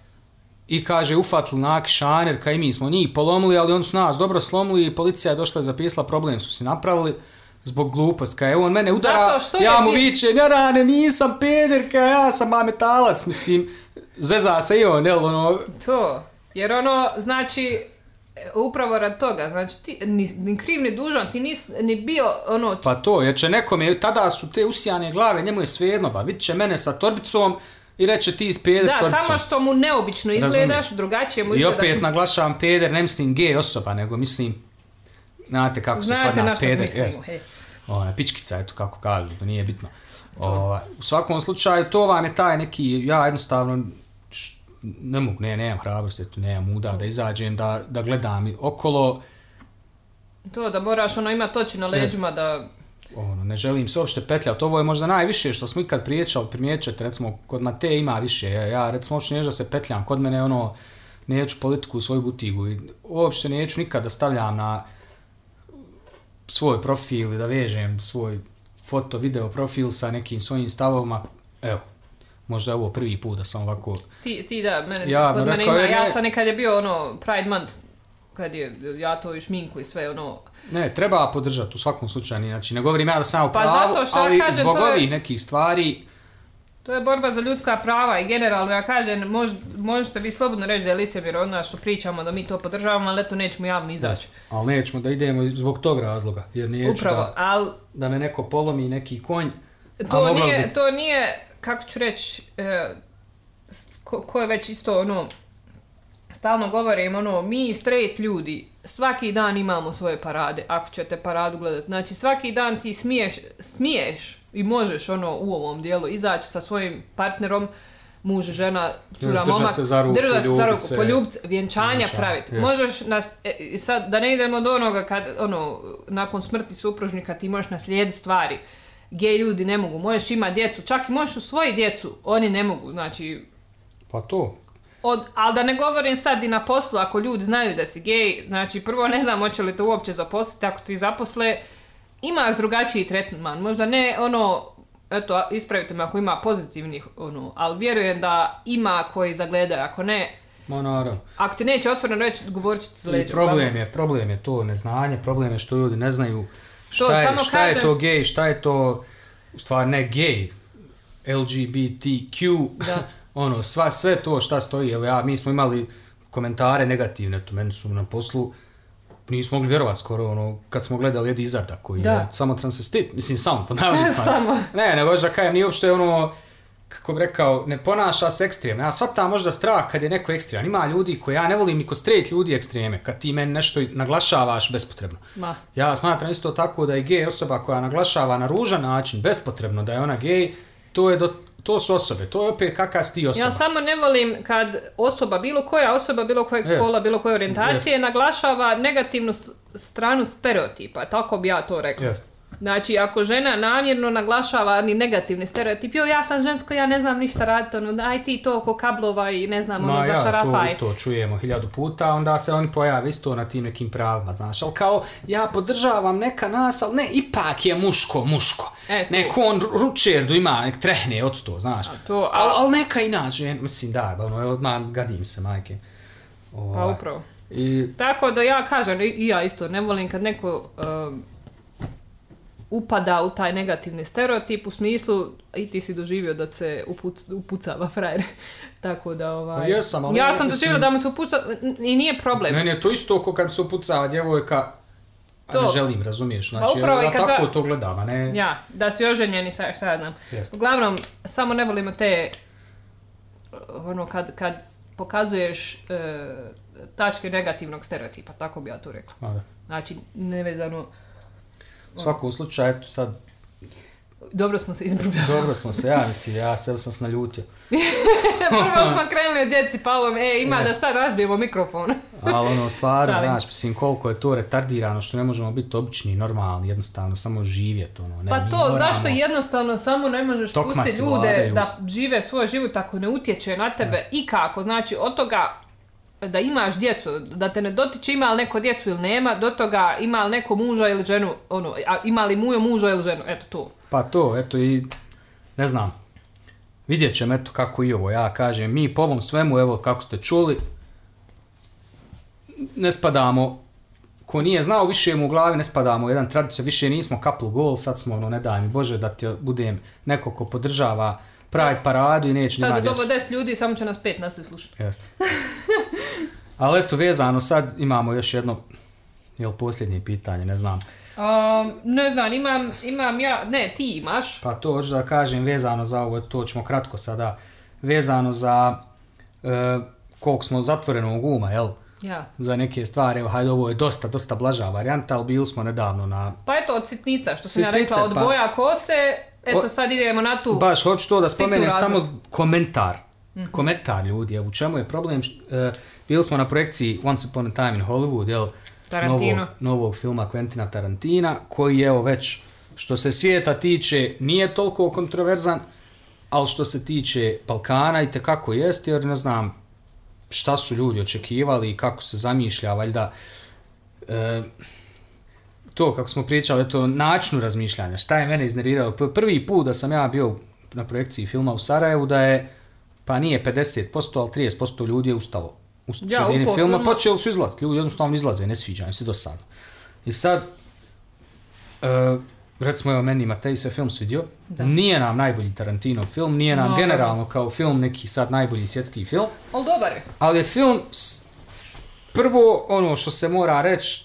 I kaže, ufatili naki šaner, kaj mi smo njih polomili, ali oni su nas dobro slomili i policija je došla i zapisala, problem su si napravili zbog gluposti. Kaj on mene udara, ja mu vičem, Jarane, nisam peder, kaj ja sam ma metalac, mislim, zeza se i on, jel, ono, To, jer ono, znači, upravo rad toga, znači ti ni, ni kriv ni dužan, ti nis ni bio ono, Pa to, jer će nekome, tada su te usijane glave, njemu je svejedno, pa vidit će mene sa torbicom i reće ti iz peder da, samo što mu neobično izgledaš, drugačije mu I izgledaš. opet naglašavam peder, ne mislim gej osoba, nego mislim, znate kako se Znate kod na nas peder, mislimo, hej. Ona, pičkica, eto kako kažu, to nije bitno. Ova, u svakom slučaju, to vam je taj neki, ja jednostavno, ne mogu, ne, nemam hrabrosti, eto, nemam muda da izađem, da, da gledam i okolo, To da moraš ono imati oči na leđima da... ono, ne želim se uopšte petljati. Ovo je možda najviše što smo ikad priječali, primjećate, recimo, kod Mateje ima više. Ja, ja recimo, uopšte neću da se petljam. Kod mene, ono, neću politiku u svoju butigu i uopšte neću nikad da stavljam na svoj profil i da vežem svoj foto, video profil sa nekim svojim stavovima. Evo, možda je ovo prvi put da sam ovako... Ti, ti da, mene, Ja, kod mene rekao ima, ja sam nekad je bio ono Pride Month, kad je ja to i šminku i sve ono, Ne, treba podržati u svakom slučaju, znači ne govorim ja da sam u Pa pravu, zato što ja ali kažem, zbog to je- ovih nekih stvari, To je borba za ljudska prava i generalno ja kažem, mož, možete vi slobodno reći da je licemjer od nas što pričamo da mi to podržavamo, ali eto nećemo javno izaći. ali nećemo da idemo zbog tog razloga, jer neću Upravo, da, ali da me neko polomi neki konj, to nije, biti. to nije, kako ću reći, e, ko, ko je već isto ono, stalno govorim, ono, mi straight ljudi svaki dan imamo svoje parade, ako ćete paradu gledati. Znači, svaki dan ti smiješ, smiješ i možeš ono u ovom dijelu izaći sa svojim partnerom, muž, žena, cura, momak, se za ruku, držat se za ruku, ljubit se. poljubit se, vjenčanja praviti. Možeš nas, e, sad, da ne idemo do onoga kad, ono, nakon smrti supružnika ti možeš naslijediti stvari. Gej ljudi ne mogu, možeš imati djecu, čak i možeš usvojiti djecu, oni ne mogu, znači, Pa to. Od, ali da ne govorim sad i na poslu, ako ljudi znaju da si gej, znači prvo ne znam hoće li te uopće zaposliti, ako ti zaposle, imaš drugačiji tretman, možda ne ono, eto, ispravite me ako ima pozitivnih, ono, ali vjerujem da ima koji zagledaju, ako ne, Ma naravno. ako ti neće otvoreno reći, govorit će ti I problem je, problem je to neznanje, problem je što ljudi ne znaju šta, je, samo šta je kažem- to gej, šta je to, u stvari ne gej, LGBTQ, Da. ono, sva, sve to šta stoji, evo ja, mi smo imali komentare negativne, to meni su na poslu, nismo mogli vjerovati skoro, ono, kad smo gledali Edi Izarda, koji Da. je samo transvestit, mislim, samo, po. Samo. Ne, nego da kajem, nije uopšte ono, kako bi rekao, ne ponaša se ekstremno. Ja shvatam možda strah kad je neko ekstreman. Ima ljudi koji ja ne volim ni kod straight ljudi ekstreme, kad ti meni nešto naglašavaš bespotrebno. Ma. Ja smatram isto tako da je gej osoba koja naglašava na ružan način, bespotrebno da je ona gej, to, je do, to su osobe, to je opet kakva si ti osoba. Ja samo ne volim kad osoba, bilo koja osoba, bilo kojeg spola, bilo koje orijentacije, naglašava negativnu st- stranu stereotipa, tako bi ja to rekla. Znači, ako žena namjerno naglašava ni negativni stereotip, jo, ja sam žensko, ja ne znam ništa raditi, ono, aj ti to oko kablova i ne znam, ono, Ma za ja, to šarafaj. isto čujemo hiljadu puta, onda se oni pojave isto na tim nekim pravima, znaš, ali kao, ja podržavam neka nas, ali ne, ipak je muško, muško. E, to. Neko on ru- ručerdu ima, nek trehne od sto, znaš. to, a- Al, al neka i nas, žen, mislim, da, ono, odmah gadim se, majke. Pa Ovaj, upravo. I, Tako da ja kažem, i i ja isto ne volim kad neko um, upada u taj negativni stereotip u smislu i ti si doživio da se upuc, upucava frajer. Tako da ovaj... Pa jesam, ali ja ja sam doživjela da mu se upuca i nije problem. meni je to isto ako kad se upucava djevojka, a ne To. želim, razumiješ, znači, upravo ja tako za- to gledam, a ne... Ja, da si oženjeni, šta, šta ja znam. Jeste. Uglavnom, samo ne volimo te, ono, kad, kad pokazuješ e, tačke negativnog stereotipa, tako bi ja to rekla. Da. Znači, nevezano, U svakom slučaju, eto sad, dobro smo se izbrubljali. dobro smo se, ja mislim, ja se sam se naljutio. Prvo smo krenuli od djeci, pa ovo, e, ima da Jeste. sad razbijemo mikrofon. Ali ono, stvarno, znaš, mislim, koliko je to retardirano, što ne možemo biti obični, normalni, jednostavno, samo živjeti, ono, ne, Pa to, moramo- zašto jednostavno samo ne možeš pustiti ljude vladaju. da žive svoj život ako ne utječe na tebe i kako? Znači, od toga da imaš djecu, da te ne dotiče ima li neko djecu ili nema, do toga ima li neko muža ili ženu, ono, a ima li mujo muža ili ženu, eto to. Pa to, eto i, ne znam, vidjet ćemo, eto, kako i ovo, ja kažem, mi po ovom svemu, evo, kako ste čuli, ne spadamo, ko nije znao, više mu u glavi ne spadamo jedan tradicija, više nismo couple goal, sad smo, ono, ne daj mi Bože, da ti budem neko ko podržava Pride paradu i neće Sad nima je djecu. dobro 10 ljudi, samo će nas pet nastaviti slušati. Jeste. Ali eto, vezano, sad imamo još jedno, jel, posljednje pitanje, ne znam. Um, ne znam, imam, imam ja, ne, ti imaš. Pa to hoću da kažem vezano za ovo, to ćemo kratko sada, vezano za e, koliko smo zatvorenog uma, jel? Ja. Za neke stvari, evo, hajde, ovo je dosta, dosta blaža varijanta, ali bili smo nedavno na... Pa eto, od sitnica, što sam ja rekla, od pa- boja kose, eto sad idemo na tu. Baš, hoću to da spomenem, razliku. samo komentar. Komentar ljudi, u čemu je problem? E, bili smo na projekciji Once Upon a Time in Hollywood, jel? Tarantino. Novog, novog filma Quentina Tarantina, koji je, evo, već, što se svijeta tiče, nije toliko kontroverzan, ali što se tiče Balkana i kako jest, jer ne znam šta su ljudi očekivali i kako se zamišlja, valjda, e, to kako smo pričali, to načinu razmišljanja, šta je mene iznerviralo. P- Prvi put da sam ja bio na projekciji filma u Sarajevu, da je, pa nije 50%, ali 30% ljudi je ustalo. U Ja, filma filma. počeli su izlaziti, ljudi jednostavno izlaze, ne sviđa im se do sada. I sad, e, recimo evo meni Matej se film svidio, Da. nije nam najbolji Tarantino film, nije nam Naravno. generalno kao film neki sad najbolji svjetski film, Ali dobar je. ali je film prvo ono što se mora reći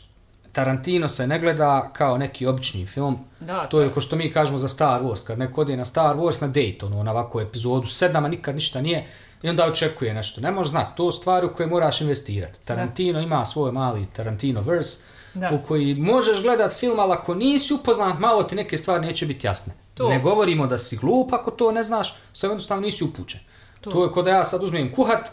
Tarantino se ne gleda kao neki obični film. Da, to je kao što mi kažemo za Star Wars, kad neko ode na Star Wars na Daytonu, na ovakvu epizodu sedama, nikad ništa nije, i onda očekuje nešto. Ne možeš znati, to su stvari u koje moraš investirati. Tarantino ima svoj mali Tarantino verse, Da. u koji možeš gledat film, ali ako nisi upoznat, malo ti neke stvari neće biti jasne. To. Ne govorimo da si glup ako to ne znaš, samo jednostavno nisi upućen. To. To. je kod da ja sad uzmem kuhat,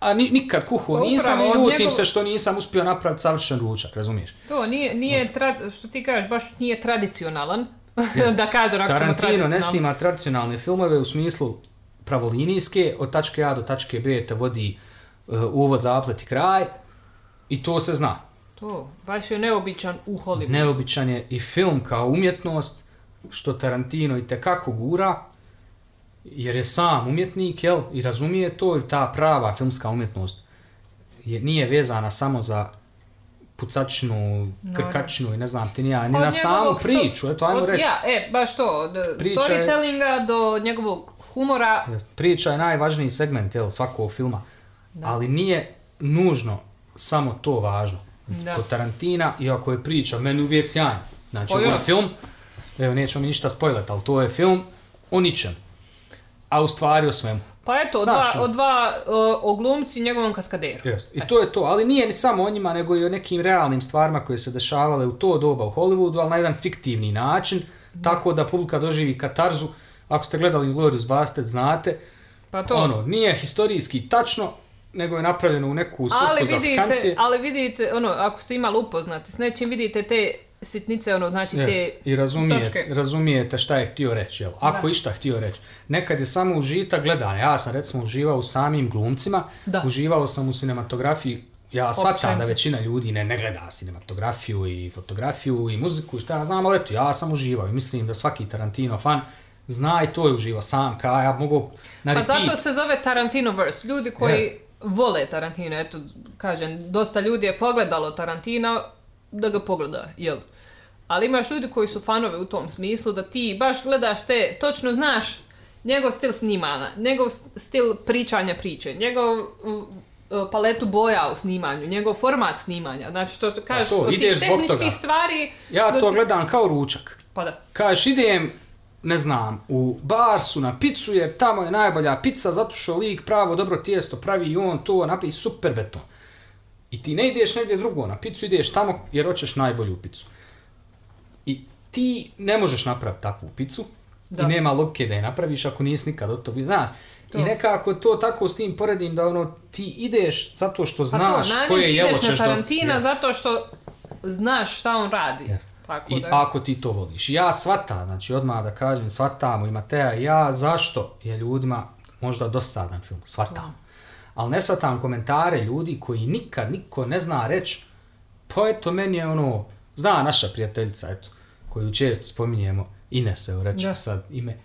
a ni, nikad kuhao Pa nisam i ljutim njegov- se što nisam uspio napraviti savršen ručak, razumiješ? To nije, nije tra- što ti kažeš, baš nije tradicionalan. da kažem, ako Tarantino ne snima tradicionalne filmove u smislu pravolinijske, od tačke A do tačke B te vodi uh, uvod, zaplet i kraj i to se zna. To, baš je neobičan u Hollywoodu. Neobičan je i film kao umjetnost, što Tarantino i tekako gura, jer je sam umjetnik, jel, i razumije to i ta prava filmska umjetnost je, nije vezana samo za pucačnu, krkačnu i ne znam ti ni ja, ni Od na samu sto- priču, eto, ajmo od- reći. Ja, e, baš to, od Priča je- storytellinga do njegovog humora. Priča je najvažniji segment jel, svakog filma, ali nije nužno samo to važno. Da. Kod Tarantina, iako je priča meni uvijek sjajna, znači Pa ovo je film, evo nećemo mi ništa spojlet, ali to je film o ničem, a u stvari o svemu. Pa eto, od Znaš, dva, ono. od dva o glumci i njegovom kaskaderu. Yes. I to je to, ali nije ni samo o njima, nego i o nekim realnim stvarima koje se dešavale u to doba u Hollywoodu, ali na jedan fiktivni način, tako da publika doživi katarzu. Ako ste gledali Glorious Bastard, znate, Pa to. ono, nije historijski tačno, nego je napravljeno u neku svrhu ali vidite, ali vidite, ono, ako ste imali upoznati s nečim, vidite te sitnice, ono, znači te I razumije, točke. razumijete šta je htio reći, jel? Ako Da. išta htio reći. Nekad je samo užita gledanja. Ja sam recimo uživao u samim glumcima, Da. uživao sam u cinematografiji. Ja shvatam da većina ljudi ne, ne gleda cinematografiju i fotografiju i muziku i šta ja znam, ali eto, ja sam uživao i mislim da svaki Tarantino fan zna i to je sam, kao ja mogu na Pa zato se zove Tarantinoverse. Ljudi koji vole Tarantino, eto, kažem, dosta ljudi je pogledalo Tarantina da ga pogleda, jel? Ali imaš ljudi koji su fanovi u tom smislu da ti baš gledaš te, točno znaš njegov stil snimanja, njegov stil pričanja priče, njegov uh, paletu boja u snimanju, njegov format snimanja. Znači, što kažeš, to, od tih ideš tehničkih toga. stvari... Ja to ti- gledam kao ručak. Pa da. Kažeš, idem, ne znam, u Barsu na picu jer tamo je najbolja pizza zato što lik pravo dobro tijesto pravi i on to napravi super beton. I ti ne ideš negdje drugo na picu, ideš tamo jer hoćeš najbolju picu. Ti ne možeš napraviti takvu picu Da. i nema logike da je napraviš ako nisi nikad od toga. Znaš, To. i nekako to tako s tim poredim da ono ti ideš zato što Pa znaš to, koje jelo ideš ćeš na. Tarantina zato što znaš šta on radi. Yes. Tako I da... ako ti to voliš. Ja shvatam, znači odmah da kažem, shvatamo i Mateja i ja, zašto je ljudima možda dosadan film, shvatam. Ali ne shvatam komentare ljudi koji nikad niko ne zna reći, pa eto meni je ono, zna naša prijateljica, eto, koju često spominjemo, Ines, Da. sad ime,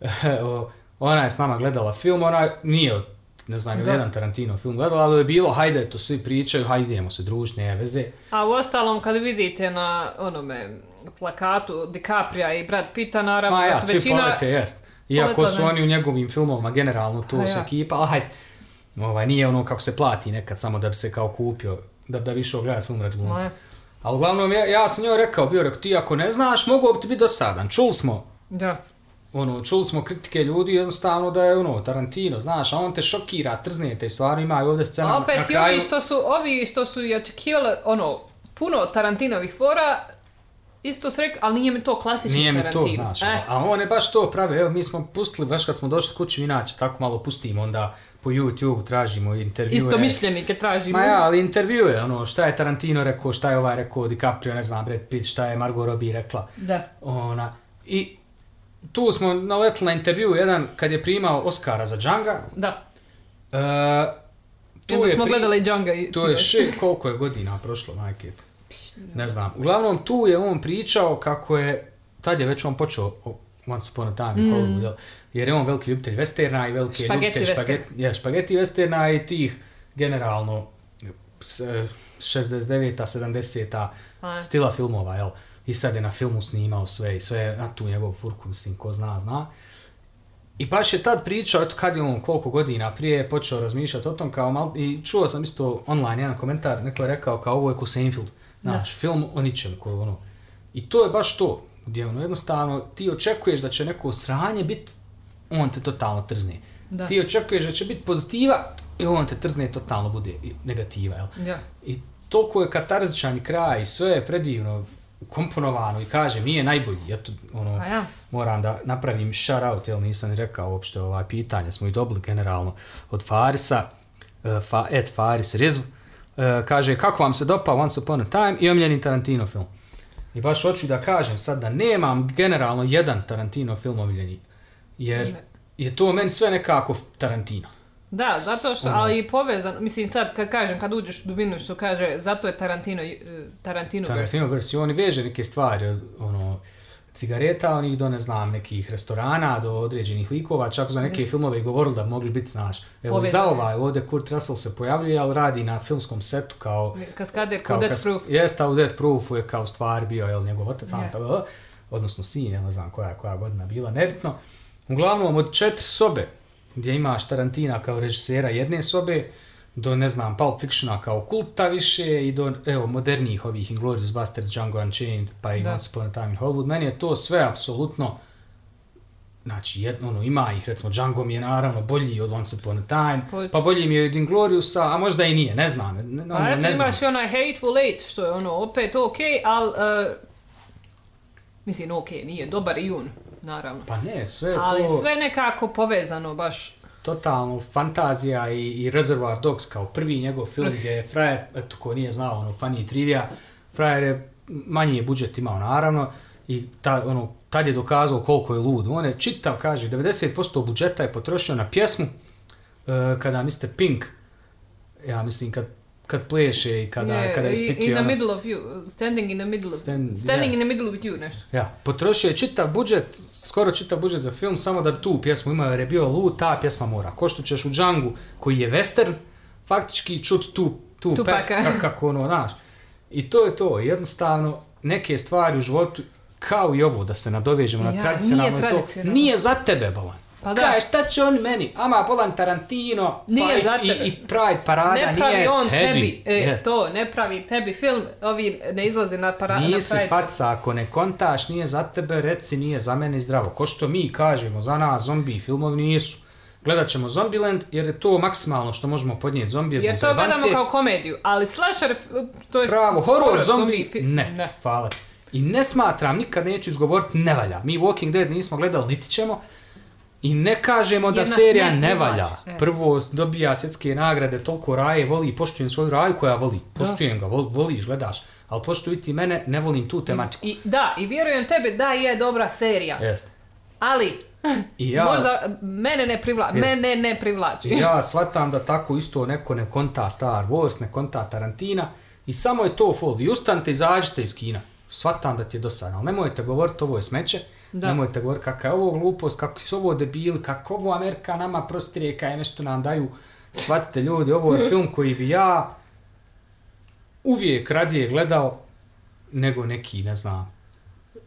ona je s nama gledala film, ona nije od ne znam, Da. jedan Tarantino film gledala, ali je bilo, hajde, to svi pričaju, hajde idemo se družiti, nema veze. A u ostalom, kad vidite na onome plakatu DiCapria i Brad Pitta, naravno, Ma da ja, su svi većina... polete, jest. Iako poleta, su ne. oni u njegovim filmovima generalno tu Pa su ja. ekipa, ali hajde. Ovaj, nije ono kako se plati nekad samo da bi se kao kupio, da, da bi išao gledati film radi glumca. Ali uglavnom, ja, ja sam njoj rekao, bio rekao, ti ako ne znaš, mogao bi ti biti dosadan. Čuli smo, Da. ono, čuli smo kritike ljudi jednostavno da je ono, Tarantino, znaš, a on te šokira, trzne te stvari, ima i ovdje scena A opet na kraju. ovi što su, ovi što su i očekivali, ono, puno Tarantinovih fora, isto su rekli, ali nije mi to klasični Nije mi to, Tarantino. znaš, E, a on je baš to pravi, evo mi smo pustili, baš kad smo došli kući, inače tako malo pustimo, onda po YouTube tražimo intervjue. isto mišljenike tražimo. Ma ja, ali intervju je ono, šta je Tarantino rekao, šta je ovaj rekao, DiCaprio, ne znam, Brad Pitt, šta je Margot Robbie rekla. Da. Ona, I tu smo naletili na intervju jedan kad je primao Oscara za Django. Da. E, I onda smo pri- gledali Django i... To je še, koliko je godina prošlo, majke? Ne znam. Uglavnom, tu je on pričao kako je, tad je već on počeo Once Upon a Time in Hollywood? Jer je on veliki ljubitelj westerna i veliki Špageti ljubitelj western. špageti, ja, špageti westerna i tih generalno s- e, 69-a, 70-a A. stila filmova, jel? I sad je na filmu snimao sve i sve je na tu njegovu furku, mislim, ko zna, zna. I baš je tad pričao, eto kad je on koliko godina prije počeo razmišljati o tom kao mal, i čuo sam isto online jedan komentar, neko je rekao kao ovo je ko Seinfeld. Znaš, film o ničem koji ono... I to je baš to, gdje ono jednostavno ti očekuješ da će neko sranje bit, on te totalno trzne. Da. Ti očekuješ da će biti pozitiva i on te trzne totalno bude i negativa, jel? Ja. I toliko je katarzičan kraj i sve je predivno komponovano i kaže mi je najbolji. Eto, ono, Pa ja. moram da napravim shout out, jel nisam ni rekao uopšte ovaj pitanje, smo i dobili generalno od Farisa, uh, fa, et Faris Rizv, uh, kaže kako vam se dopa Once Upon a Time i omiljeni Tarantino film. I baš hoću da kažem sad da nemam generalno jedan Tarantino film omiljeni, jer Ne. je to meni sve nekako Tarantino. Da, zato što, Ono. ali i povezan, mislim sad kad kažem, kad uđeš u dubinu što kaže, zato je Tarantino, eh, Tarantino, Tarantino versiju, oni veže neke stvari, ono, cigareta, onih do, ne znam, nekih restorana, do određenih likova, čak za neke filmove i govorili da bi mogli biti, znaš. Evo, i za ovaj, ovdje Kurt Russell se pojavljuje, ali radi na filmskom setu kao... Kaskader kao Death kas- Proof. Jest, a u Death Proofu je kao stvar bio, jel, njegov otac, yeah. odnosno sin, ja ne znam koja koja godina bila, nebitno. Uglavnom, od četiri sobe, gdje imaš Tarantina kao režisera jedne sobe, do, ne znam, Pulp Fictiona kao kulta više i do, evo, modernijih ovih Inglourious Basterds, Django Unchained, pa i Da. Once Upon a Time in Hollywood. Meni je to sve apsolutno, znači, jedno, ono, ima ih, recimo, Django mi je naravno bolji od Once Upon a Time, pa bolji mi je od Ingloriousa, a možda i nije, ne znam, ne, ono, Pa eto ne znam. imaš i onaj Hateful Eight, što je ono opet okej, ali, mislim okej, nije, dobar i on, naravno. Pa ne, sve Ali to sve nekako povezano baš. totalno fantazija i, i Reservoir Dogs kao prvi njegov film gdje je frajer, eto ko nije znao, ono, funny trivia, frajer je manji je budžet imao naravno i ta, ono, tad je dokazao koliko je lud. On je čitav, kaže, 90% budžeta je potrošio na pjesmu uh, kada Mr. Pink, ja mislim kad, kad pleše i kada, Je, kada ispituje In the ono- middle of you, standing in the middle of, Stand- standing yeah. in the middle with you, nešto. Ja, potrošio je čitav budžet, skoro čitav budžet za film, samo da bi tu pjesmu imao, jer je bio lud, ta pjesma mora. Ko što ćeš u Django, koji je western, faktički čut tu, tu Tupaka. pe- ka- kako ono, znaš. I to je to, jednostavno, neke stvari u životu, kao i ovo, da se nadovežemo Ja, na tradicionalno, nije je to, nije za tebe, Bolan. Pa da. Kaj, šta će on meni? Ama, Bolan Tarantino, Nije pa i, i, i Pride parada, ne pravi nije on tebi. tebi, e, Jest. to, ne pravi tebi film, ovi ne izlaze na para, na Nisi Pride. faca, ako ne kontaš, nije za tebe, reci nije za mene zdravo. Ko što mi kažemo, za nas zombi filmovi nisu. Gledat ćemo Zombieland jer je to maksimalno što možemo podnijeti zombije zbog Jer to gledamo kao komediju, ali slasher, to je Pravo, horror, zombi, fi- ne, ne. hvala. I ne smatram, nikad neću izgovoriti ne valja. Mi Walking Dead nismo gledali, niti ćemo. I ne kažemo da serija ne valja. e. Prvo dobija svjetske nagrade, toliko raje voli, poštujem svoju raju koja voli. Poštujem ga, vol, voliš, gledaš. Ali poštuj ti mene, ne volim tu tematiku. I, da, i vjerujem tebi da je dobra serija, Jeste. ali I ja, možda mene ne privlači, Jest. mene ne privlači. I ja shvatam da tako isto neko ne konta Star Wars, ne konta Tarantina i samo je to fol. Vi ustanite, izađite iz kina. Shvatam da ti je dosadno, ali nemojte govoriti ovo je smeće, Da. nemojte govoriti kakva je ovo glupost, kako su ovo debili, kako ovo Amerika nama prostire, kaj nešto nam daju. Shvatite ljudi, ovo je film koji bi ja uvijek radije gledao nego neki, ne znam,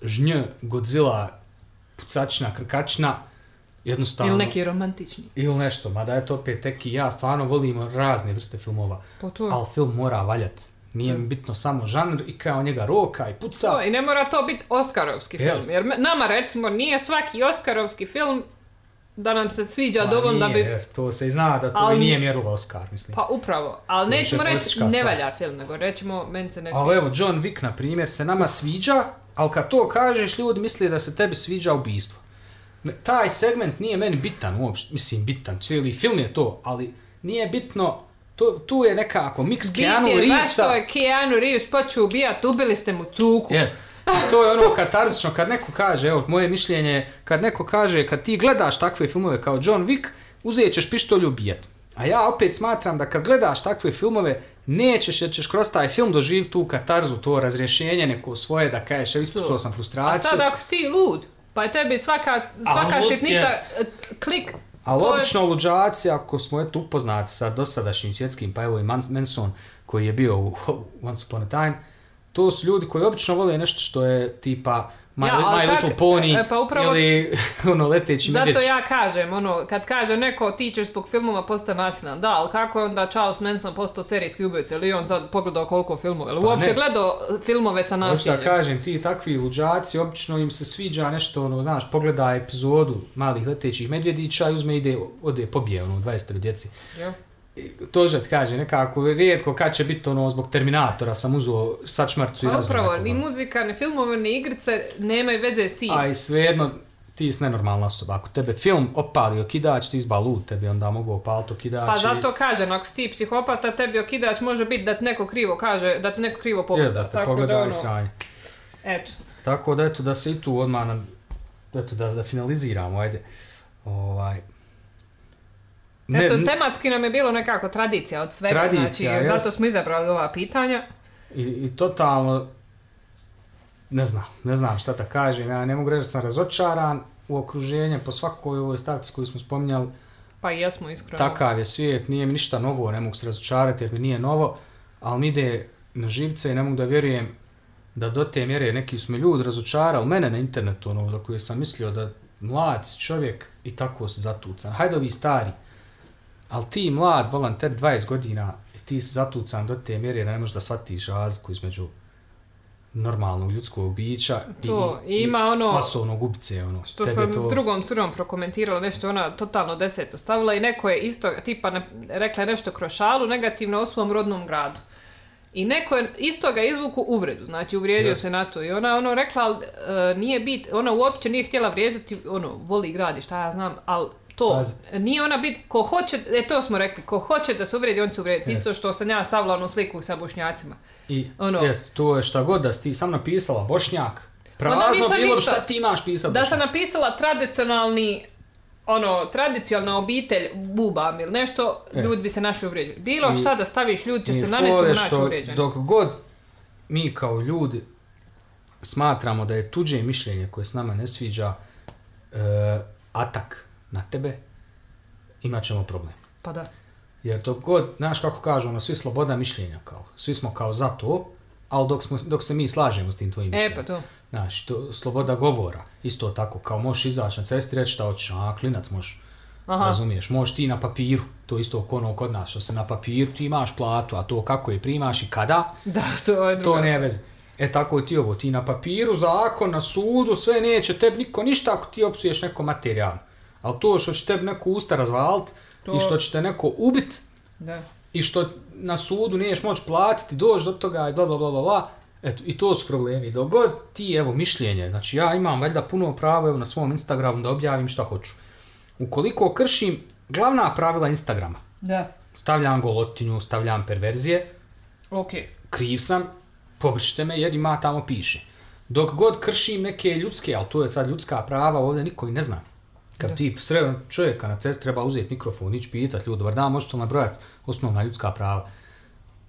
žnj, Godzilla, pucačna, krkačna, jednostavno... Ili neki romantični. Ili nešto, mada je to opet teki, ja stvarno volimo razne vrste filmova, Po to. ali film mora valjat. Nije mi bitno samo žanr i kao njega roka i puca. To, I ne mora to biti Oskarovski film, jer nama recimo nije svaki Oskarovski film da nam se sviđa Ma dovoljno da bi... jest, to se i zna da to Ali- i nije mjerilo Oscar, mislim. Pa upravo, ali To nećemo reći ne valja film, nego rećemo meni se ne sviđa. Ali evo, John Wick, na primjer, se nama sviđa, ali kad to kažeš, ljudi misle da se tebi sviđa ubistvo. Taj segment nije meni bitan uopšte, mislim bitan, cijeli film je to, ali nije bitno, to, tu je nekako mix Keanu Bit je Reevesa. zašto je Keanu Reeves počeo ubijat, ubili ste mu cuku. Jest. I to je ono katarzično, kad neko kaže, evo, moje mišljenje je, kad neko kaže, kad ti gledaš takve filmove kao John Wick, uzet ćeš pištolj i ubijat. A ja opet smatram da kad gledaš takve filmove, nećeš jer ćeš kroz taj film doživjeti tu katarzu, to razrješenje neko svoje, da kažeš, evo, ispucao sam A frustraciju. sad ako si ti lud, pa je tebi svaka, svaka sitnica, jest. e, klik, Ali to je- obično luđaci, ako smo eto upoznati sa dosadašnjim svjetskim, pa evo i Mans- Manson koji je bio u Once Upon a Time, to su ljudi koji obično vole nešto što je tipa My, Ja, My tak- Little Pony e, pa upravo- ili ono leteći Zato medvjeć. ja kažem, ono, kad kaže neko ti ćeš zbog filmova postati nasilan, da, ali kako je onda Charles Manson postao serijski ubojica, ili on sad pogledao koliko filmova, ili Pa uopće ne. gledao filmove sa da nasiljem? kažem, ti takvi luđaci, obično im se sviđa nešto, ono, znaš, pogleda epizodu malih letećih medvjedića i uzme ide, ode pobije, ono, 20 djeci. Ja. I To že ti kaže, nekako, rijetko kad će biti ono, zbog Terminatora sam uzo sačmarcu i razvoj upravo, ni muzika, ni filmove, ni igrice nemaju veze s tim. A i svejedno, ti si nenormalna osoba. Ako tebe film opali okidač, ti izba lud, tebi onda mogu opaliti okidač. Pa zato kažem, ako si ti psihopata, tebi okidač može biti da te neko krivo kaže, da te neko krivo pogleda. Da te Tako pogleda ono, i sranje. Eto. Tako da, eto, da se i tu odmah, na, eto, da, da finaliziramo, ajde. Ovaj, Eto, tematski nam je bilo nekako tradicija od svega, Tradicija, znači, zato smo izabrali ova pitanja. I, I totalno, ne znam, ne znam šta da kažem, ja ne mogu reći da sam razočaran u okruženje po svakoj ovoj stavci koju smo spominjali, Pa i jesmo iskreno. takav je svijet, nije mi ništa novo, ne mogu se razočarati jer mi nije novo, ali mi ide na živce i ne mogu da vjerujem da do te mjere neki su me ljudi razočarali, mene na internetu, ono, za koje sam mislio da mlad čovjek i tako si zatucan. Hajde ovi stari, ali ti mlad, bolan, tebi 20 godina i ti si zatucan do te mjere da ne možeš da shvatiš razliku između normalnog ljudskog bića To, i, i ima ono- masovnog ubice, ono. Što sam to- s drugom curom prokomentirala nešto, ona totalno deseto stavila i neko je isto, tipa, ne, rekla je nešto kroz šalu negativno o svom rodnom gradu. I neko je isto ga izvuku uvredu, znači uvrijedio Yes. se na to. I ona ono rekla, ali e, nije bit, ona uopće nije htjela vrijeđati, ono, voli grad i šta ja znam, ali to, Pazi. nije ona bit, ko hoće, e to smo rekli, ko hoće da se uvrijedi, on će uvrijediti. Yes. Isto što sam ja stavila onu sliku sa bošnjacima. I, Ono- jest, to je šta god da si ti sam napisala, Bošnjak, prazno bilo, ništa. šta ti imaš pisati Da sam napisala tradicionalni ono, tradicionalna obitelj bubam ili nešto, Jest. ljudi bi se našli uvrijeđeni. Bilo I- šta da staviš, ljudi će se na nečemu naći što uvrijeđeni. Dok god mi kao ljudi smatramo da je tuđe mišljenje koje s nama ne sviđa e, atak na tebe, imat ćemo problem. Pa da. Jer dok god, znaš kako kažu, ono, svi sloboda mišljenja kao, svi smo kao za to, ali dok, smo, dok se mi slažemo s tim tvojim E, mišljenjem. pa to. Znaš, to, sloboda govora, isto tako, kao možeš izaći na cesti reći šta hoćeš, a klinac možeš, Aha. razumiješ, možeš ti na papiru, to isto ono kod nas, što se na papiru ti imaš platu, a to kako je primaš i kada, Da, to je to ne veze. E tako ti ovo, ti na papiru, zakon, na sudu, sve neće tebi niko ništa ako ti opsuješ neko materijalno. Ali to što će tebi neko usta razvalit To- i što će te neko ubit Da. i što na sudu niješ moći platiti, doći do toga i bla bla bla bla bla. Eto, i to su problemi. Dok god ti, evo, mišljenje, znači ja imam valjda puno pravo evo, na svom Instagramu da objavim šta hoću. Ukoliko kršim glavna pravila Instagrama, Da. stavljam golotinju, stavljam perverzije, Ok. kriv sam, pobrišite me jer ima tamo piše. Dok god kršim neke ljudske, ali to je sad ljudska prava, ovdje niko i ne zna. Kad Da. ti sre čovjeka na cesti treba uzeti mikrofon, ići pitat ljudi, dobar dan, možete li nabrojati osnovna ljudska prava?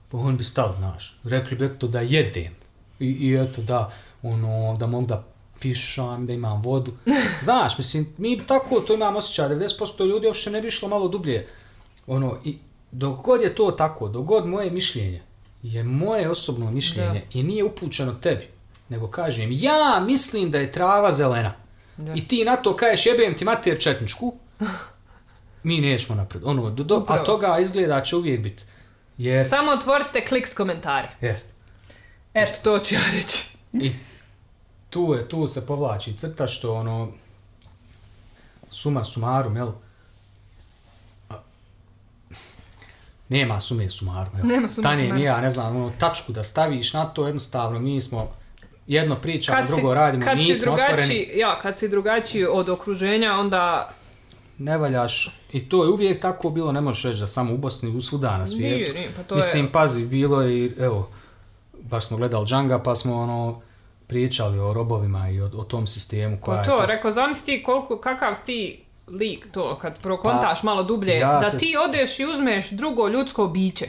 Pa on bi stao, znaš. Rekli bi eto da jedem. I, i eto da, ono, da mogu da pišam, da imam vodu. Znaš, mislim, mi tako to imamo osjećaj, 90% ljudi uopšte ne bi išlo malo dublje. Ono, i dok god je to tako, dok god moje mišljenje je moje osobno mišljenje i nije upućeno tebi, nego kažem, ja mislim da je trava zelena. Da. I ti na to kažeš jebem ti mater četničku, mi nećemo napred. Ono, do, do, a toga izgleda će uvijek biti. Jer, Samo otvorite klik s komentari. jest. Eto, to ću ja reći. I tu je, tu se povlači crta što ono, suma sumarum, jel? Nema sume sumarum, jel? Nema sume Stanem sumarum. ja, ne znam, ono, tačku da staviš na to, jednostavno, mi smo jedno pričamo, Kad si, drugo radimo, kad si nismo otvoreni. drugačiji, ja, kad si drugačiji od okruženja, onda ne valjaš i to je uvijek tako bilo, ne možeš reći da samo u Bosni, u svijetu. Nije, nije, pa to Mislim, je... pazi, bilo je i, evo, baš smo gledali Džanga, pa smo ono, pričali o robovima i o, o tom sistemu koja Pa je to, to- rekao, zamisli koliko, kakav si lik to, kad prokontaš malo dublje, Pa, ja da se ti odeš i uzmeš drugo ljudsko biće.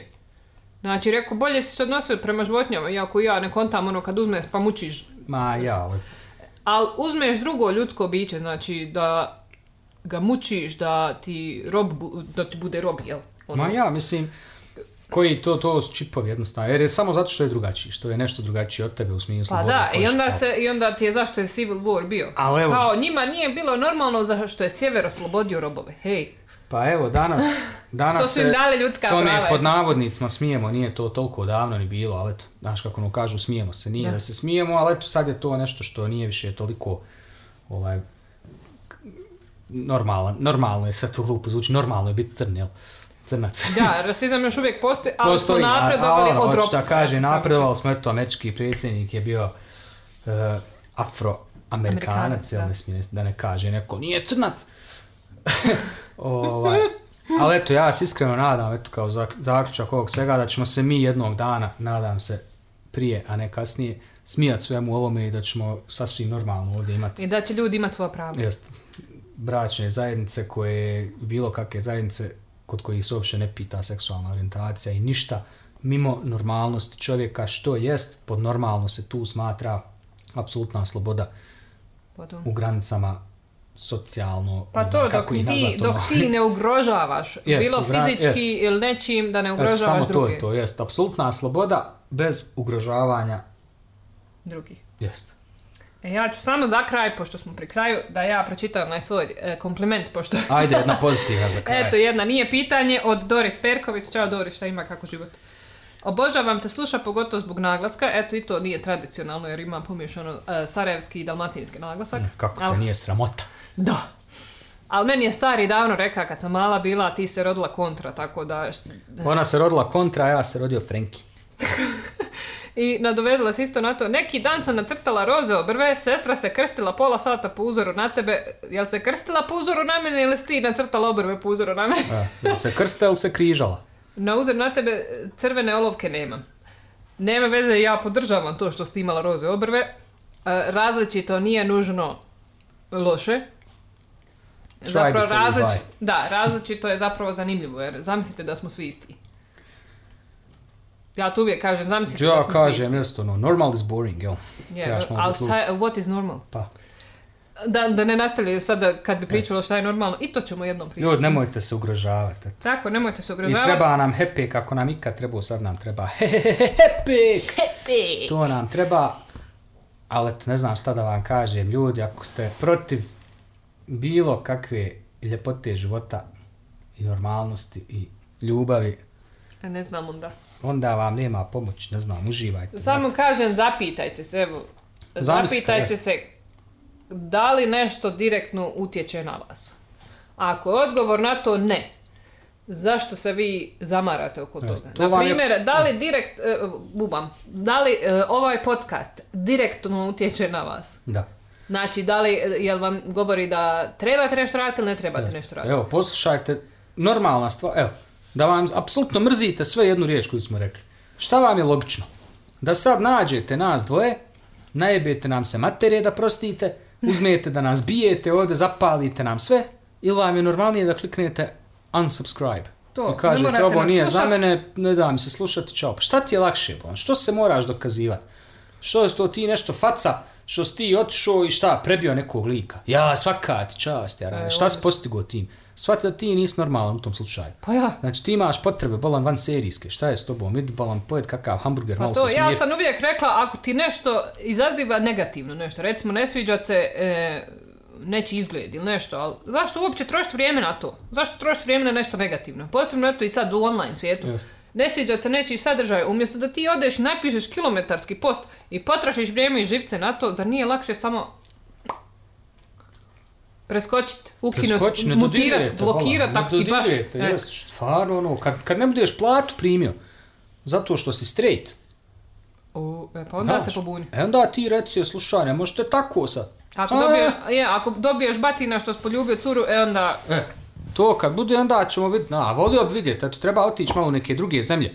Znači, rekao, bolje si se odnosio prema životinjama, iako ja ne kontam ono kad uzmeš pa mučiš. Ma ja, ali Ali uzmeš drugo ljudsko biće, znači da ga mučiš, da ti, rob, da ti bude rob, jel? Ono, Ma ja, mislim, Koji to, to su čipovi jednostavno, jer je samo zato što je drugačiji, što je nešto drugačije od tebe u smislu Pa da, i onda, se, i onda ti je zašto je Civil War bio. Ali evo- Kao njima nije bilo normalno zašto je sjever oslobodio robove. Hej, Pa evo, danas, danas Što su im dali ljudska prava, pod eto. navodnicima smijemo, nije to toliko davno ni bilo, ali eto, znaš kako ono kažu, smijemo se, nije Da. da. se smijemo, ali eto, sad je to nešto što nije više toliko, ovaj, normalno, normalno je, sad to glupo zvuči, normalno je biti crn, jel? Crnac. da, rasizam još uvijek postoji, ali Postoji, smo napredovali od ropstva. kaže, napredovali smo, eto, američki predsjednik je bio uh, afroamerikanac, Amerikanac, jel ne smije da ne kaže neko, nije crnac. ovaj, ali eto, ja se iskreno nadam, eto, kao zak- zaključak ovog svega, da ćemo se mi jednog dana, nadam se, prije, a ne kasnije, smijat svemu ovome i da ćemo sasvim normalno ovdje imati I da će ljudi imati svoja prava. jest, bračne zajednice koje, bilo kakve zajednice kod kojih se uopće ne pita seksualna orijentacija i ništa mimo normalnosti čovjeka što jest, pod normalno se tu smatra apsolutna sloboda Potom. u granicama socijalno, Pa to znam dok kako ih ti, nazvat, dok ono. ti ne ugrožavaš, Jest, bilo u gra- fizički jest. ili nečim, da ne Eto, ugrožavaš samo to je to, jest, apsolutna sloboda bez ugrožavanja, drugi. jest. E, ja ću samo za kraj, pošto smo pri kraju, da ja pročitam onaj svoj e, kompliment, pošto... Ajde, jedna pozitivna za kraj. Eto, jedna nije pitanje od Doris Perković. Ćao Doris, šta ima, kako život? Obožavam te sluša, pogotovo zbog naglaska. Eto, i to nije tradicionalno jer ima pomiješano e, sarajevski i dalmatinski naglasak. Kako to nije sramota? Da. Ali meni je stari davno rekao kad sam mala bila, ti se rodila kontra, tako da... Ona se rodila kontra, a ja se rodio Frenki. I nadovezala se isto na to, neki dan sam nacrtala roze obrve, sestra se krstila pola sata po uzoru na tebe, jel se krstila po uzoru na mene ili si ti nacrtala obrve po uzoru na mene? E, jel se krste ili se križala? Na uzor na tebe crvene olovke nemam. Nema veze, ja podržavam to što si imala roze obrve. E, različito nije nužno loše. Zapravo before you različ... buy. Da, različito je zapravo zanimljivo, jer zamislite da smo svi isti. Ja to uvijek kažem, zamislite da Ja smo kažem, svi isti. mjesto, ono, normal is boring, jel? Malo ali what is normal? Pa, Da, da ne nastavljaju sada kad bi pričalo šta je normalno, i to ćemo jednom pričati. ljudi, nemojte se ugrožavati. Tako, nemojte se I ugrožavati. treba nam happy kako nam ikad trebao, sad nam treba happy. Happy! To nam treba, ali ne znam šta da vam kažem, ljudi, ako ste protiv bilo kakve ljepote života i normalnosti i ljubavi, Ne znam onda. onda vam nema pomoć, ne znam, uživajte. Samo kažem, zapitajte se, evo. Zapitajte se da li nešto direktno utječe na vas. Ako je odgovor na to ne, zašto se vi zamarate oko Jest, toga? to Na vam je- primjer, da li direkt, e, bubam, da li e, ovaj podcast direktno utječe na vas? Da. Znači, da li, jel vam govori da trebate nešto raditi ili ne trebate nešto raditi? Evo, poslušajte, normalna stvar, evo, da vam apsolutno mrzite sve jednu riječ koju smo rekli. Šta vam je logično? Da sad nađete nas dvoje, najebete nam se materije da prostite, uzmete da nas bijete ovdje, zapalite nam sve, ili vam je normalnije da kliknete unsubscribe. To, I kažete, ovo nije za mene, ne da mi se slušati, čao. Pa šta ti je lakše, bon? Što se moraš dokazivati? Što je to ti nešto faca, što si ti otišao i šta, prebio nekog lika? Ja, svaka ti čast, ja, E, šta si postigao tim? Shvati da ti nisi normalan u tom slučaju. Pa ja. Znači ti imaš potrebe, bolan van serijske, šta je s tobom? Idi bolan pojed kakav hamburger, Pa malo to, se ja sam uvijek rekla, ako ti nešto izaziva negativno nešto, recimo ne sviđa se e, neći izgled ili nešto, ali zašto uopće trošiti vrijeme na to? Zašto trošiti vrijeme na nešto negativno? Posebno eto i sad u online svijetu. Ne sviđa se nečiji sadržaj, umjesto da ti odeš i napišeš kilometarski post i potrošiš vrijeme i živce na to, zar nije lakše samo preskočiti, ukinuti, ne mutirati, blokirati, bolan, ako ti ne baš... dodirujete, e. stvarno ono, kad, kad ne budeš platu primio, zato što si straight, U, e, pa onda Znaš, se pobuni. E onda ti reci, slušaj, ne možete tako sad. Ako, A, dobije, je, ako dobiješ batina što si poljubio curu, e onda... E, to kad bude, onda ćemo vidjeti, na, volio bi vidjeti, eto, treba otići malo u neke druge zemlje.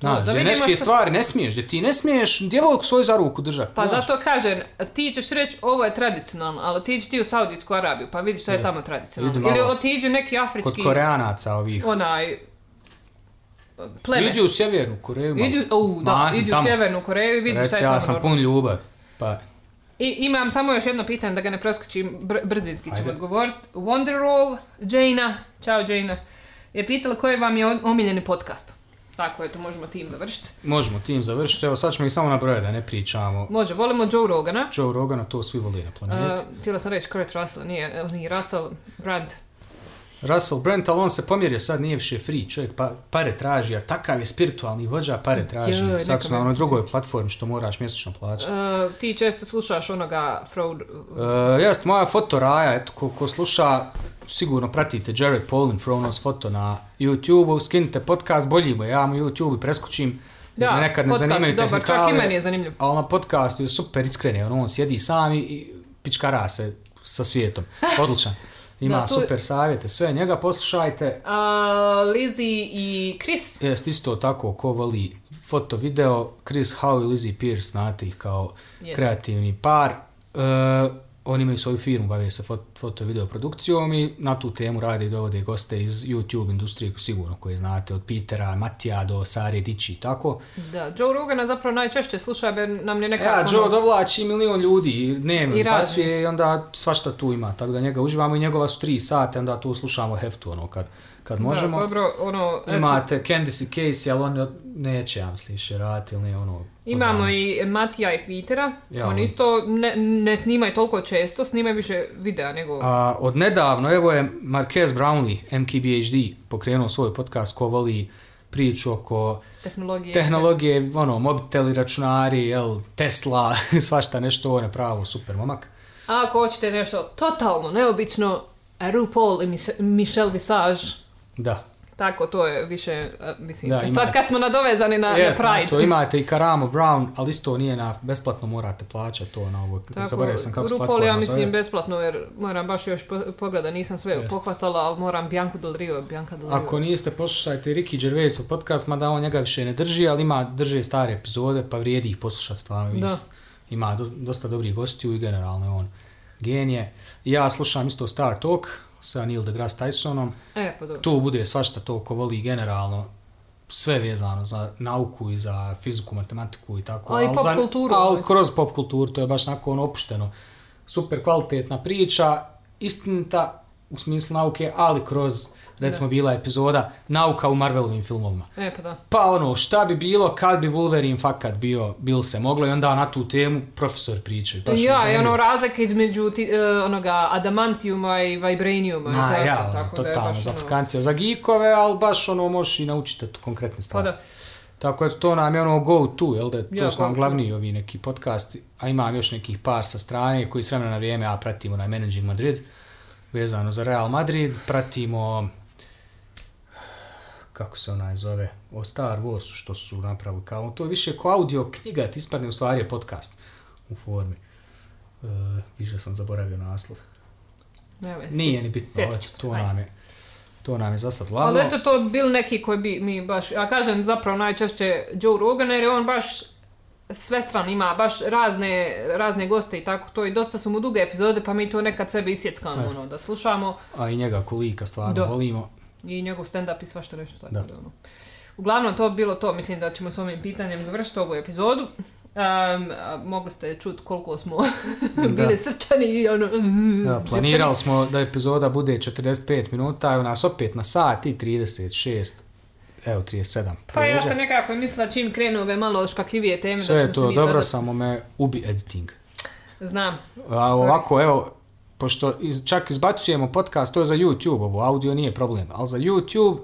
Znaš, da gdje vidimo neke što- stvari ne smiješ, gdje ti ne smiješ djevojku svoju za ruku držati. Pa znaš. zato kažem, ti ćeš reći ovo je tradicionalno, ali otiđi ti u Saudijsku Arabiju pa vidi što je tamo tradicionalno. Ili otiđi neki Kod afrički, koreanaca ovih. onaj, pleme. Idi u sjevernu Koreju. Idi, u, da, idi u. Sjevernu Koreju i vidi šta je tamo ja sam pun ljubav. Pa, I imam samo još jedno pitanje da ga ne preskočim, br brzinski ću Ajde. odgovoriti. Wonderwall, Jaina, čao Jaina, je pitala koji vam je omiljeni podcast. Tako je, to možemo tim završiti. Možemo tim završiti, evo sad ćemo ih samo nabrojati da ne pričamo. Može, volimo Joe Rogana. Joe Rogana, to svi voli na planeti. Uh, htjela sam reći Kurt Russell, nije, nije Russell Brand. Russell Brand, ali on se pomjerio, sad nije više free čovjek, pa, pare traži, a takav je spiritualni vođa, pare traži. Joj, sad su na onoj drugoj platformi što moraš mjesečno plaćati. Uh, ti često slušaš onoga Fraud... Uh, jest, moja fotoraja, eto, ko, ko sluša, sigurno pratite Jared Polin, Fronos foto na YouTube-u, skinite podcast, bolji je, ja mu YouTube preskočim, jer me nekad ne zanimaju dobar, čak i meni je zanimljiv. ali na podcastu je super iskren, je, ono, on sjedi sam i- i pičkara se sa svijetom, odličan. Ima Da, tu- super savjete, sve njega poslušajte, Uh, Lizzie i Chris. Jest isto tako ko voli foto video, Chris Howe i Lizzie Pierce, znate ih kao Jest. kreativni par. E, oni imaju svoju firmu, bave se fot, foto i video produkcijom i na tu temu rade i dovode goste iz YouTube industrije, sigurno koje znate, od Petera, Matija do Sare Dići i tako. Da, Joe Rogana zapravo najčešće sluša, jer nam je nekako... Ja, ono- Joe dovlači milion ljudi dnevno I izbacuje i onda svašta tu ima, tako da njega uživamo i njegova su tri sata, onda tu slušamo heftu ono kad, kad možemo. Da, dobro, ono... eto, Imate Candice i Casey, ali od- neće, ja mislim, više raditi ili ne, ono... Imamo odavno. i Matija i Petera. Ja, Oni on- isto ne, ne snimaju toliko često, snimaju više videa nego... A, od nedavno, evo je Marquez Brownlee, MKBHD, pokrenuo svoj podcast ko voli priču oko tehnologije. tehnologije, ono, mobiteli, računari, jel, Tesla, svašta nešto, on je pravo super momak. A ako hoćete nešto totalno neobično, RuPaul i Mich- Michelle Visage. Da. Tako, to je više, e, mislim, Da, sad kad smo nadovezani na, Jes, na Pride. to imate i Karamo Brown, ali isto nije na, besplatno morate plaćati to na ovo, Tako, zaboravio sam kako RuPaul ja mislim zove. besplatno jer moram baš još po- pogledat, nisam sve Jest. pohvatala, ali moram Bianca Del Rio, Bianca Del Rio. Ako niste, poslušajte Ricky Gervaisov podcast, mada on njega više ne drži, ali ima, drže stare epizode, pa vrijedi ih poslušati stvarno. Da. Ima do, dosta dobrih gostiju i generalno je on genije. Ja slušam isto Star Talk sa Neil deGrasse Tysonom. E, pa dobro. Tu bude svašta to ko voli generalno sve vezano za nauku i za fiziku, matematiku i tako. Ali i pop kulturu, Ali ovaj. kroz pop kulturu, to je baš nakon ono opušteno. Super kvalitetna priča, istinita u smislu nauke, ali kroz, recimo, bila epizoda nauka u Marvelovim filmovima. E, pa da. Pa ono, šta bi bilo kad bi Wolverine fakat bio, bil se moglo i onda na tu temu profesor pričaju. Mi ja, i ono razlika između ti, e, onoga adamantijuma i vibraniuma. Ma tako, ja, ono, tako da je baš za ono- Afrikancije, za geekove, ali baš ono, možeš i naučiti konkretne Pa stvari. da. Tako je, to nam je ono go to, jel da, to Ja, su nam to. glavni ovi neki podcasti, a imam još nekih par sa strane koji s vremena na vrijeme, ja pratim onaj Managing Madrid, vezano za Real Madrid, pratimo, kako se onaj zove, o Star Warsu što su napravili, kao to je više kao audio knjiga, ti ispadne u stvari je podcast u formi. E, više sam zaboravio naslov. Ne. Nije ni bitno, ali to nam je, to nam je za sad Ali glavno. eto to bili neki koji bi mi baš, ja kažem zapravo najčešće Joe Rogan jer je on baš svestran ima baš razne, razne goste i tako to i dosta su mu duge epizode pa mi to nekad sebi isjeckamo ono, da slušamo A i njega kolika stvarno volimo. I njegov stand-up i svašta nešto tako Da. da. ono. Uglavnom to bi bilo to, mislim da ćemo s ovim pitanjem završiti ovu epizodu. Um, mogli ste čuti koliko smo bili srčani i ono... Da, planirali smo da epizoda bude 45 minuta, evo nas opet na sat i 36, evo 37 Pa ja sam nekako mislila čim krenu ove malo škakljivije teme Sve da je to dobro, zadati. samo me ubi editing. Znam. A ovako, evo, pošto iz, čak izbacujemo podcast, to je za YouTube, ovo audio nije problem, ali za YouTube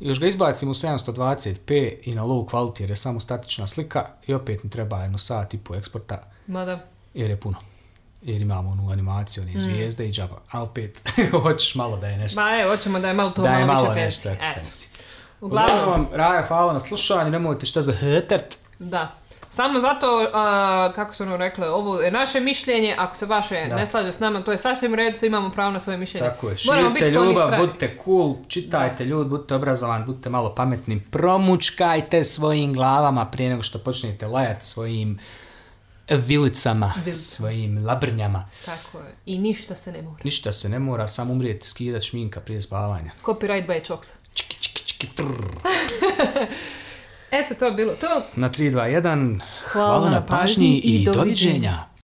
još ga izbacim u 720p i na low quality jer je samo statična slika i opet mi treba jedno sat i po eksporta Mada, jer je puno. Jer imamo onu animaciju, Mm. one zvijezde i džaba. A opet, hoćeš malo da je nešto. ma evo, hoćemo da je malo to da je malo, malo više nešto. fancy. Uglavnom, Uglavnom, Raja, hvala na slušanju, nemojte šta za hetert. da. Samo zato, a, kako su ono rekle, ovo je naše mišljenje, ako se vaše Da. ne slaže s nama, to je sasvim u redu, svi imamo pravo na svoje mišljenje. Tako je, širite ljubav, budite cool, čitajte ljudi, budite obrazovani, budite malo pametni, promučkajte svojim glavama prije nego što počnete lajati svojim vilicama, Vilicama. svojim labrnjama. Tako je. I ništa se ne mora. Ništa se ne mora, samo umrijeti, skidati šminka prije spavanja. Copyright by Choksa. Čiki, čiki, čiki. Eto, to je bilo to. Na 3, 2, 1, Hvala hvala na pažnji i doviđenja. doviđenja.